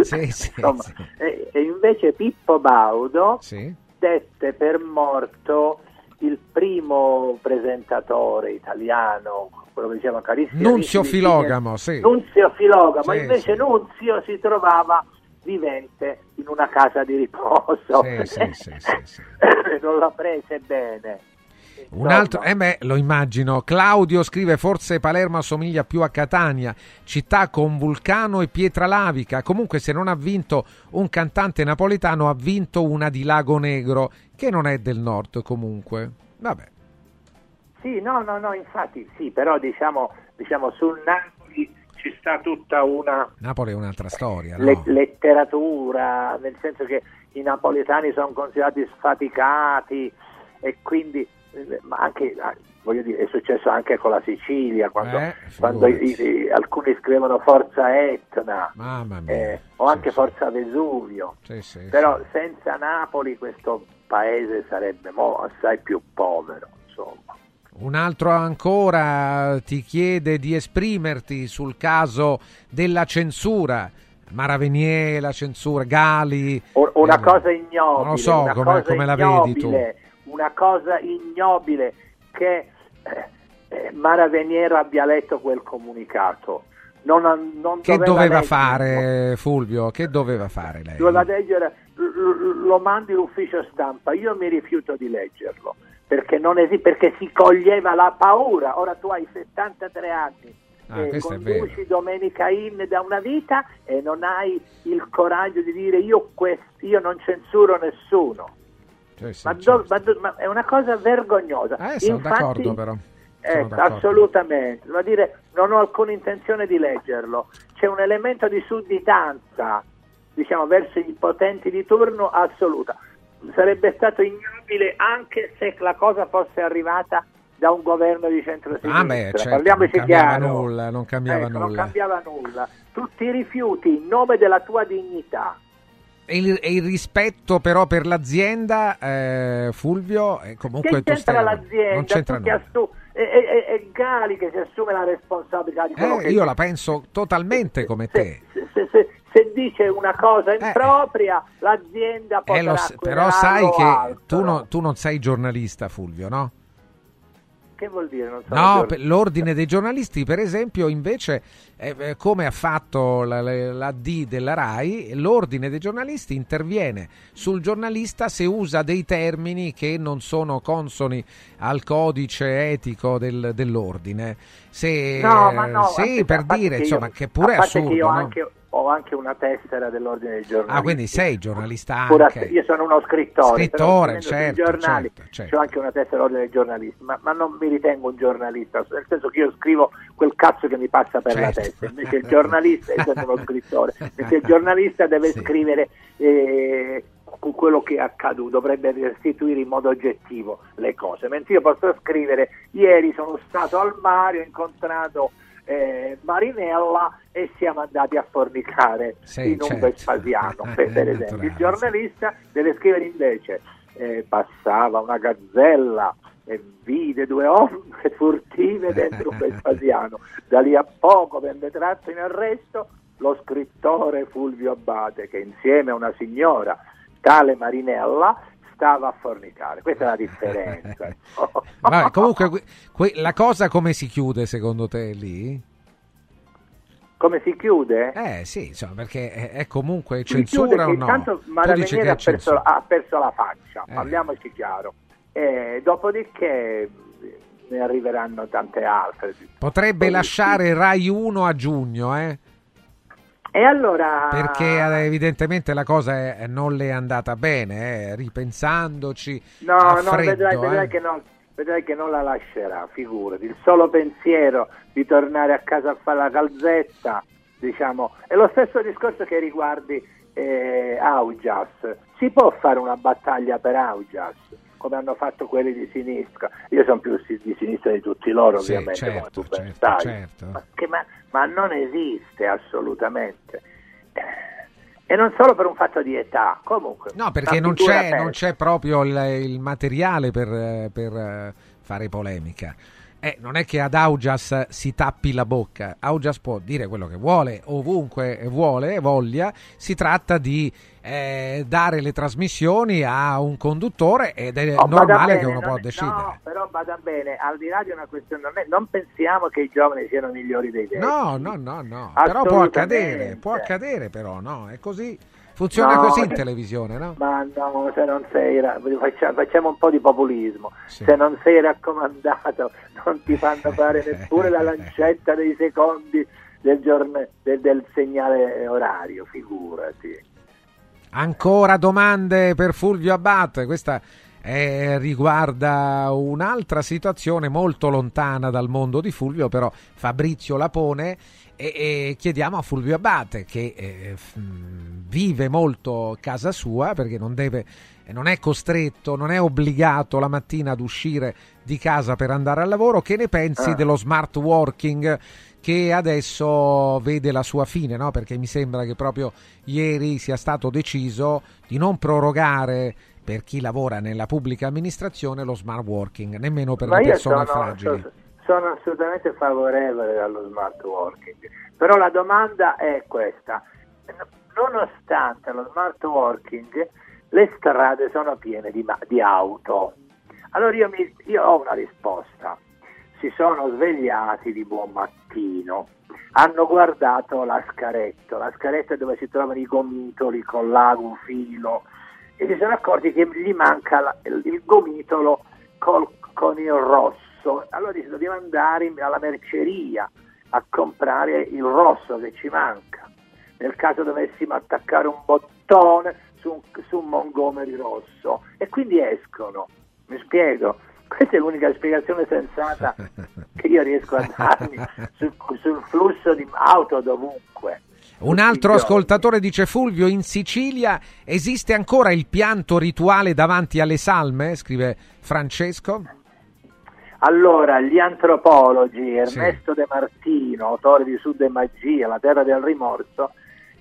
Sì, sì, Insomma, sì. E, e invece Pippo Baudo Sì. dette per morto il primo presentatore italiano, quello che diceva carissimo. Nunzio Filogamo, sì. Nunzio Filogamo, Sì, invece sì. Nunzio si trovava vivente in una casa di riposo Sì, sì, sì, non la prese bene. Un altro, eh beh, lo immagino. Claudio scrive: Forse Palermo assomiglia più a Catania, città con vulcano e pietra lavica. Comunque, se non ha vinto un cantante napoletano, ha vinto una di Lago Negro, che non è del nord comunque. Vabbè. Sì, no, no, no, infatti sì, però diciamo, diciamo sul Napoli ci sta tutta una Napoli è un'altra storia, no? le- letteratura, nel senso che i napoletani sono considerati sfaticati e quindi ma anche ah, voglio dire, è successo anche con la Sicilia quando, Eh, quando i- i- alcuni scrivono Forza Etna Mamma mia. eh, o anche Forza Vesuvio. Sì, sì, Però senza Napoli questo paese sarebbe mo assai più povero, insomma. Un altro ancora ti chiede di esprimerti sul caso della censura. Maravenier, la censura, Gali. Una eh, cosa ignobile, Non lo so una come, cosa come la vedi tu. Una cosa ignobile che eh, eh, Mara Veniero abbia letto quel comunicato. Non, non Che doveva leggerlo. fare Fulvio? Che doveva fare lei? Doveva leggere, lo mandi l'ufficio stampa, io mi rifiuto di leggerlo perché, non esi- perché si coglieva la paura. Ora tu hai 73 anni. Ah, eh, conduci Domenica In da una vita e non hai il coraggio di dire io, quest- io non censuro nessuno. Sì, sì, Ma, certo. do- ma do- ma è una cosa vergognosa. Eh, sono Infatti- d'accordo però. D'accordo. assolutamente. Devo dire, non ho alcuna intenzione di leggerlo. C'è un elemento di sudditanza, diciamo, verso i potenti di turno assoluta. Sarebbe stato ignobile anche se la cosa fosse arrivata da un governo di centrosinistra. Ah beh, certo, non Parliamoci cambiava chiaro. nulla, non cambiava Ecco, Non nulla. cambiava nulla. Tu ti rifiuti in nome della tua dignità. E il, e il rispetto però per l'azienda, eh, Fulvio, eh, comunque che tu c'entra l'azienda? Non c'entra Tu nulla. assu- è, è- è Gali che si assume la responsabilità di quello Eh, che io la penso totalmente come te. se, se- se dice una cosa impropria, l'azienda Eh, potrà lo s- però sai che tu, no- tu non sei giornalista, Fulvio, no? che vuol dire? Non No, per- l'ordine dei giornalisti, per esempio, invece, eh, eh, come ha fatto la, la- la D della RAI, l'ordine dei giornalisti interviene sul giornalista se usa dei termini che non sono consoni al codice etico del- dell'ordine. Se, No, ma no, sì, per dire, insomma, io- che pure è assurdo. che io no? anche, ho anche una tessera dell'ordine dei giornalisti. Ah, quindi sei giornalista anche. io sono uno scrittore, Scrittore, certo, giornali, certo, certo. ho anche una tessera dell'ordine dei giornalisti, ma, ma non mi ritengo un giornalista, nel senso che io scrivo quel cazzo che mi passa per la Certo. testa, invece il giornalista, io sono uno scrittore, invece il giornalista deve scrivere eh, con quello che è accaduto, dovrebbe restituire in modo oggettivo le cose, mentre io posso scrivere ieri sono stato al mare, ho incontrato eh, Marinella e siamo andati a fornicare Sì, in un certo. Vespasiano, per, per esempio. Il naturale, giornalista deve scrivere invece eh, passava una gazzella e vide due ombre furtive dentro un Vespasiano. Da lì a poco venne tratto in arresto lo scrittore Fulvio Abate che insieme a una signora, tale Marinella, stava a fornicare. Questa è la differenza. Vabbè, comunque, que- que- la cosa come si chiude secondo te lì? Come si chiude? Eh sì, insomma, perché è, è comunque Si censura o no? intanto Tu Mara dici Veniere che è ha perso, ha perso la faccia, Eh. parliamoci chiaro. E dopodiché ne arriveranno tante altre. Potrebbe Poi- lasciare Rai 1 a giugno, eh? E allora... Perché eh, evidentemente la cosa è- è- non le è andata bene, eh, ripensandoci No, a no, freddo, vedrai, eh. vedrai che non, vedrai che non la lascerà, figurati. Il solo pensiero di tornare a casa a fare la calzetta, diciamo, è lo stesso discorso che riguardi eh, Augias. Si può fare una battaglia per Augias, come hanno fatto quelli di sinistra. Io sono più di sinistra di tutti loro, Sì, ovviamente, come certo, tu certo, certo. Ma, che- ma- ma non esiste assolutamente. Eh, E non solo per un fatto di età, comunque. No, perché non c'è, non c'è proprio il, il materiale per, per, fare polemica. Eh, non è che ad Augias si tappi la bocca, Augias può dire quello che vuole, ovunque vuole, voglia, si tratta di eh, dare le trasmissioni a un conduttore ed è Oh, normale bene, che uno può è- decidere. No, però vada bene, al di là di una questione, non, è- non pensiamo che i giovani siano migliori dei vecchi. No, no, no, no, però può accadere, può accadere però, no, è così, funziona No, così in che- televisione, no? Ma no, se non sei, facciamo, un po' di populismo, se non sei raccomandato non ti fanno fare neppure la lancetta dei secondi del, giorno, del, del segnale orario, figurati. Ancora domande per Fulvio Abate, questa eh, riguarda un'altra situazione molto lontana dal mondo di Fulvio, però Fabrizio la pone e, e chiediamo a Fulvio Abate che eh, f- vive molto casa sua perché non deve eh, non è costretto, non è obbligato la mattina ad uscire di casa per andare al lavoro, che ne pensi Ah. dello smart working che adesso vede la sua fine, no? perché mi sembra che proprio ieri sia stato deciso di non prorogare per chi lavora nella pubblica amministrazione lo smart working, nemmeno per Ma le persone sono, fragili. so- sono assolutamente favorevole allo smart working, però la domanda è questa. Nonostante lo smart working, le strade sono piene di, di auto. Allora io, mi- io ho una risposta. Si sono svegliati di buon mattino, hanno guardato la scaretto, la scaretta dove si trovano i gomitoli con l'ago filo e si sono accorti che gli manca la- il gomitolo col- con il rosso. Allora dice dobbiamo andare alla merceria a comprare il rosso che ci manca. Nel caso dovessimo attaccare un bottone su un, su un Montgomery rosso e quindi escono. Mi spiego? Questa è l'unica spiegazione sensata che io riesco a darmi sul, sul flusso di auto dovunque. Un altro ascoltatore dice Fulvio, in Sicilia esiste ancora il pianto rituale davanti alle salme? Scrive Francesco. Allora, gli antropologi, Ernesto De Martino, autore di Sud e Magia, La terra del rimorso,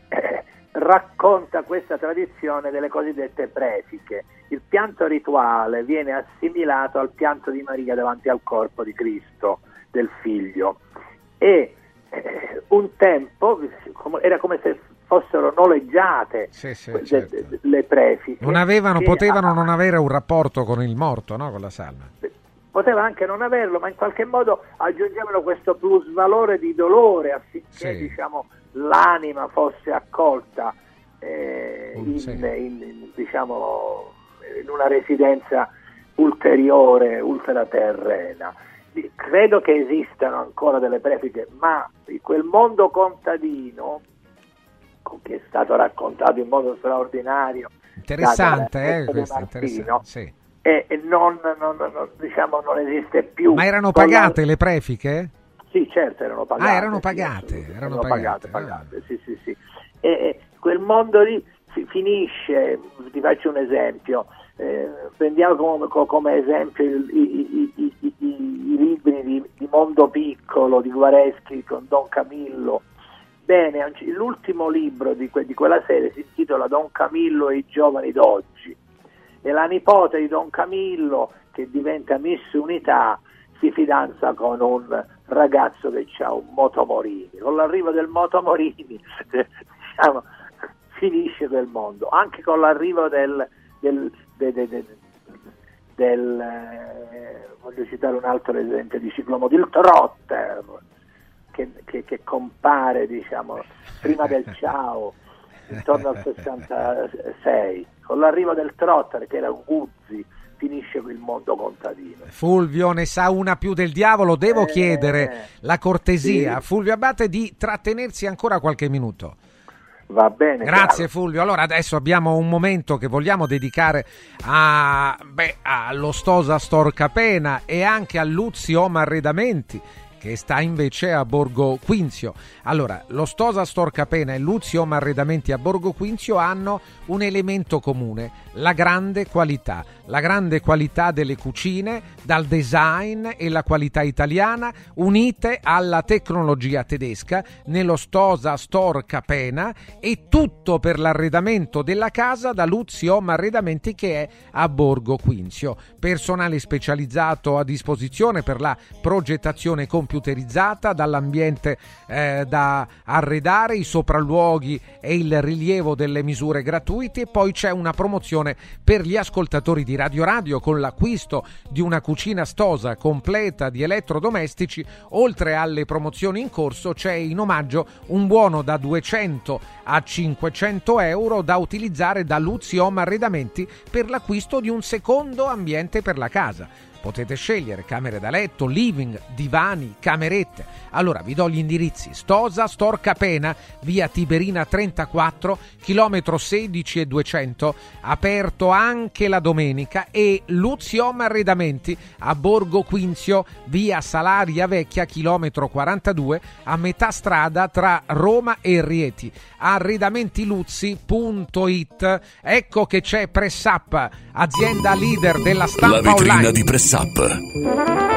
eh, racconta questa tradizione delle cosiddette prefighe. Il pianto rituale viene assimilato al pianto di Maria davanti al corpo di Cristo, del figlio. E eh, un tempo era come se fossero noleggiate Sì, sì, de- certo. le prefighe. Non avevano, potevano a- non avere un rapporto con il morto, no? con la salma. Poteva anche non averlo, ma in qualche modo aggiungevano questo plusvalore di dolore affinché Sì. diciamo, l'anima fosse accolta eh, in, Sì. in- diciamo, in una residenza ulteriore, ultraterrena. Credo che esistano ancora delle prefighe, ma quel mondo contadino con- che è stato raccontato in modo straordinario Interessante, da- da eh, questo, interessante. sì. E non, non- non- diciamo, non esiste più. Ma erano la- pagate le prefiche? Sì, certo, erano pagate. Ah, erano sì, pagate, assolutamente, erano pagate, pagate, pagate, sì, sì, sì. E, quel mondo lì fi- finisce, ti faccio un esempio, eh, prendiamo come, co- come esempio il- i, i- i- i- libri di, di Mondo Piccolo, di Guareschi con Don Camillo. Bene, l'ultimo libro di, que- di quella serie si intitola Don Camillo e i giovani d'oggi e la nipote di Don Camillo che diventa Miss Unità si fidanza con un ragazzo che ha un motomorini. Con l'arrivo del motomorini diciamo, finisce quel mondo. Anche con l'arrivo del, del, de- de- de- del, eh, voglio citare un altro esempio di ciclomodo, il trotter che, che- che compare diciamo, prima del ciao intorno al 66 con l'arrivo del trotter che era un Guzzi finisce il mondo contadino Fulvio ne sa una più del diavolo, devo Eh, chiedere la cortesia a sì. Fulvio Abate di trattenersi ancora qualche minuto. va bene Grazie Fulvio. Allora adesso abbiamo un momento che vogliamo dedicare a, beh, allo Stosa Storcapena e anche a Luzioma Arredamenti che sta invece a Borgo Quinzio. Allora, lo Stosa Storcapena e Luzioma Arredamenti a Borgo Quinzio hanno un elemento comune, la grande qualità, la grande qualità delle cucine, dal design e la qualità italiana unite alla tecnologia tedesca nello Stosa Store Capena e tutto per l'arredamento della casa da Luziom Arredamenti che è a Borgo Quinzio. Personale specializzato a disposizione per la progettazione computerizzata dall'ambiente eh, da arredare, i sopralluoghi e il rilievo delle misure gratuite e poi c'è una promozione per gli ascoltatori di Radio Radio con l'acquisto di una cucina stosa completa di elettrodomestici. Oltre alle promozioni in corso c'è in omaggio un buono da 200 a 500 euro da utilizzare da Luzzi Home Arredamenti per l'acquisto di un secondo ambiente per la casa. Potete scegliere camere da letto, living, divani, camerette. Allora vi do gli indirizzi: Stosa, Storca Pena, via Tiberina 34, chilometro 16 e 200, aperto anche la domenica, e Luziom Arredamenti a Borgo Quinzio, via Salaria Vecchia, chilometro 42, a metà strada tra Roma e Rieti. Arredamentiluzzi.it. Ecco che c'è Press Up, azienda leader della stampa online. Di Press Up.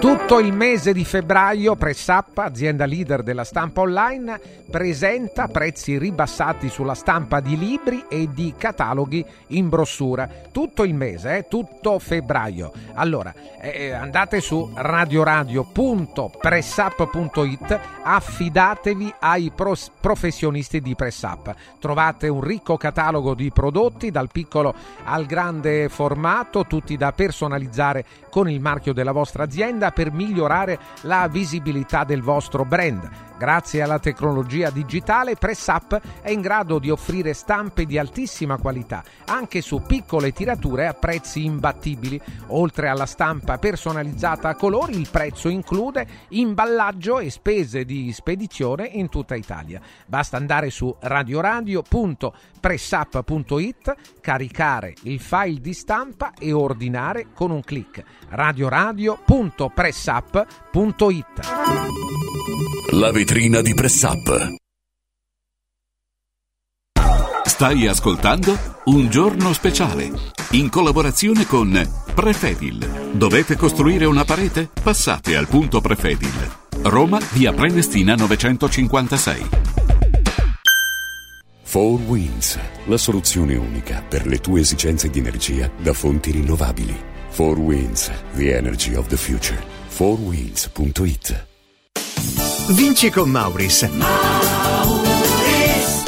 Tutto il mese di febbraio Pressap, azienda leader della stampa online, presenta prezzi ribassati sulla stampa di libri e di cataloghi in brossura. Tutto il mese, eh, tutto febbraio. Allora, eh, andate su radioradio.pressup.it, affidatevi ai pros- professionisti di Pressup. Trovate un ricco catalogo di prodotti dal piccolo al grande formato, tutti da personalizzare con il marchio della vostra azienda per migliorare la visibilità del vostro brand. Grazie alla tecnologia digitale, PressUp è in grado di offrire stampe di altissima qualità, anche su piccole tirature a prezzi imbattibili. Oltre alla stampa personalizzata a colori, il prezzo include imballaggio e spese di spedizione in tutta Italia. Basta andare su radioradio.pressup.it, caricare il file di stampa e ordinare con un clic. radioradio.pressup.it La vetrina di Press Up. Stai ascoltando Un giorno speciale in collaborazione con Prefedil. Dovete costruire una parete? Passate al punto Prefedil. Roma, via Prenestina 956. 4 Winds, la soluzione unica per le tue esigenze di energia da fonti rinnovabili. 4 Winds, the energy of the future. 4winds.it Vinci con Mauris.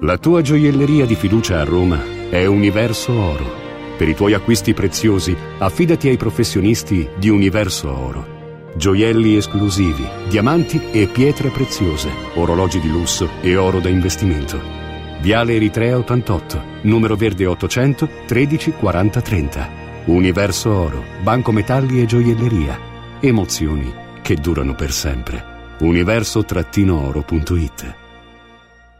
La tua gioielleria di fiducia a Roma è Universo Oro. Per i tuoi acquisti preziosi, affidati ai professionisti di Universo Oro. Gioielli esclusivi, diamanti e pietre preziose, orologi di lusso e oro da investimento. Viale Eritrea 88, numero verde 800 13 40 30. Universo Oro, banco metalli e gioielleria. Emozioni che durano per sempre. Universo-oro.it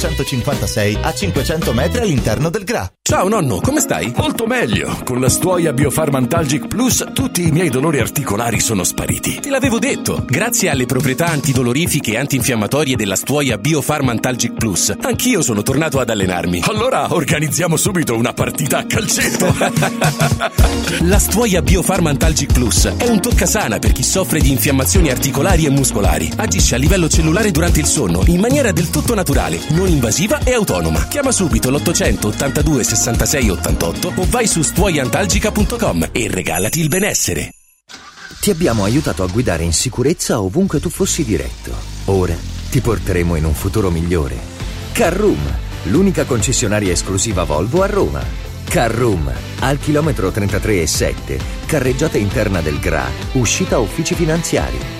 956 a 500 metri all'interno del GRA. Ciao nonno, come stai? Molto meglio. Con la stuoia Biofarmantalgic Plus tutti i miei dolori articolari sono spariti. Te l'avevo detto. Grazie alle proprietà antidolorifiche e antinfiammatorie della stuoia Biofarmantalgic Plus, anch'io sono tornato ad allenarmi. Allora organizziamo subito una partita a calcetto. la stuoia Biofarmantalgic Plus è un toccasana per chi soffre di infiammazioni articolari e muscolari. Agisce a livello cellulare durante il sonno in maniera del tutto naturale, non invasiva e autonoma. Chiama subito l'882 66 88 o vai su stuoiantalgica.com e regalati il benessere. Ti abbiamo aiutato a guidare in sicurezza ovunque tu fossi diretto. Ora ti porteremo in un futuro migliore. Carroom, l'unica concessionaria esclusiva Volvo a Roma. Carroom, al chilometro 33 e 7, carreggiata interna del GRA, uscita uffici finanziari.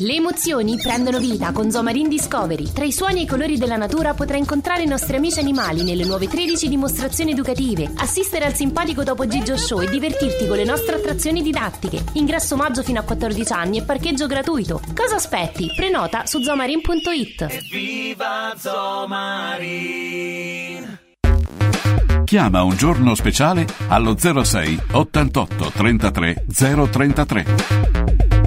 Le emozioni prendono vita con Zomarin Discovery. Tra i suoni e i colori della natura potrai incontrare i nostri amici animali nelle nuove 13 dimostrazioni educative, assistere al simpatico Topo Gigio Show e divertirti con le nostre attrazioni didattiche. Ingresso maggio fino a 14 anni e parcheggio gratuito. Cosa aspetti? Prenota su zomarin.it. Viva Zomarin! Chiama un giorno speciale allo 06 88 33 033.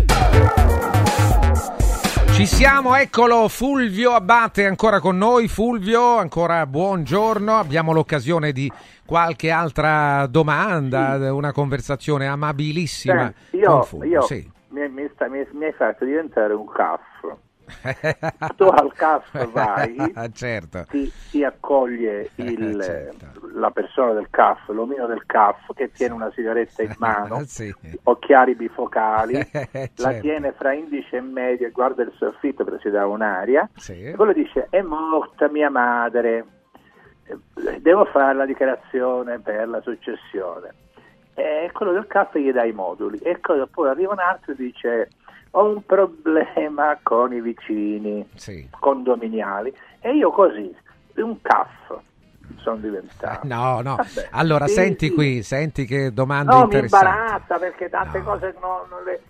Ci siamo, eccolo Fulvio Abate ancora con noi. Fulvio, ancora buongiorno. Abbiamo l'occasione di qualche altra domanda, sì. una conversazione amabilissima. Senti, io, io sì. mi, mi, sta, mi, mi, hai fatto diventare un caffo. tu al CAF vai, certo. ti, ti accoglie il- Certo. la persona del CAF, l'omino del CAF che tiene una sigaretta in mano, Sì. occhiali bifocali, la Certo. tiene fra indice e medio e guarda il soffitto perché si dà un'aria, Sì. e quello dice è morta mia madre, Eh, devo fare la dichiarazione per la successione. E quello del CAF gli dà i moduli e poi arriva un altro e dice ho un problema con i vicini condominiali e io così, un CAF sono diventato. No, no. Vabbè. Allora, Sì, senti sì. qui, senti che domande No, mi interessanti. imbarazza perché tante cose non, non le,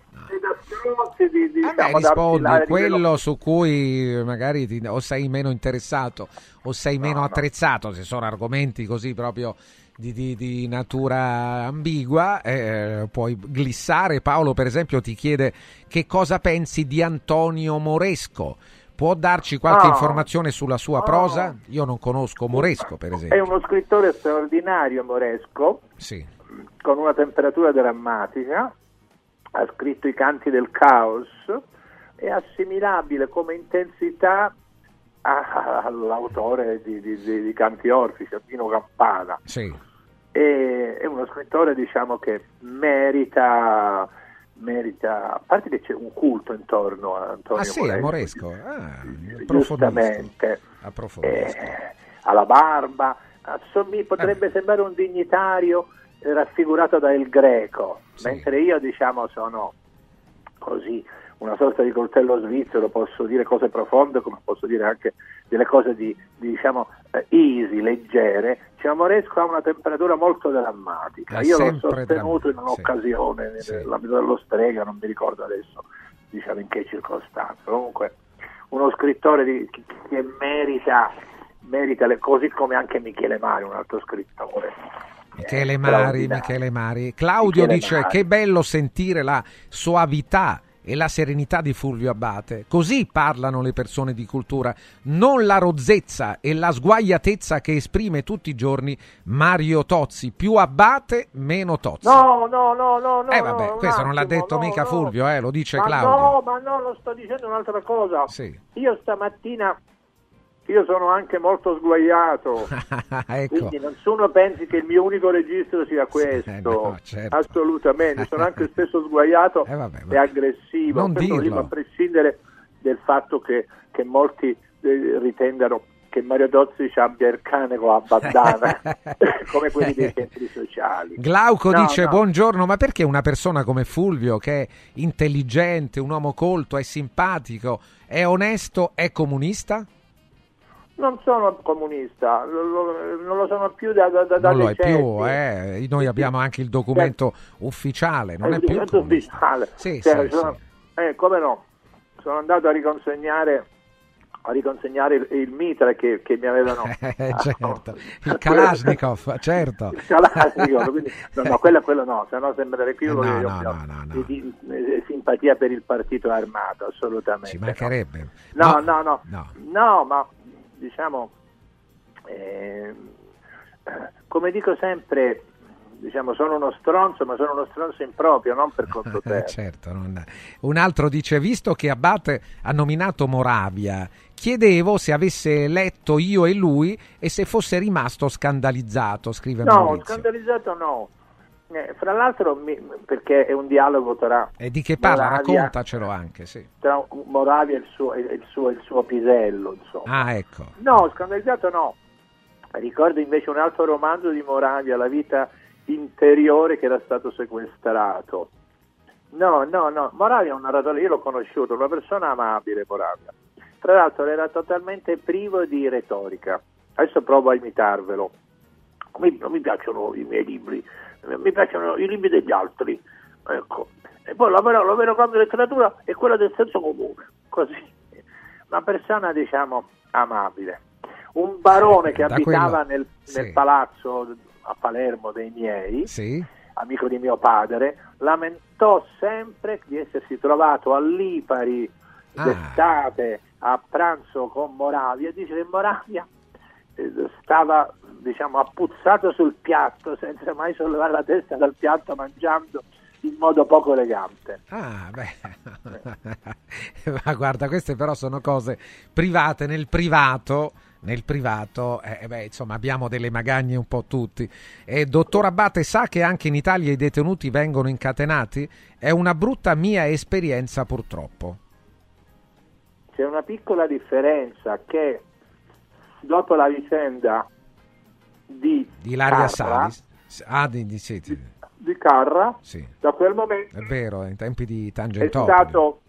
di, di, Beh, diciamo, da rispondi di quello su cui magari ti- o sei meno interessato o sei meno attrezzato, se sono argomenti così proprio di, di- di natura ambigua, eh, puoi glissare. Paolo, per esempio, ti chiede che cosa pensi di Antonio Moresco. Può darci qualche Ah. informazione sulla sua prosa? Io non conosco Moresco, per È esempio. uno scrittore straordinario, Moresco, Sì. con una temperatura drammatica, ha scritto i canti del caos, è assimilabile come intensità all'autore di, di- di- di Canti Orfici, a Pino Campana. Sì. E- è uno scrittore diciamo che merita, merita, a parte che c'è un culto intorno a Antonio Ah sì, Moresco, Moresco. Ah, giustamente, eh, alla barba, assommi- potrebbe sembrare un dignitario eh, raffigurato da El Greco, mentre io diciamo sono così una sorta di coltello svizzero, posso dire cose profonde come posso dire anche delle cose di, di, diciamo eh, easy, leggere, cioè Moresco ha una temperatura molto drammatica. È Io l'ho sostenuto in dram- sì. un'occasione nell'ambito dello strega, non mi ricordo adesso diciamo in che circostanza. Comunque uno scrittore di- che, merita, merita le, così come anche Michele Mari, un altro scrittore. Michele Eh, Mari, straordinario. Michele Mari. Claudio Michele dice Mari. che bello sentire la soavità e la serenità di Fulvio Abbate. Così parlano le persone di cultura, non la rozzezza e la sguaiatezza che esprime tutti i giorni Mario Tozzi. Più Abbate, meno Tozzi. No, no, no, no, no. eh vabbè, no, questo non l'ha attimo, detto no, mica no. Fulvio, eh, lo dice Ma Claudio. No, ma no, lo sto dicendo un'altra cosa. Sì. Io stamattina, io sono anche molto sguaiato, ecco. quindi nessuno pensi che il mio unico registro sia questo. eh, no, certo. Assolutamente, sono anche stesso sguaiato Eh, vabbè, e aggressivo. Non Questo dirlo. a prescindere del fatto che, che molti eh, ritengano che Mario Tozzi abbia il cane con la bandana, come quelli dei centri sociali. Glauco No, dice no. buongiorno, ma perché una persona come Fulvio, che è intelligente, un uomo colto, è simpatico, è onesto, è comunista? Non sono comunista, non lo sono più da, da, da Non lo è più, eh. noi abbiamo anche il documento ufficiale, non È è più documento comunista. ufficiale. Sì, Cioè, sì, sono- eh, come no? Sono andato a riconsegnare, a riconsegnare il, il mitra che, che mi avevano Eh, certo, il Kalashnikov, certo. il Kalashnikov, quindi, no, no, quello, quello no, se no sembrerebbe più Eh, no, io no, no, di- di- eh, simpatia per il partito armato, assolutamente. Ci mancherebbe. No, no, no, no. no, ma diciamo, eh, come dico sempre, diciamo, sono uno stronzo, ma sono uno stronzo improprio, non per conto Eh, terzo. certo, non- Un altro dice, visto che Abate ha nominato Moravia, chiedevo se avesse letto io e lui e se fosse rimasto scandalizzato, scrive No, Maurizio. scandalizzato no. Eh, fra l'altro, mi- perché è un dialogo tra, E di che parla? Moravia- Raccontacelo anche, sì. tra Moravia e il suo, e il suo, il suo pisello, insomma. Ah, ecco. No, scandalizzato no. Ricordo invece un altro romanzo di Moravia, La vita interiore che era stato sequestrato. No, no, no, Moravia è un narratore, io l'ho conosciuto, una persona amabile Moravia. Tra l'altro era totalmente privo di retorica. Adesso provo a imitarvelo. Mi- non mi piacciono i miei libri, mi piacciono i libri degli altri. Ecco. E poi la vera, la vera grande letteratura è quella del senso comune. Così. Una persona, diciamo, amabile. Un barone che Da abitava quello- nel, sì. nel palazzo a Palermo dei miei, Sì? amico di mio padre, lamentò sempre di essersi trovato a Lipari Ah. d'estate a pranzo con Moravia dice che Moravia eh, stava diciamo appuzzato sul piatto senza mai sollevare la testa dal piatto mangiando in modo poco elegante. Ah, beh, ma guarda, queste però sono cose private, nel privato nel privato, eh, beh, insomma, abbiamo delle magagne un po' tutti. E dottor Abate sa che anche in Italia i detenuti vengono incatenati? È una brutta mia esperienza, purtroppo. C'è una piccola differenza che dopo la vicenda di, di Ilaria Carra, Salis, ah, di, di, sì, di, di Carra, sì. da quel momento è vero, in tempi di è Tangentopoli. stato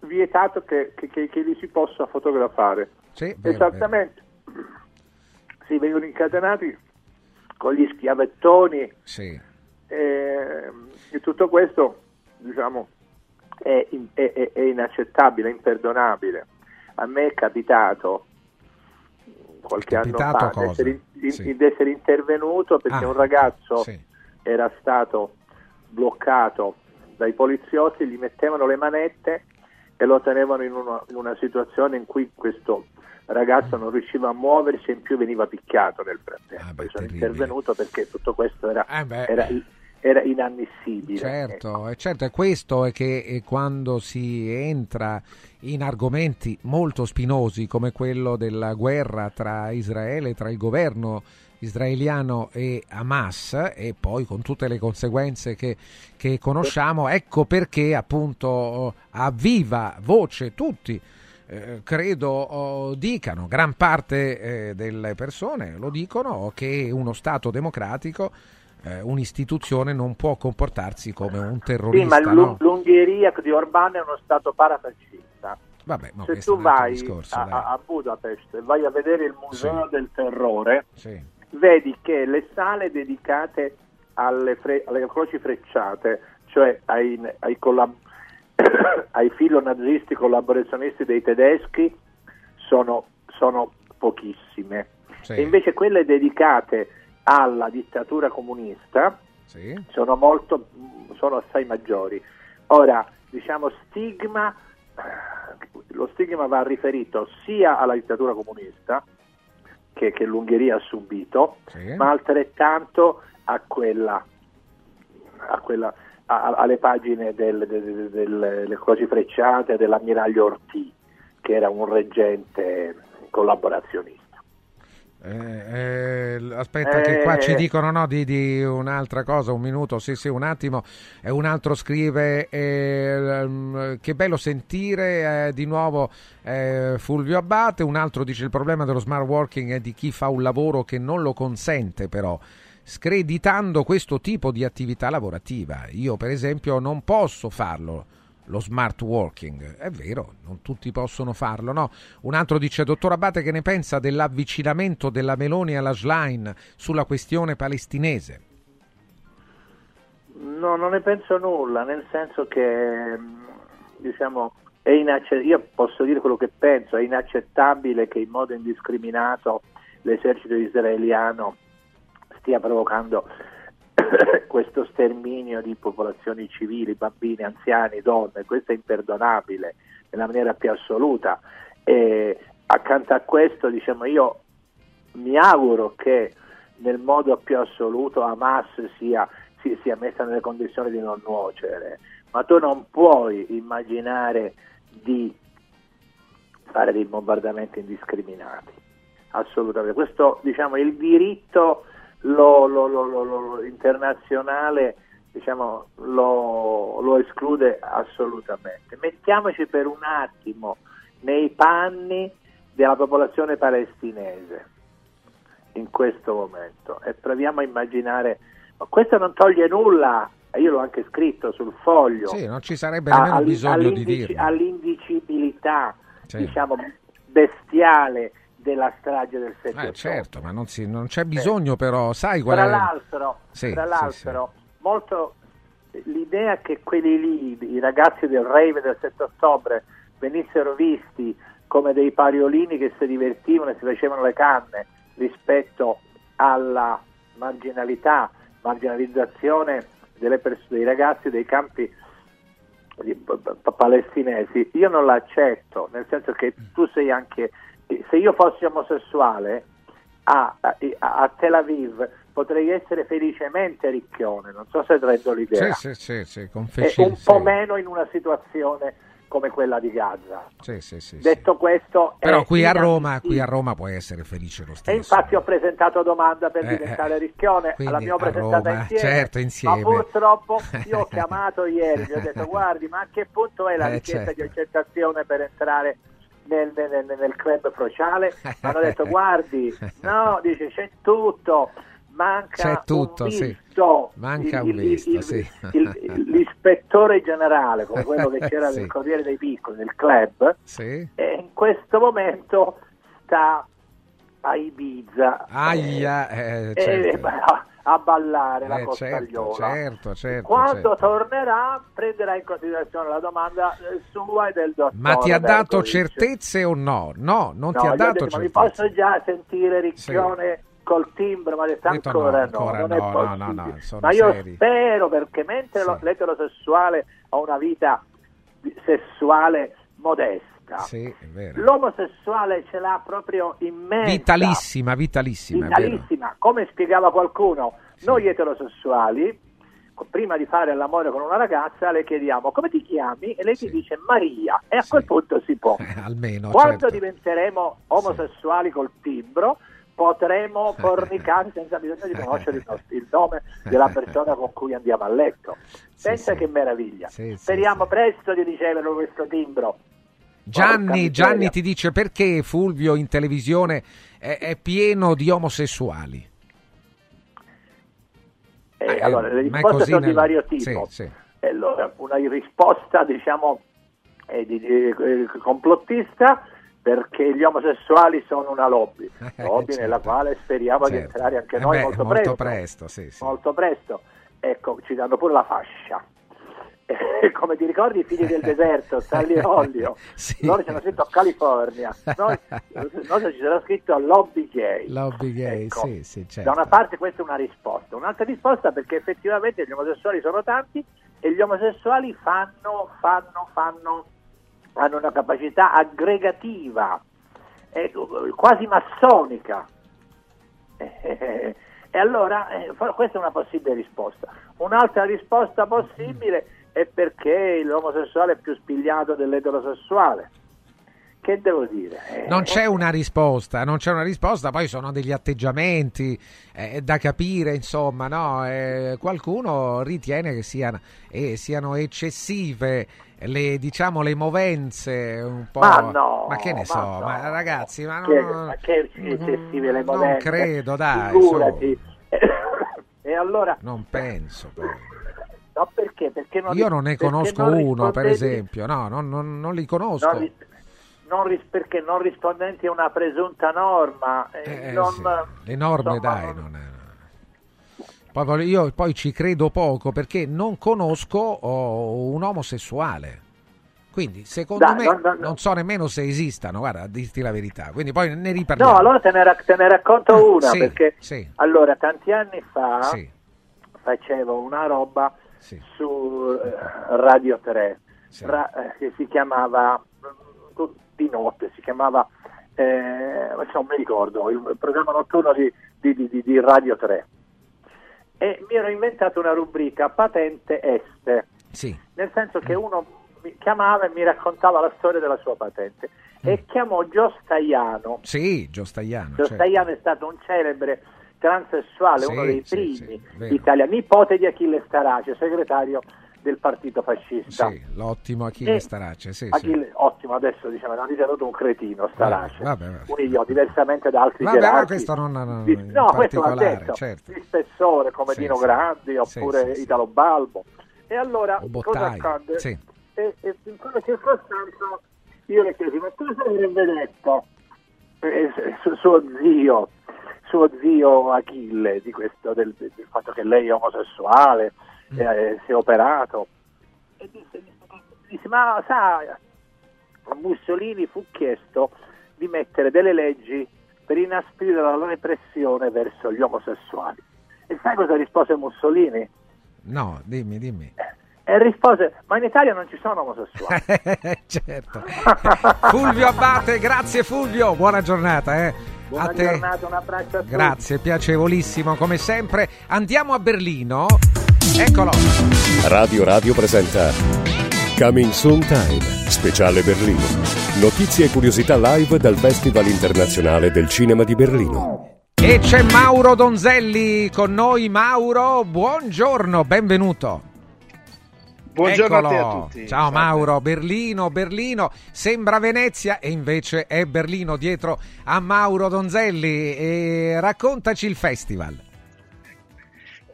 vietato che, che, che, che li si possa fotografare. Sì, vero, Esattamente. Si vengono incatenati con gli schiavettoni Sì. e, e tutto questo diciamo è, è- è- è inaccettabile, imperdonabile. A me è capitato qualche anno capitato fa cosa? di essere, Sì. di essere intervenuto perché Ah, un ragazzo sì. era stato bloccato dai poliziotti, gli mettevano le manette e lo tenevano in una, in una situazione in cui questo ragazzo non riusciva a muoversi e in più veniva picchiato nel frattempo. Io sono intervenuto perché tutto questo era, Eh beh. era, era inammissibile. Certo, è certo, è questo è che eh, quando si entra in argomenti molto spinosi come quello della guerra tra Israele, tra il governo israeliano e Hamas e poi con tutte le conseguenze che, che conosciamo, ecco perché appunto a viva voce tutti eh, credo oh, dicano, gran parte eh, delle persone lo dicono, che uno Stato democratico, eh, un'istituzione non può comportarsi come un Sì, terrorista. ma no? l'U- l'Ungheria di Orbán è uno Stato parafascista. Vabbè, Se tu vai discorso, a- a Budapest e vai a vedere il Museo Sì. del Terrore, Sì. vedi che le sale dedicate alle, fre- alle croci frecciate, cioè ai, ai, collab- ai filonazisti collaborazionisti dei tedeschi, sono, sono pochissime. Sì. E invece quelle dedicate alla dittatura comunista Sì. sono, molto, sono assai maggiori. Ora, diciamo, stigma, lo stigma va riferito sia alla dittatura comunista che, che l'Ungheria ha subito, Sì. ma altrettanto a quella, a quella- a- alle pagine del- del- del- delle croci frecciate dell'ammiraglio Ortì, che era un reggente collaborazionista. Eh, eh, aspetta, che qua Eh. ci dicono no, di, di un'altra cosa, un minuto, sì, sì, un attimo. E un altro scrive: eh, mm, Che bello sentire eh, di nuovo eh, Fulvio Abbate. Un altro dice: Il problema dello smart working è di chi fa un lavoro che non lo consente, però. Screditando questo tipo di attività lavorativa, io per esempio non posso farlo lo smart working. È vero, non tutti possono farlo, no? Un altro dice, dottor Abate, che ne pensa dell'avvicinamento della Meloni alla Schlein sulla questione palestinese? No, non ne penso nulla, nel senso che mh, diciamo è inacce- io posso dire quello che penso, è inaccettabile che in modo indiscriminato l'esercito israeliano stia provocando questo sterminio di popolazioni civili, bambini, anziani, donne, questo è imperdonabile nella maniera più assoluta. E accanto a questo, diciamo, io mi auguro che nel modo più assoluto Hamas sia, si- sia messa nelle condizioni di non nuocere, ma tu non puoi immaginare di fare dei bombardamenti indiscriminati, assolutamente. Questo diciamo, il diritto lo- lo- lo- lo- lo- internazionale diciamo, lo, lo esclude assolutamente. Mettiamoci per un attimo nei panni della popolazione palestinese in questo momento e proviamo a immaginare, ma questo non toglie nulla, io l'ho anche scritto sul foglio, Sì, non ci sarebbe nemmeno bisogno di dirlo. all'indicibilità Sì. diciamo, bestiale della strage del 7 Eh, certo, ma non, si- non c'è bisogno però, sai qual tra è... l'altro, Sì, tra sì, l'altro molto l'idea che quelli lì, i ragazzi del rave del 7 ottobre, venissero visti come dei pariolini che si divertivano e si facevano le canne rispetto alla marginalità, marginalizzazione delle pers- dei ragazzi dei campi palestinesi, io non l'accetto, nel senso che tu sei anche, se io fossi omosessuale a, a- Tel Aviv potrei essere felicemente ricchione, non so se rendo l'idea. Sì, sì, sì, sì, con e feci- un po' meno in una situazione come quella di Gaza. Detto questo, Però qui a. Roma, qui a Roma puoi essere felice lo E stesso. infatti ho presentato domanda per Eh, diventare eh, ricchione, quindi l'abbiamo presentata Roma, insieme. certo, insieme. Ma purtroppo io ho chiamato ieri, gli ho detto guardi, ma a che punto è la Eh, richiesta certo. di accettazione per entrare nel, nel- nel- club sociale? Hanno detto guardi, no, dice c'è tutto, manca C'è tutto, un sì. visto. Manca Il- un visto, il- sì. il- l'ispettore generale, come quello che c'era Sì. nel Corriere dei Piccoli, nel club, Sì. e in questo momento sta a Ibiza Aia, eh, eh, certo. a- a ballare la Eh, certo, costagliola. certo, certo, Quando certo. tornerà prenderà in considerazione la domanda eh, sua e del dottore. Ma ti ha dato Bergovic. certezze o no? No, non No, ti ha dato detto, ma mi certezze. posso già sentire Ricchione col timbro? Ma detto detto ancora no, no, ancora non no, è no, no, no, ma io seri. spero perché mentre lo- l'eterosessuale ha una vita sessuale modesta, Sì, è vero. l'omosessuale ce l'ha proprio immensa. Vitalissima, vitalissima. Vitalissima. Come spiegava qualcuno, noi eterosessuali, prima di fare l'amore con una ragazza, le chiediamo come ti chiami e lei ti dice Maria e a quel punto si può. Almeno, Quando certo. diventeremo omosessuali col timbro, potremo fornicare senza bisogno di conoscere il, nostro- il nome della persona con cui andiamo a letto. Pensa che meraviglia. Sì, sì, Speriamo presto di ricevere questo timbro. Gianni. Gianni ti dice perché Fulvio in televisione è, è pieno di omosessuali. Eh, Eh, allora, le risposte sono di nel- vario sì, tipo. sì. E Allora, una risposta, diciamo, eh, di- di- eh, complottista perché gli omosessuali sono una lobby, lobby nella quale speriamo di certo. entrare anche Eh noi beh, molto, molto presto. presto, sì, sì. Molto presto. Ecco, ci danno pure la fascia. Come ti ricordi i figli del deserto, Sally e Ollio? Sì. Loro ci hanno scritto California, noi, noi ci sarà scritto lobby gay. Lobby gay, Ecco. sì, sì, certo. Da una parte questa è una risposta, un'altra risposta perché effettivamente gli omosessuali sono tanti e gli omosessuali fanno, fanno, fanno, hanno una capacità aggregativa, eh, quasi massonica. E allora eh, questa è una possibile risposta. Un'altra risposta possibile è perché l'omosessuale è più spigliato dell'eterosessuale. Che devo dire? Eh, Non c'è una risposta, non c'è una risposta, poi sono degli atteggiamenti eh, da capire, insomma, no? Eh, qualcuno ritiene che siano, eh, siano eccessive le, diciamo, le movenze un po'... Ma no, Ma che ne ma so, no. ma ragazzi, ma che, non... ma che eccessive le non movenze. credo, dai, Figurati. e allora, Non penso. poi. No perché? Perché non Io non ne conosco non uno, per esempio, no, non, non- non li conosco. Non ris- ris- perché non rispondenti a una presunta norma, eh, Eh, non- sì. Le norme, insomma, dai, non è... Poi io poi ci credo poco perché non conosco oh, un omosessuale. Quindi, secondo Dai, me, no, no, no. non so nemmeno se esistano, guarda, a dirti la verità. Quindi poi ne riparliamo. No, allora te ne, rac- te ne racconto una Sì, perché sì. allora tanti anni fa Sì. facevo una roba su eh, Radio 3 Sì. ra- eh, che si chiamava mm, di notte, si chiamava eh, non mi ricordo, il programma notturno di, di- di- di- di Radio 3 e mi ero inventato una rubrica patente este Sì. nel senso che uno mi chiamava e mi raccontava la storia della sua patente e chiamò Gio Staiano Sì, Gio Staiano. Gio certo. È stato un celebre transessuale, Sì, uno dei sì, primi sì, italiani, nipote di Achille Starace, segretario del partito fascista. Sì, l'ottimo Achille E- Starace, sì, sì. Achille- ottimo, adesso diciamo, l'hanno ritenuto un cretino Starace, Vabbè, vabbè. un idiota, diversamente da altri Vabbè, ma gerarchi. questo non, non- di, no, questo va detto, certo. di spessore come Sì, Dino sì. Grandi oppure sì, sì. Italo Balbo. E allora cosa accade? sì. E, e in quella circostanza io le chiesi, ma cosa avrebbe detto eh, su- suo zio, suo zio Achille di questo, del, del fatto che lei è omosessuale, Mm. eh, si è operato? E disse, disse, ma sa, a Mussolini fu chiesto di mettere delle leggi per inasprire la repressione verso gli omosessuali. E sai cosa rispose Mussolini? No, dimmi, dimmi. E rispose, ma in Italia non ci sono omosessuali. certo. Fulvio Abbate, grazie Fulvio, buona giornata. Eh. Buona a te. giornata, un abbraccio a tutti. Grazie, piacevolissimo come sempre. Andiamo a Berlino. Eccolo. Radio Radio presenta Coming Soon Time, speciale Berlino. Notizie e curiosità live dal Festival internazionale del cinema di Berlino. E c'è Mauro Donzelli con noi. Mauro, buongiorno, benvenuto. Buongiorno Eccolo. a te a tutti. Ciao Mauro, Berlino, Berlino, sembra Venezia e invece è Berlino dietro a Mauro Donzelli. E raccontaci il festival.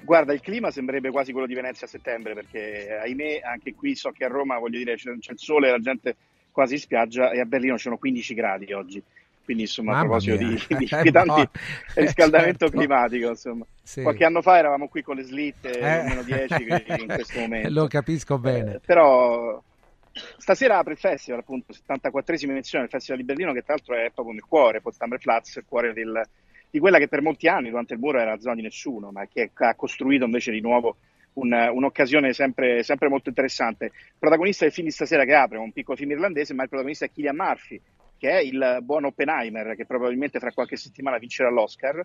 Guarda, il clima sembrerebbe quasi quello di Venezia a settembre perché ahimè anche qui so che a Roma voglio dire c'è, c'è il sole e la gente quasi in spiaggia e a Berlino ci sono 15 gradi oggi. Quindi insomma a Mamma proposito di, mia. di Eh, inquietanti no. riscaldamento Eh, certo. climatico insomma. Sì. Qualche anno fa eravamo qui con le slitte Eh. meno 10 quindi in questo momento. Lo capisco bene. Eh, però stasera apre il festival, appunto, 74esima edizione del Festival di Berlino, che tra l'altro è proprio nel cuore, Potsdamer Platz, il cuore del- di quella che per molti anni durante il muro era la zona di nessuno, ma che ha costruito invece di nuovo un- un'occasione sempre, sempre molto interessante. Il protagonista del film di stasera che apre è un piccolo film irlandese, ma il protagonista è Killian Murphy, che è il buon Oppenheimer, che probabilmente fra qualche settimana vincerà l'Oscar,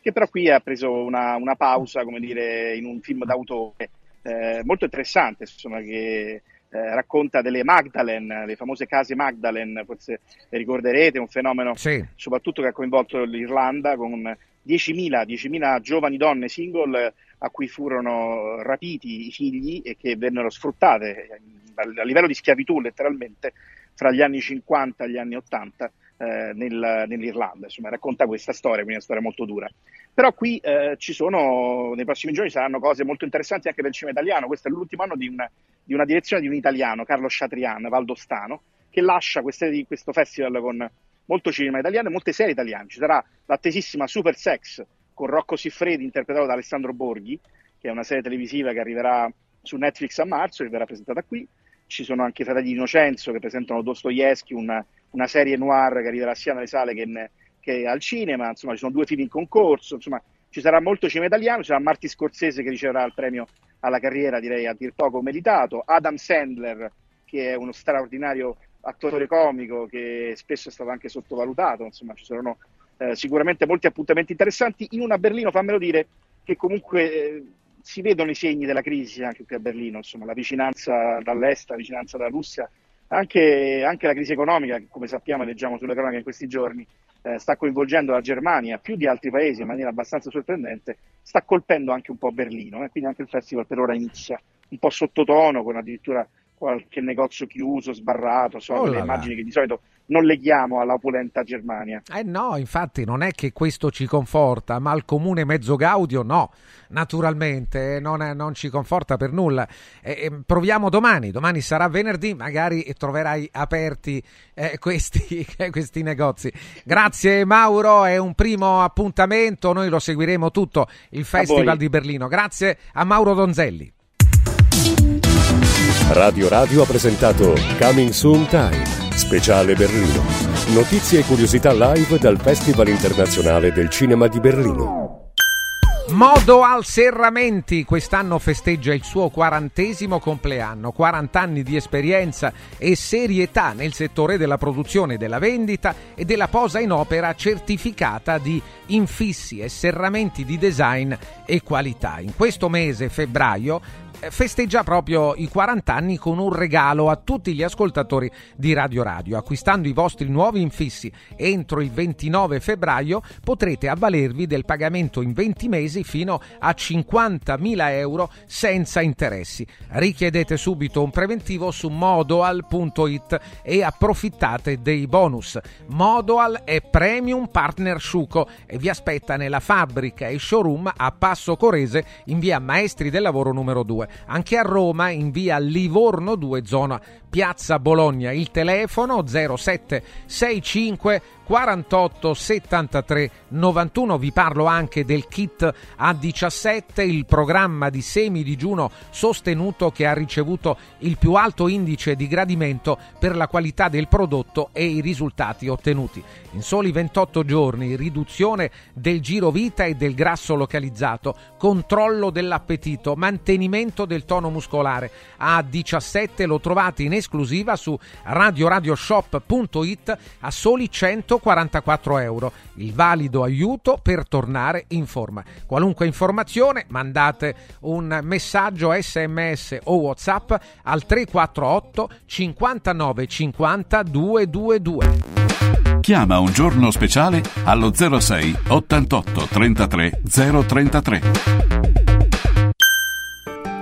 che però qui ha preso una, una pausa, come dire, in un film d'autore eh, molto interessante, insomma, che eh, racconta delle Magdalene, le famose case Magdalene, forse le ricorderete, un fenomeno Sì. soprattutto che ha coinvolto l'Irlanda con 10.000, 10.000 giovani donne single a cui furono rapiti i figli e che vennero sfruttate a livello di schiavitù letteralmente fra gli anni 50 e gli anni 80 eh, nel- nell'Irlanda. Insomma, racconta questa storia, quindi è una storia molto dura. Però qui eh, ci sono, nei prossimi giorni saranno cose molto interessanti anche per il cinema italiano. Questo è l'ultimo anno di una, di una direzione di un italiano, Carlo Chatrian, valdostano, che lascia queste- questo festival con molto cinema italiano e molte serie italiane. Ci sarà l'attesissima Super Sex con Rocco Siffredi interpretato da Alessandro Borghi, che è una serie televisiva che arriverà su Netflix a marzo e verrà presentata qui. Ci sono anche i Fratelli di Innocenzo che presentano Dostoevsky, una, una serie noir che arriverà sia nelle sale che, in- che al cinema. Insomma, ci sono due film in concorso. Insomma, ci sarà molto cinema italiano. Ci sarà Marti Scorsese che riceverà il premio alla carriera, direi a dir poco meritato. Adam Sandler, che è uno straordinario attore comico che spesso è stato anche sottovalutato. Insomma, ci saranno eh, sicuramente molti appuntamenti interessanti in una Berlino, fammelo dire, che comunque eh, si vedono i segni della crisi anche qui a Berlino, insomma, la vicinanza dall'est, la vicinanza dalla Russia, anche, anche la crisi economica, come sappiamo e leggiamo sulle cronache in questi giorni, eh, sta coinvolgendo la Germania più di altri paesi in maniera abbastanza sorprendente, sta colpendo anche un po' Berlino, eh, quindi anche il festival per ora inizia un po' sottotono, con addirittura qualche negozio chiuso, sbarrato, sono Oh là. immagini che di solito non leghiamo alla opulenta Germania. Eh no, infatti non è che questo ci conforta, ma il comune mezzo gaudio no, naturalmente eh, non, è- non ci conforta per nulla. Eh, eh, proviamo domani, domani sarà venerdì, magari troverai aperti eh, questi, questi negozi. Grazie Mauro, è un primo appuntamento, noi lo seguiremo tutto, il Festival di Berlino. Grazie a Mauro Donzelli. Radio Radio ha presentato Coming Soon Time, speciale Berlino. Notizie e curiosità live dal Festival internazionale del cinema di Berlino. Modo al Serramenti quest'anno festeggia il suo quarantesimo compleanno, 40 anni di esperienza e serietà nel settore della produzione, della vendita e della posa in opera certificata di infissi e serramenti di design e qualità. In questo mese, febbraio, festeggia proprio i 40 anni con un regalo a tutti gli ascoltatori di Radio Radio. Acquistando i vostri nuovi infissi entro il 29 febbraio potrete avvalervi del pagamento in 20 mesi fino a 50.000 euro senza interessi. Richiedete subito un preventivo su modoal.it e approfittate dei bonus. Modoal è Premium Partner Sciuco e vi aspetta nella fabbrica e showroom a Passo Corese in via Maestri del Lavoro numero 2. Anche a Roma in via Livorno 2 zona Piazza Bologna. Il telefono 0765 48 73 91. Vi parlo anche del kit A17, il programma di semi-digiuno sostenuto che ha ricevuto il più alto indice di gradimento per la qualità del prodotto e i risultati ottenuti. In soli 28 giorni, riduzione del giro vita e del grasso localizzato, controllo dell'appetito, mantenimento del tono muscolare. A17 lo trovate in esclusiva su radioradioshop.it a soli 100 144 euro. Il valido aiuto per tornare in forma. Qualunque informazione mandate un messaggio sms o whatsapp al 348 59 50 222. Chiama un giorno speciale allo 06 88 33 033.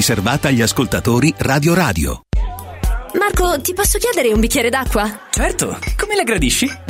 riservata agli ascoltatori Radio Radio. Marco, ti posso chiedere un bicchiere d'acqua? Certo, come la gradisci?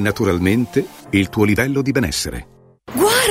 naturalmente il tuo livello di benessere. Guarda,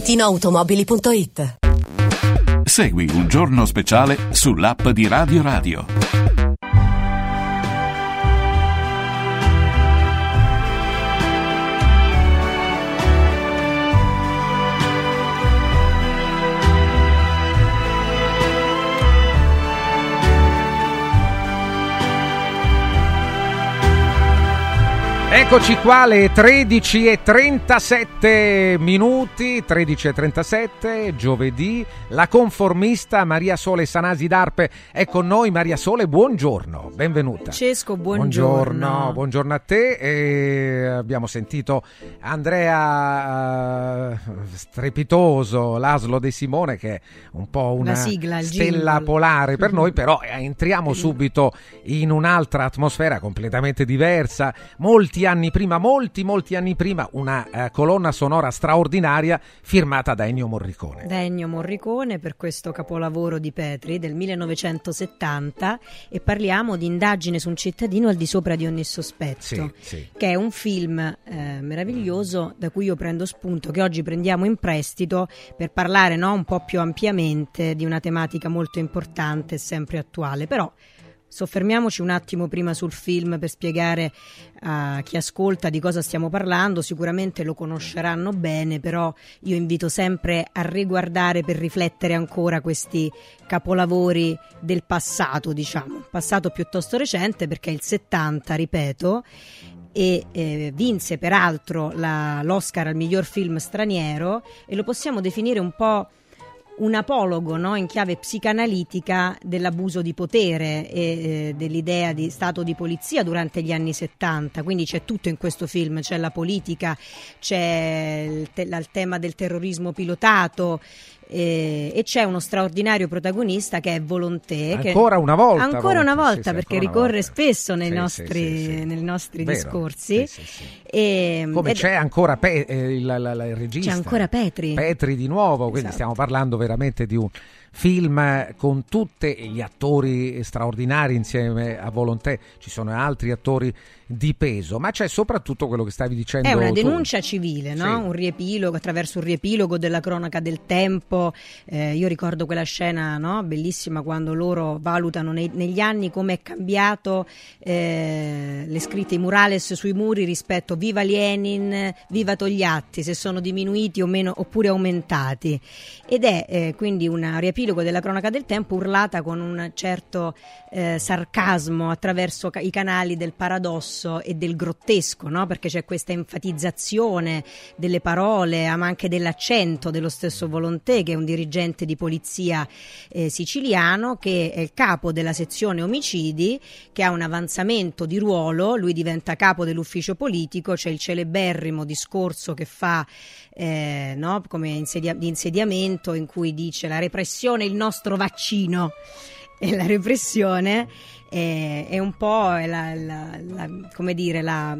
ValentinoAutomobili.it Segui un giorno speciale sull'app di Radio Radio. Eccoci qua alle 13 e 37 minuti, 13 e 37, giovedì, la conformista Maria Sole Sanasi d'Arpe è con noi. Maria Sole, buongiorno, benvenuta. Francesco, buongiorno. Buongiorno, buongiorno a te. E abbiamo sentito Andrea eh, Strepitoso, l'Aslo De Simone, che è un po' una La sigla, stella jingle. polare per noi, però eh, entriamo subito in un'altra atmosfera completamente diversa. Molti anni prima, molti, molti anni prima, una eh, colonna sonora straordinaria firmata da Ennio Morricone. Da Ennio Morricone per questo capolavoro di Petri del 1970 e parliamo di Indagine su un cittadino al di sopra di ogni sospetto, Sì, sì. che è un film eh, meraviglioso da cui io prendo spunto, che oggi prendiamo in prestito per parlare no, un po' più ampiamente di una tematica molto importante e sempre attuale, però Soffermiamoci un attimo prima sul film per spiegare a chi ascolta di cosa stiamo parlando, sicuramente lo conosceranno bene, però io invito sempre a riguardare per riflettere ancora questi capolavori del passato, diciamo, passato piuttosto recente perché è il 70, ripeto, e eh, vinse peraltro la- l'Oscar al miglior film straniero e lo possiamo definire un po' un apologo no, in chiave psicanalitica dell'abuso di potere e eh, dell'idea di stato di polizia durante gli anni 70, quindi c'è tutto in questo film, c'è la politica, c'è il, te- il tema del terrorismo pilotato eh, e c'è uno straordinario protagonista che è Volonté. che- Ancora una volta, Ancora una volta, sì, sì, perché ricorre spesso nei Sì, nostri, nei nostri discorsi. E- Come ed- c'è ancora Pe- eh, il, la- la- il regista. C'è ancora Petri. Petri di nuovo, quindi Esatto. stiamo parlando veramente di un film con tutti gli attori straordinari insieme a Volonté, ci sono altri attori di peso, ma c'è soprattutto quello che stavi dicendo È una tu. denuncia civile, no? Sì. un riepilogo attraverso un riepilogo della cronaca del tempo. Eh, io ricordo quella scena no? bellissima quando loro valutano nei- negli anni come è cambiato eh, le scritte, i murales sui muri rispetto viva Lenin, viva Togliatti, se sono diminuiti o meno oppure aumentati. Ed è eh, quindi un riepilogo della cronaca del tempo urlata con un certo eh, sarcasmo attraverso ca- i canali del paradosso e del grottesco, no? perché c'è questa enfatizzazione delle parole, ma anche dell'accento dello stesso Volonté, che è un dirigente di polizia eh, siciliano, che è il capo della sezione omicidi, che ha un avanzamento di ruolo, lui diventa capo dell'ufficio politico, c'è il celeberrimo discorso che fa eh, no? come insedia- di insediamento in cui dice la repressione è il nostro vaccino e la repressione è, è un po' la, la- la- come dire, la,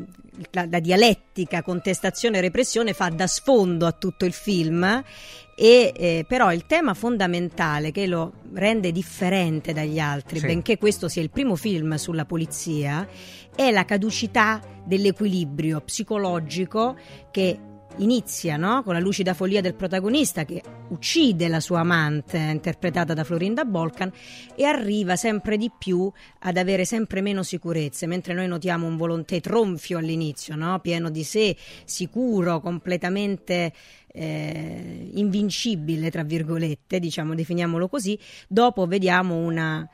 la- dialettica contestazione e repressione fa da sfondo a tutto il film e eh, però il tema fondamentale che lo rende differente dagli altri, Sì. benché questo sia il primo film sulla polizia, è la caducità dell'equilibrio psicologico che inizia no? con la lucida follia del protagonista che uccide la sua amante interpretata da Florinda Bolkan e arriva sempre di più ad avere sempre meno sicurezze mentre noi notiamo un volonté tronfio all'inizio no? pieno di sé sicuro completamente eh, invincibile tra virgolette diciamo definiamolo così dopo vediamo una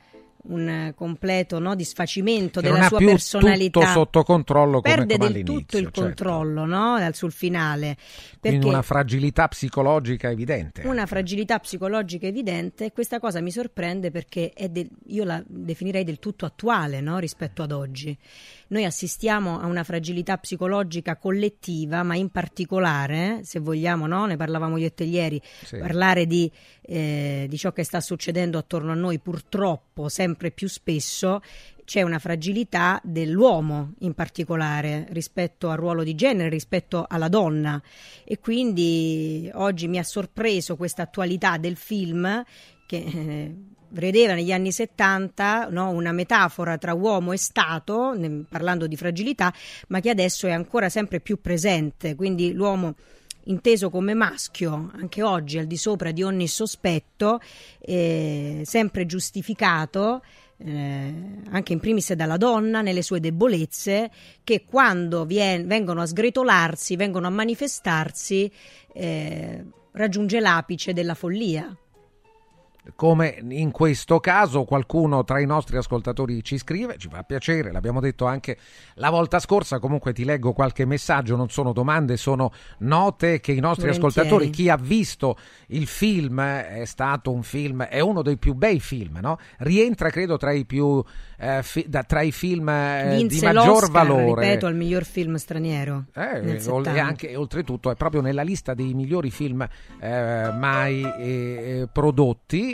un completo no, disfacimento Che della sua personalità. tutto sotto controllo come, Perde come del tutto il certo. controllo no, sul finale. Quindi una fragilità psicologica evidente. una fragilità psicologica evidente questa cosa mi sorprende perché è del- io la definirei del tutto attuale no, rispetto ad oggi. Noi assistiamo a una fragilità psicologica collettiva, ma in particolare, se vogliamo, no, ne parlavamo io e te ieri, Sì. parlare di, eh, di ciò che sta succedendo attorno a noi purtroppo sempre più spesso c'è una fragilità dell'uomo in particolare rispetto al ruolo di genere, rispetto alla donna e quindi oggi mi ha sorpreso questa attualità del film che eh, vedeva negli anni 70 no, una metafora tra uomo e Stato, ne- parlando di fragilità, ma che adesso è ancora sempre più presente, quindi l'uomo inteso come maschio, anche oggi al di sopra di ogni sospetto, eh, sempre giustificato, eh, anche in primis dalla donna, nelle sue debolezze, che quando vien- vengono a sgretolarsi, vengono a manifestarsi, eh, raggiunge l'apice della follia. Come in questo caso qualcuno tra i nostri ascoltatori ci scrive, ci fa piacere, l'abbiamo detto anche la volta scorsa, comunque ti leggo qualche messaggio, non sono domande, sono note che i nostri Volentieri. ascoltatori, chi ha visto il film, eh, è stato un film, è uno dei più bei film, no? rientra credo tra i più eh, fi- da- tra i film eh, di maggior valore. ripeto, al miglior film straniero. Eh, e 70. anche oltretutto è proprio nella lista dei migliori film eh, mai eh,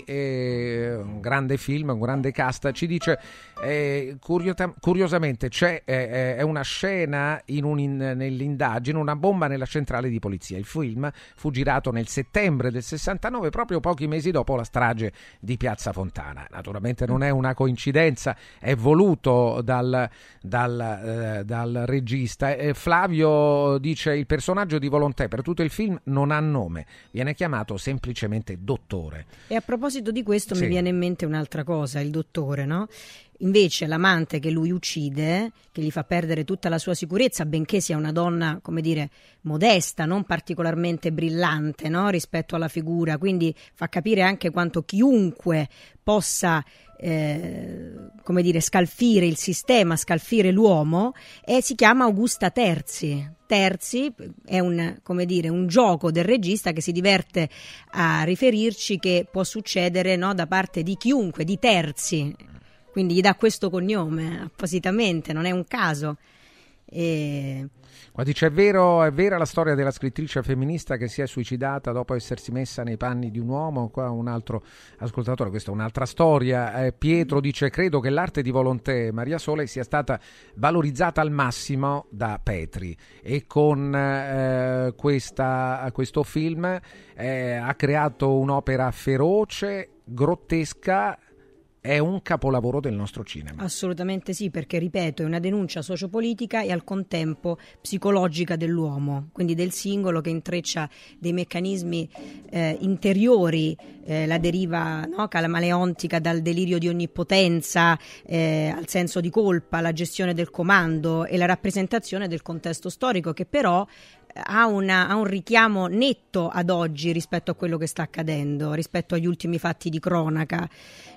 eh, eh, un grande film, un grande cast. Ci dice eh, curiota- curiosamente: c'è eh, è una scena in un in- nell'indagine, una bomba nella centrale di polizia. Il film fu girato nel settembre del 69, proprio pochi mesi dopo la strage di Piazza Fontana. Naturalmente non è una coincidenza, è voluto dal, dal, eh, dal regista. Eh, Flavio dice: Il personaggio di Volontè per tutto il film non ha nome, viene chiamato semplicemente dottore. E a proposito di questo Sì. mi viene in mente un'altra cosa, il dottore, no? Invece l'amante che lui uccide, che gli fa perdere tutta la sua sicurezza, benché sia una donna, come dire, modesta, non particolarmente brillante, no? Rispetto alla figura, quindi fa capire anche quanto chiunque possa eh, come dire, scalfire il sistema, scalfire l'uomo, e si chiama Augusta Terzi. Terzi è un, dire, un gioco del regista che si diverte a riferirci che può succedere no, da parte di chiunque, di terzi. Quindi gli dà questo cognome appositamente, non è un caso. E... Qua dice: è, vero, è vera la storia della scrittrice femminista che si è suicidata dopo essersi messa nei panni di un uomo? Qua un altro ascoltatore, questa è un'altra storia. Eh, Pietro dice: Credo che l'arte di Volontè Maria Sole sia stata valorizzata al massimo da Petri e con eh, questa- questo film eh, ha creato un'opera feroce, grottesca. È un capolavoro del nostro cinema. Assolutamente sì, perché ripeto, è una denuncia sociopolitica e al contempo psicologica dell'uomo, quindi del singolo che intreccia dei meccanismi eh, interiori, eh, la deriva no, calamaleontica dal delirio di onnipotenza eh, al senso di colpa, la gestione del comando e la rappresentazione del contesto storico che però ha, una- ha un richiamo netto ad oggi rispetto a quello che sta accadendo, rispetto agli ultimi fatti di cronaca.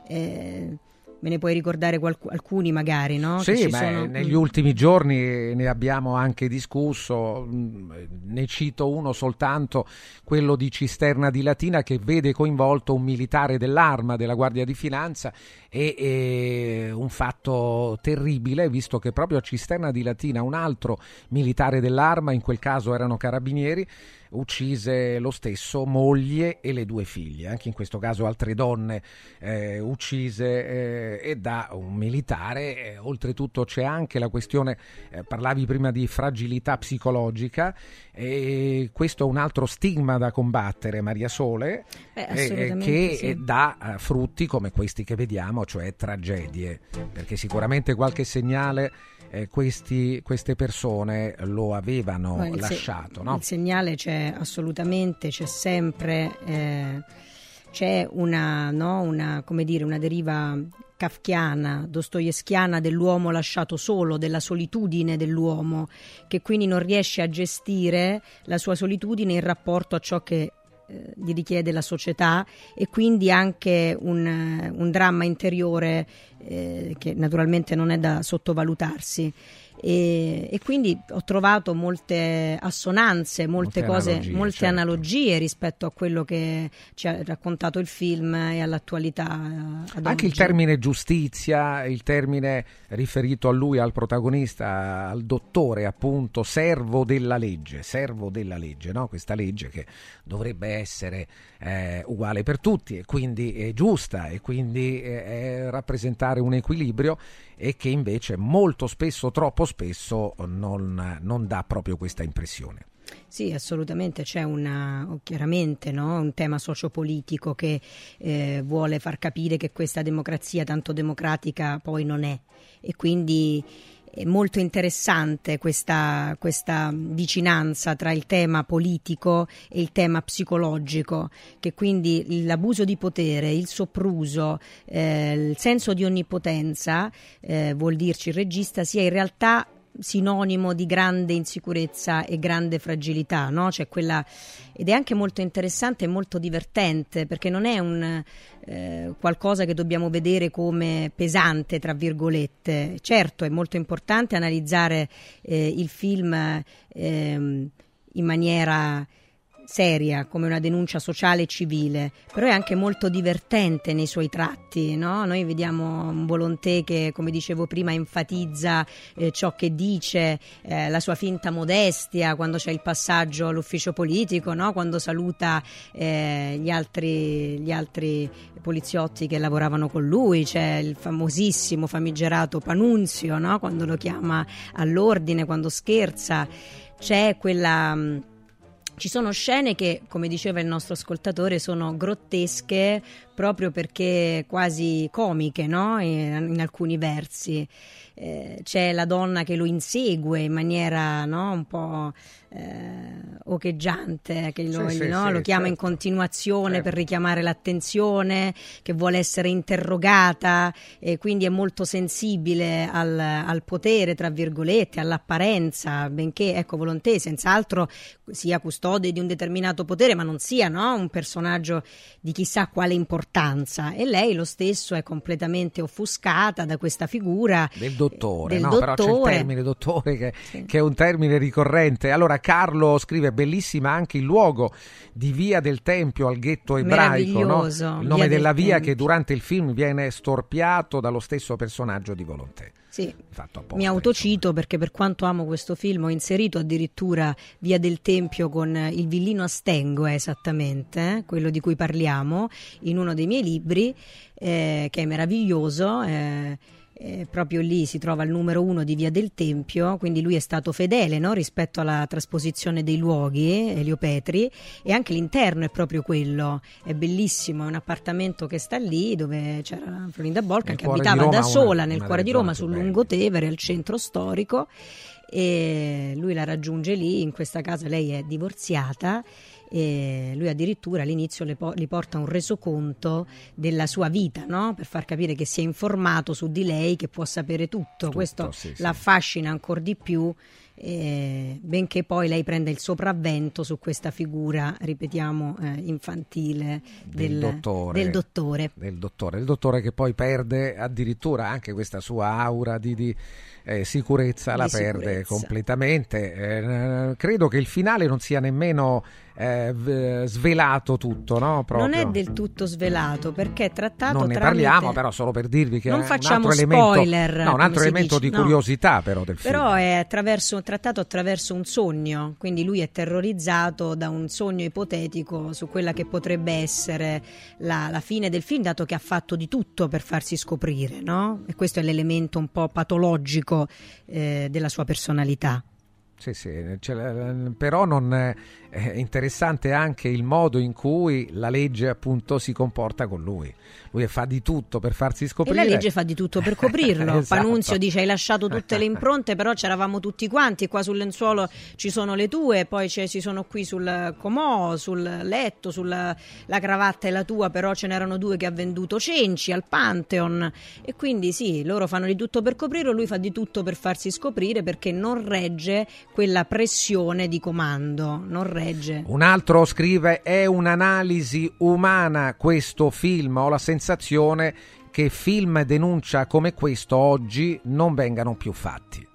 Eh, me ne puoi ricordare qualcu- alcuni magari, no? Sì, beh, sono- negli Mm. ultimi giorni ne abbiamo anche discusso, mm, ne cito uno soltanto, quello di Cisterna di Latina che vede coinvolto un militare dell'arma della Guardia di Finanza e, e un fatto terribile visto che proprio a Cisterna di Latina un altro militare dell'arma, in quel caso erano carabinieri, uccise lo stesso moglie e le due figlie, anche in questo caso altre donne eh, uccise eh, e da un militare. Eh, oltretutto c'è anche la questione, eh, parlavi prima di fragilità psicologica e questo è un altro stigma da combattere, Maria Sole, Beh, eh, assolutamente che sì. eh, dà eh, frutti come questi che vediamo, cioè tragedie, perché sicuramente qualche segnale eh, questi- queste persone lo avevano No, il se- lasciato. no? Il segnale c'è assolutamente, c'è sempre, eh, c'è una, no, una, dire, una deriva kafkiana, dostoevskiana dell'uomo lasciato solo, della solitudine dell'uomo, che quindi non riesce a gestire la sua solitudine in rapporto a ciò che eh, gli richiede la società e quindi anche un, un dramma interiore eh, che naturalmente non è da sottovalutarsi. E, e, quindi ho trovato molte assonanze, molte, molte cose, analogie, molte certo. analogie rispetto a quello che ci ha raccontato il film e all'attualità. Anche oggi. il termine giustizia, il termine riferito a lui, al protagonista, al dottore, appunto, servo della legge, servo della legge, no? questa legge che dovrebbe essere eh, uguale per tutti e quindi è giusta e quindi eh, rappresentare un equilibrio e che invece molto spesso, troppo spesso, non, non dà proprio questa impressione. Sì, assolutamente c'è una, chiaramente no? un tema sociopolitico che eh, vuole far capire che questa democrazia tanto democratica poi non è e quindi è molto interessante questa, questa, vicinanza tra il tema politico e il tema psicologico, che quindi l'abuso di potere, il sopruso, eh, il senso di onnipotenza, eh, vuol dirci il regista, sia in realtà sinonimo di grande insicurezza e grande fragilità, no? Cioè quella, ed è anche molto interessante e molto divertente perché non è un eh, qualcosa che dobbiamo vedere come pesante, tra virgolette. Certo, è molto importante analizzare eh, il film eh, in maniera seria come una denuncia sociale e civile, però è anche molto divertente nei suoi tratti. No? Noi vediamo un Volonté che, come dicevo prima, enfatizza eh, ciò che dice, eh, la sua finta modestia quando c'è il passaggio all'ufficio politico, no? quando saluta eh, gli, altri, gli altri poliziotti che lavoravano con lui, c'è il famosissimo, famigerato Panunzio, no? quando lo chiama all'ordine, quando scherza, c'è quella ci sono scene che, come diceva il nostro ascoltatore, sono grottesche proprio perché quasi comiche no? in, in alcuni versi. Eh, c'è la donna che lo insegue in maniera no? un po' eh, ocheggiante, che lo, sì, no? sì, lo chiama certo. in continuazione certo. per richiamare l'attenzione, che vuole essere interrogata e quindi è molto sensibile al, al potere, tra virgolette, all'apparenza, benché, ecco, Volonté senz'altro sia custode di un determinato potere, ma non sia no? un personaggio di chissà quale importanza. E lei lo stesso è completamente offuscata da questa figura del dottore, del no? dottore. però c'è il termine dottore che, sì. che è un termine ricorrente. Allora, Carlo scrive bellissima anche il luogo di Via del Tempio al ghetto ebraico, no? il nome via della via Tempio. che durante il film viene storpiato dallo stesso personaggio di Volonté. Sì, apposta, mi autocito insomma. perché per quanto amo questo film ho inserito addirittura Via del Tempio con il villino a Stengo, esattamente, eh, quello di cui parliamo, in uno dei miei libri, eh, che è meraviglioso. Eh, proprio lì si trova il numero uno di Via del Tempio, quindi lui è stato fedele no? rispetto alla trasposizione dei luoghi, Elio Petri, e anche l'interno è proprio quello, è bellissimo, è un appartamento che sta lì dove c'era Florinda Bolca nel che abitava da sola una, nel una cuore di Roma sul Lungotevere, al centro storico, e lui la raggiunge lì, in questa casa lei è divorziata e lui addirittura all'inizio po- gli porta un resoconto della sua vita no? per far capire che si è informato su di lei, che può sapere tutto. tutto Questo sì, l'affascina sì. ancora di più. Eh, benché poi lei prenda il sopravvento su questa figura, ripetiamo, eh, infantile del, del, dottore, del, dottore. del dottore. Il dottore che poi perde addirittura anche questa sua aura di, di eh, sicurezza, la sicurezza. perde completamente. Eh, credo che il finale non sia nemmeno eh, svelato tutto, no? Non è del tutto svelato perché è trattato Non ne tramite... parliamo, però solo per dirvi che non è facciamo un altro spoiler, elemento, no, un altro elemento dice. di curiosità no. però del film. Però è attraverso, trattato attraverso un sogno, quindi lui è terrorizzato da un sogno ipotetico su quella che potrebbe essere la, la fine del film, dato che ha fatto di tutto per farsi scoprire, no? E questo è l'elemento un po' patologico eh, della sua personalità. Sì, sì, cioè, però non è interessante anche il modo in cui la legge appunto si comporta con lui. Lui fa di tutto per farsi scoprire. E la legge fa di tutto per coprirlo. esatto. Panunzio dice hai lasciato tutte le impronte, però c'eravamo tutti quanti, qua sul lenzuolo ci sono le tue, poi ci sono qui sul comò, sul letto, sulla la cravatta è la tua, però ce n'erano due che ha venduto cenci al Pantheon. E quindi sì, loro fanno di tutto per coprirlo, lui fa di tutto per farsi scoprire perché non regge quella pressione di comando, non regge. Un altro scrive: È un'analisi umana questo film. Ho la sensazione che film denuncia come questo oggi non vengano più fatti.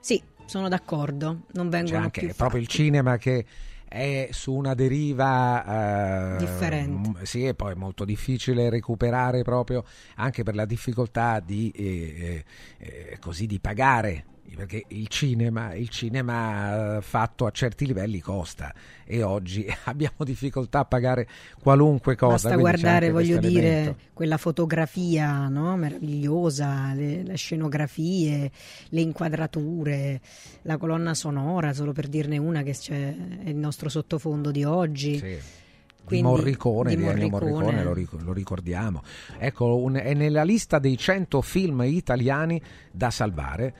Sì, sono d'accordo, non C'è vengono anche più proprio il cinema che è su una deriva eh, Differente. sì, e poi è molto difficile recuperare proprio anche per la difficoltà di, eh, eh, così, di pagare. Perché il cinema, il cinema eh, fatto a certi livelli costa e oggi abbiamo difficoltà a pagare qualunque cosa. Basta guardare, voglio dire, elemento. quella fotografia no? meravigliosa, le, le scenografie, le inquadrature, la colonna sonora, solo per dirne una che c'è, è il nostro sottofondo di oggi. Di Quindi- Morricone, di di Ennio Morricone. Morricone, lo, ric- lo ricordiamo. Ecco, un- è nella lista dei 100 film italiani da salvare.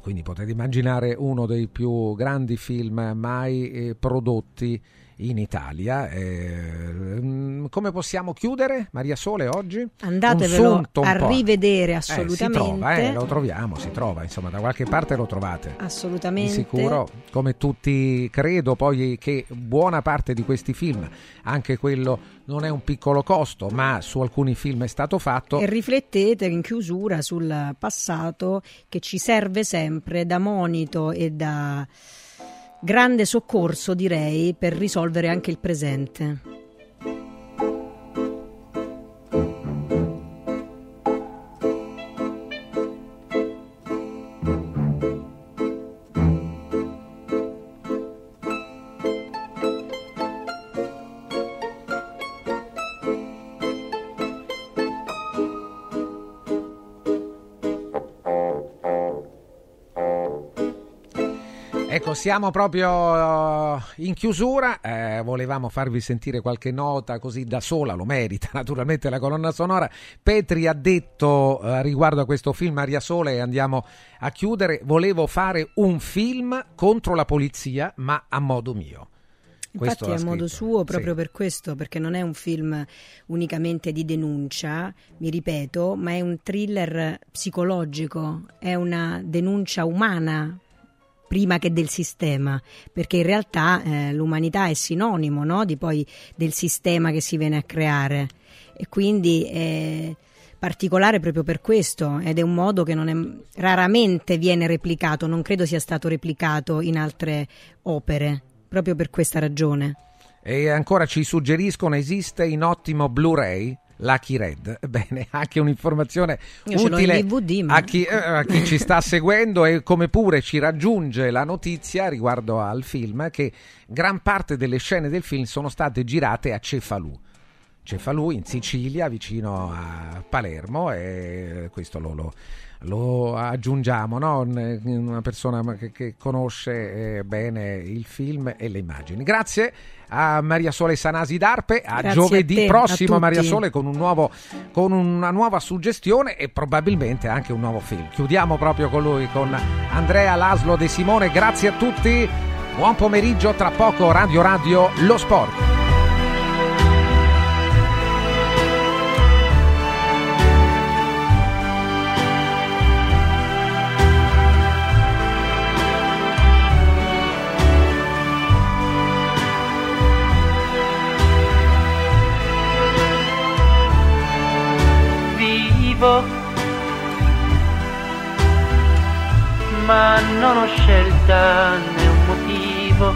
Quindi potete immaginare uno dei più grandi film mai eh, prodotti in Italia. Eh, come possiamo chiudere, Maria Sole, oggi? Andatevelo a rivedere Eh, si trova, assolutamente. eh, lo troviamo, si trova, insomma, da qualche parte lo trovate. Assolutamente. Di sicuro, come tutti credo poi che buona parte di questi film, anche quello non è un piccolo costo, ma su alcuni film è stato fatto. E riflettete in chiusura sul passato che ci serve sempre da monito e da grande soccorso, direi, per risolvere anche il presente. Siamo proprio eh, in chiusura, eh, volevamo farvi sentire qualche nota così da sola, lo merita naturalmente la colonna sonora. Petri ha detto eh, riguardo a questo film Maria Sole, e andiamo a chiudere, volevo fare un film contro la polizia, ma a modo mio. Infatti è a modo suo proprio Sì. per questo, perché non è un film unicamente di denuncia, mi ripeto, ma è un thriller psicologico, è una denuncia umana prima che del sistema, perché in realtà eh, l'umanità è sinonimo no, di poi del sistema che si viene a creare e quindi è particolare proprio per questo ed è un modo che è, raramente viene replicato, non credo sia stato replicato in altre opere, proprio per questa ragione. E ancora ci suggeriscono esiste in ottimo Blu-ray Lucky Red. Bene, anche un'informazione Io utile DVD, ma- a, chi, eh, a chi ci sta seguendo e come pure ci raggiunge la notizia riguardo al film che gran parte delle scene del film sono state girate a Cefalù. Cefalù in Sicilia, vicino a Palermo, e questo lo, lo- lo aggiungiamo, no? Un- una persona che, che conosce eh, bene il film e le immagini. Grazie a Maria Sole Sanasi d'Arpe, a Grazie a giovedì te, a prossimo Maria tutti. Sole con, un nuovo, con una nuova suggestione e probabilmente anche un nuovo film. Chiudiamo proprio con lui, con Andrea Laslo De Simone. Grazie a tutti, buon pomeriggio, tra poco Radio Radio Lo Sport. Vivo, ma non ho scelta né un motivo.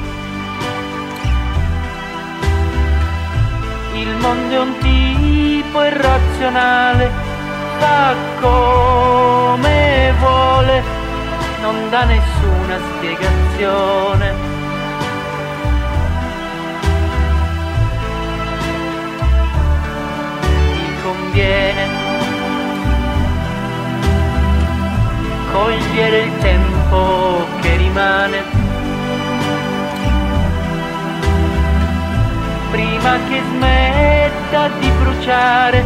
Il mondo è un tipo irrazionale, fa come vuole, non dà nessuna spiegazione. Ti cogliere il tempo che rimane. Prima che smetta di bruciare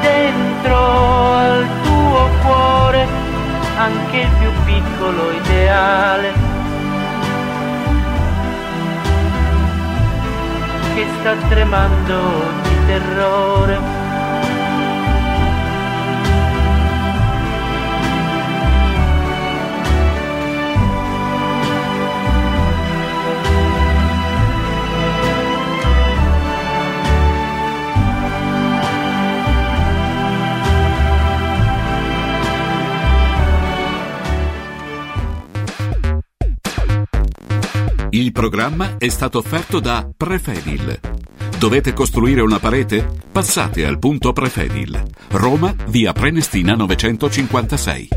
dentro al tuo cuore anche il più piccolo ideale. Che sta tremando di terrore Il programma è stato offerto da Prefedil. Dovete costruire una parete? Passate al punto Prefedil. Roma, via Prenestina 956.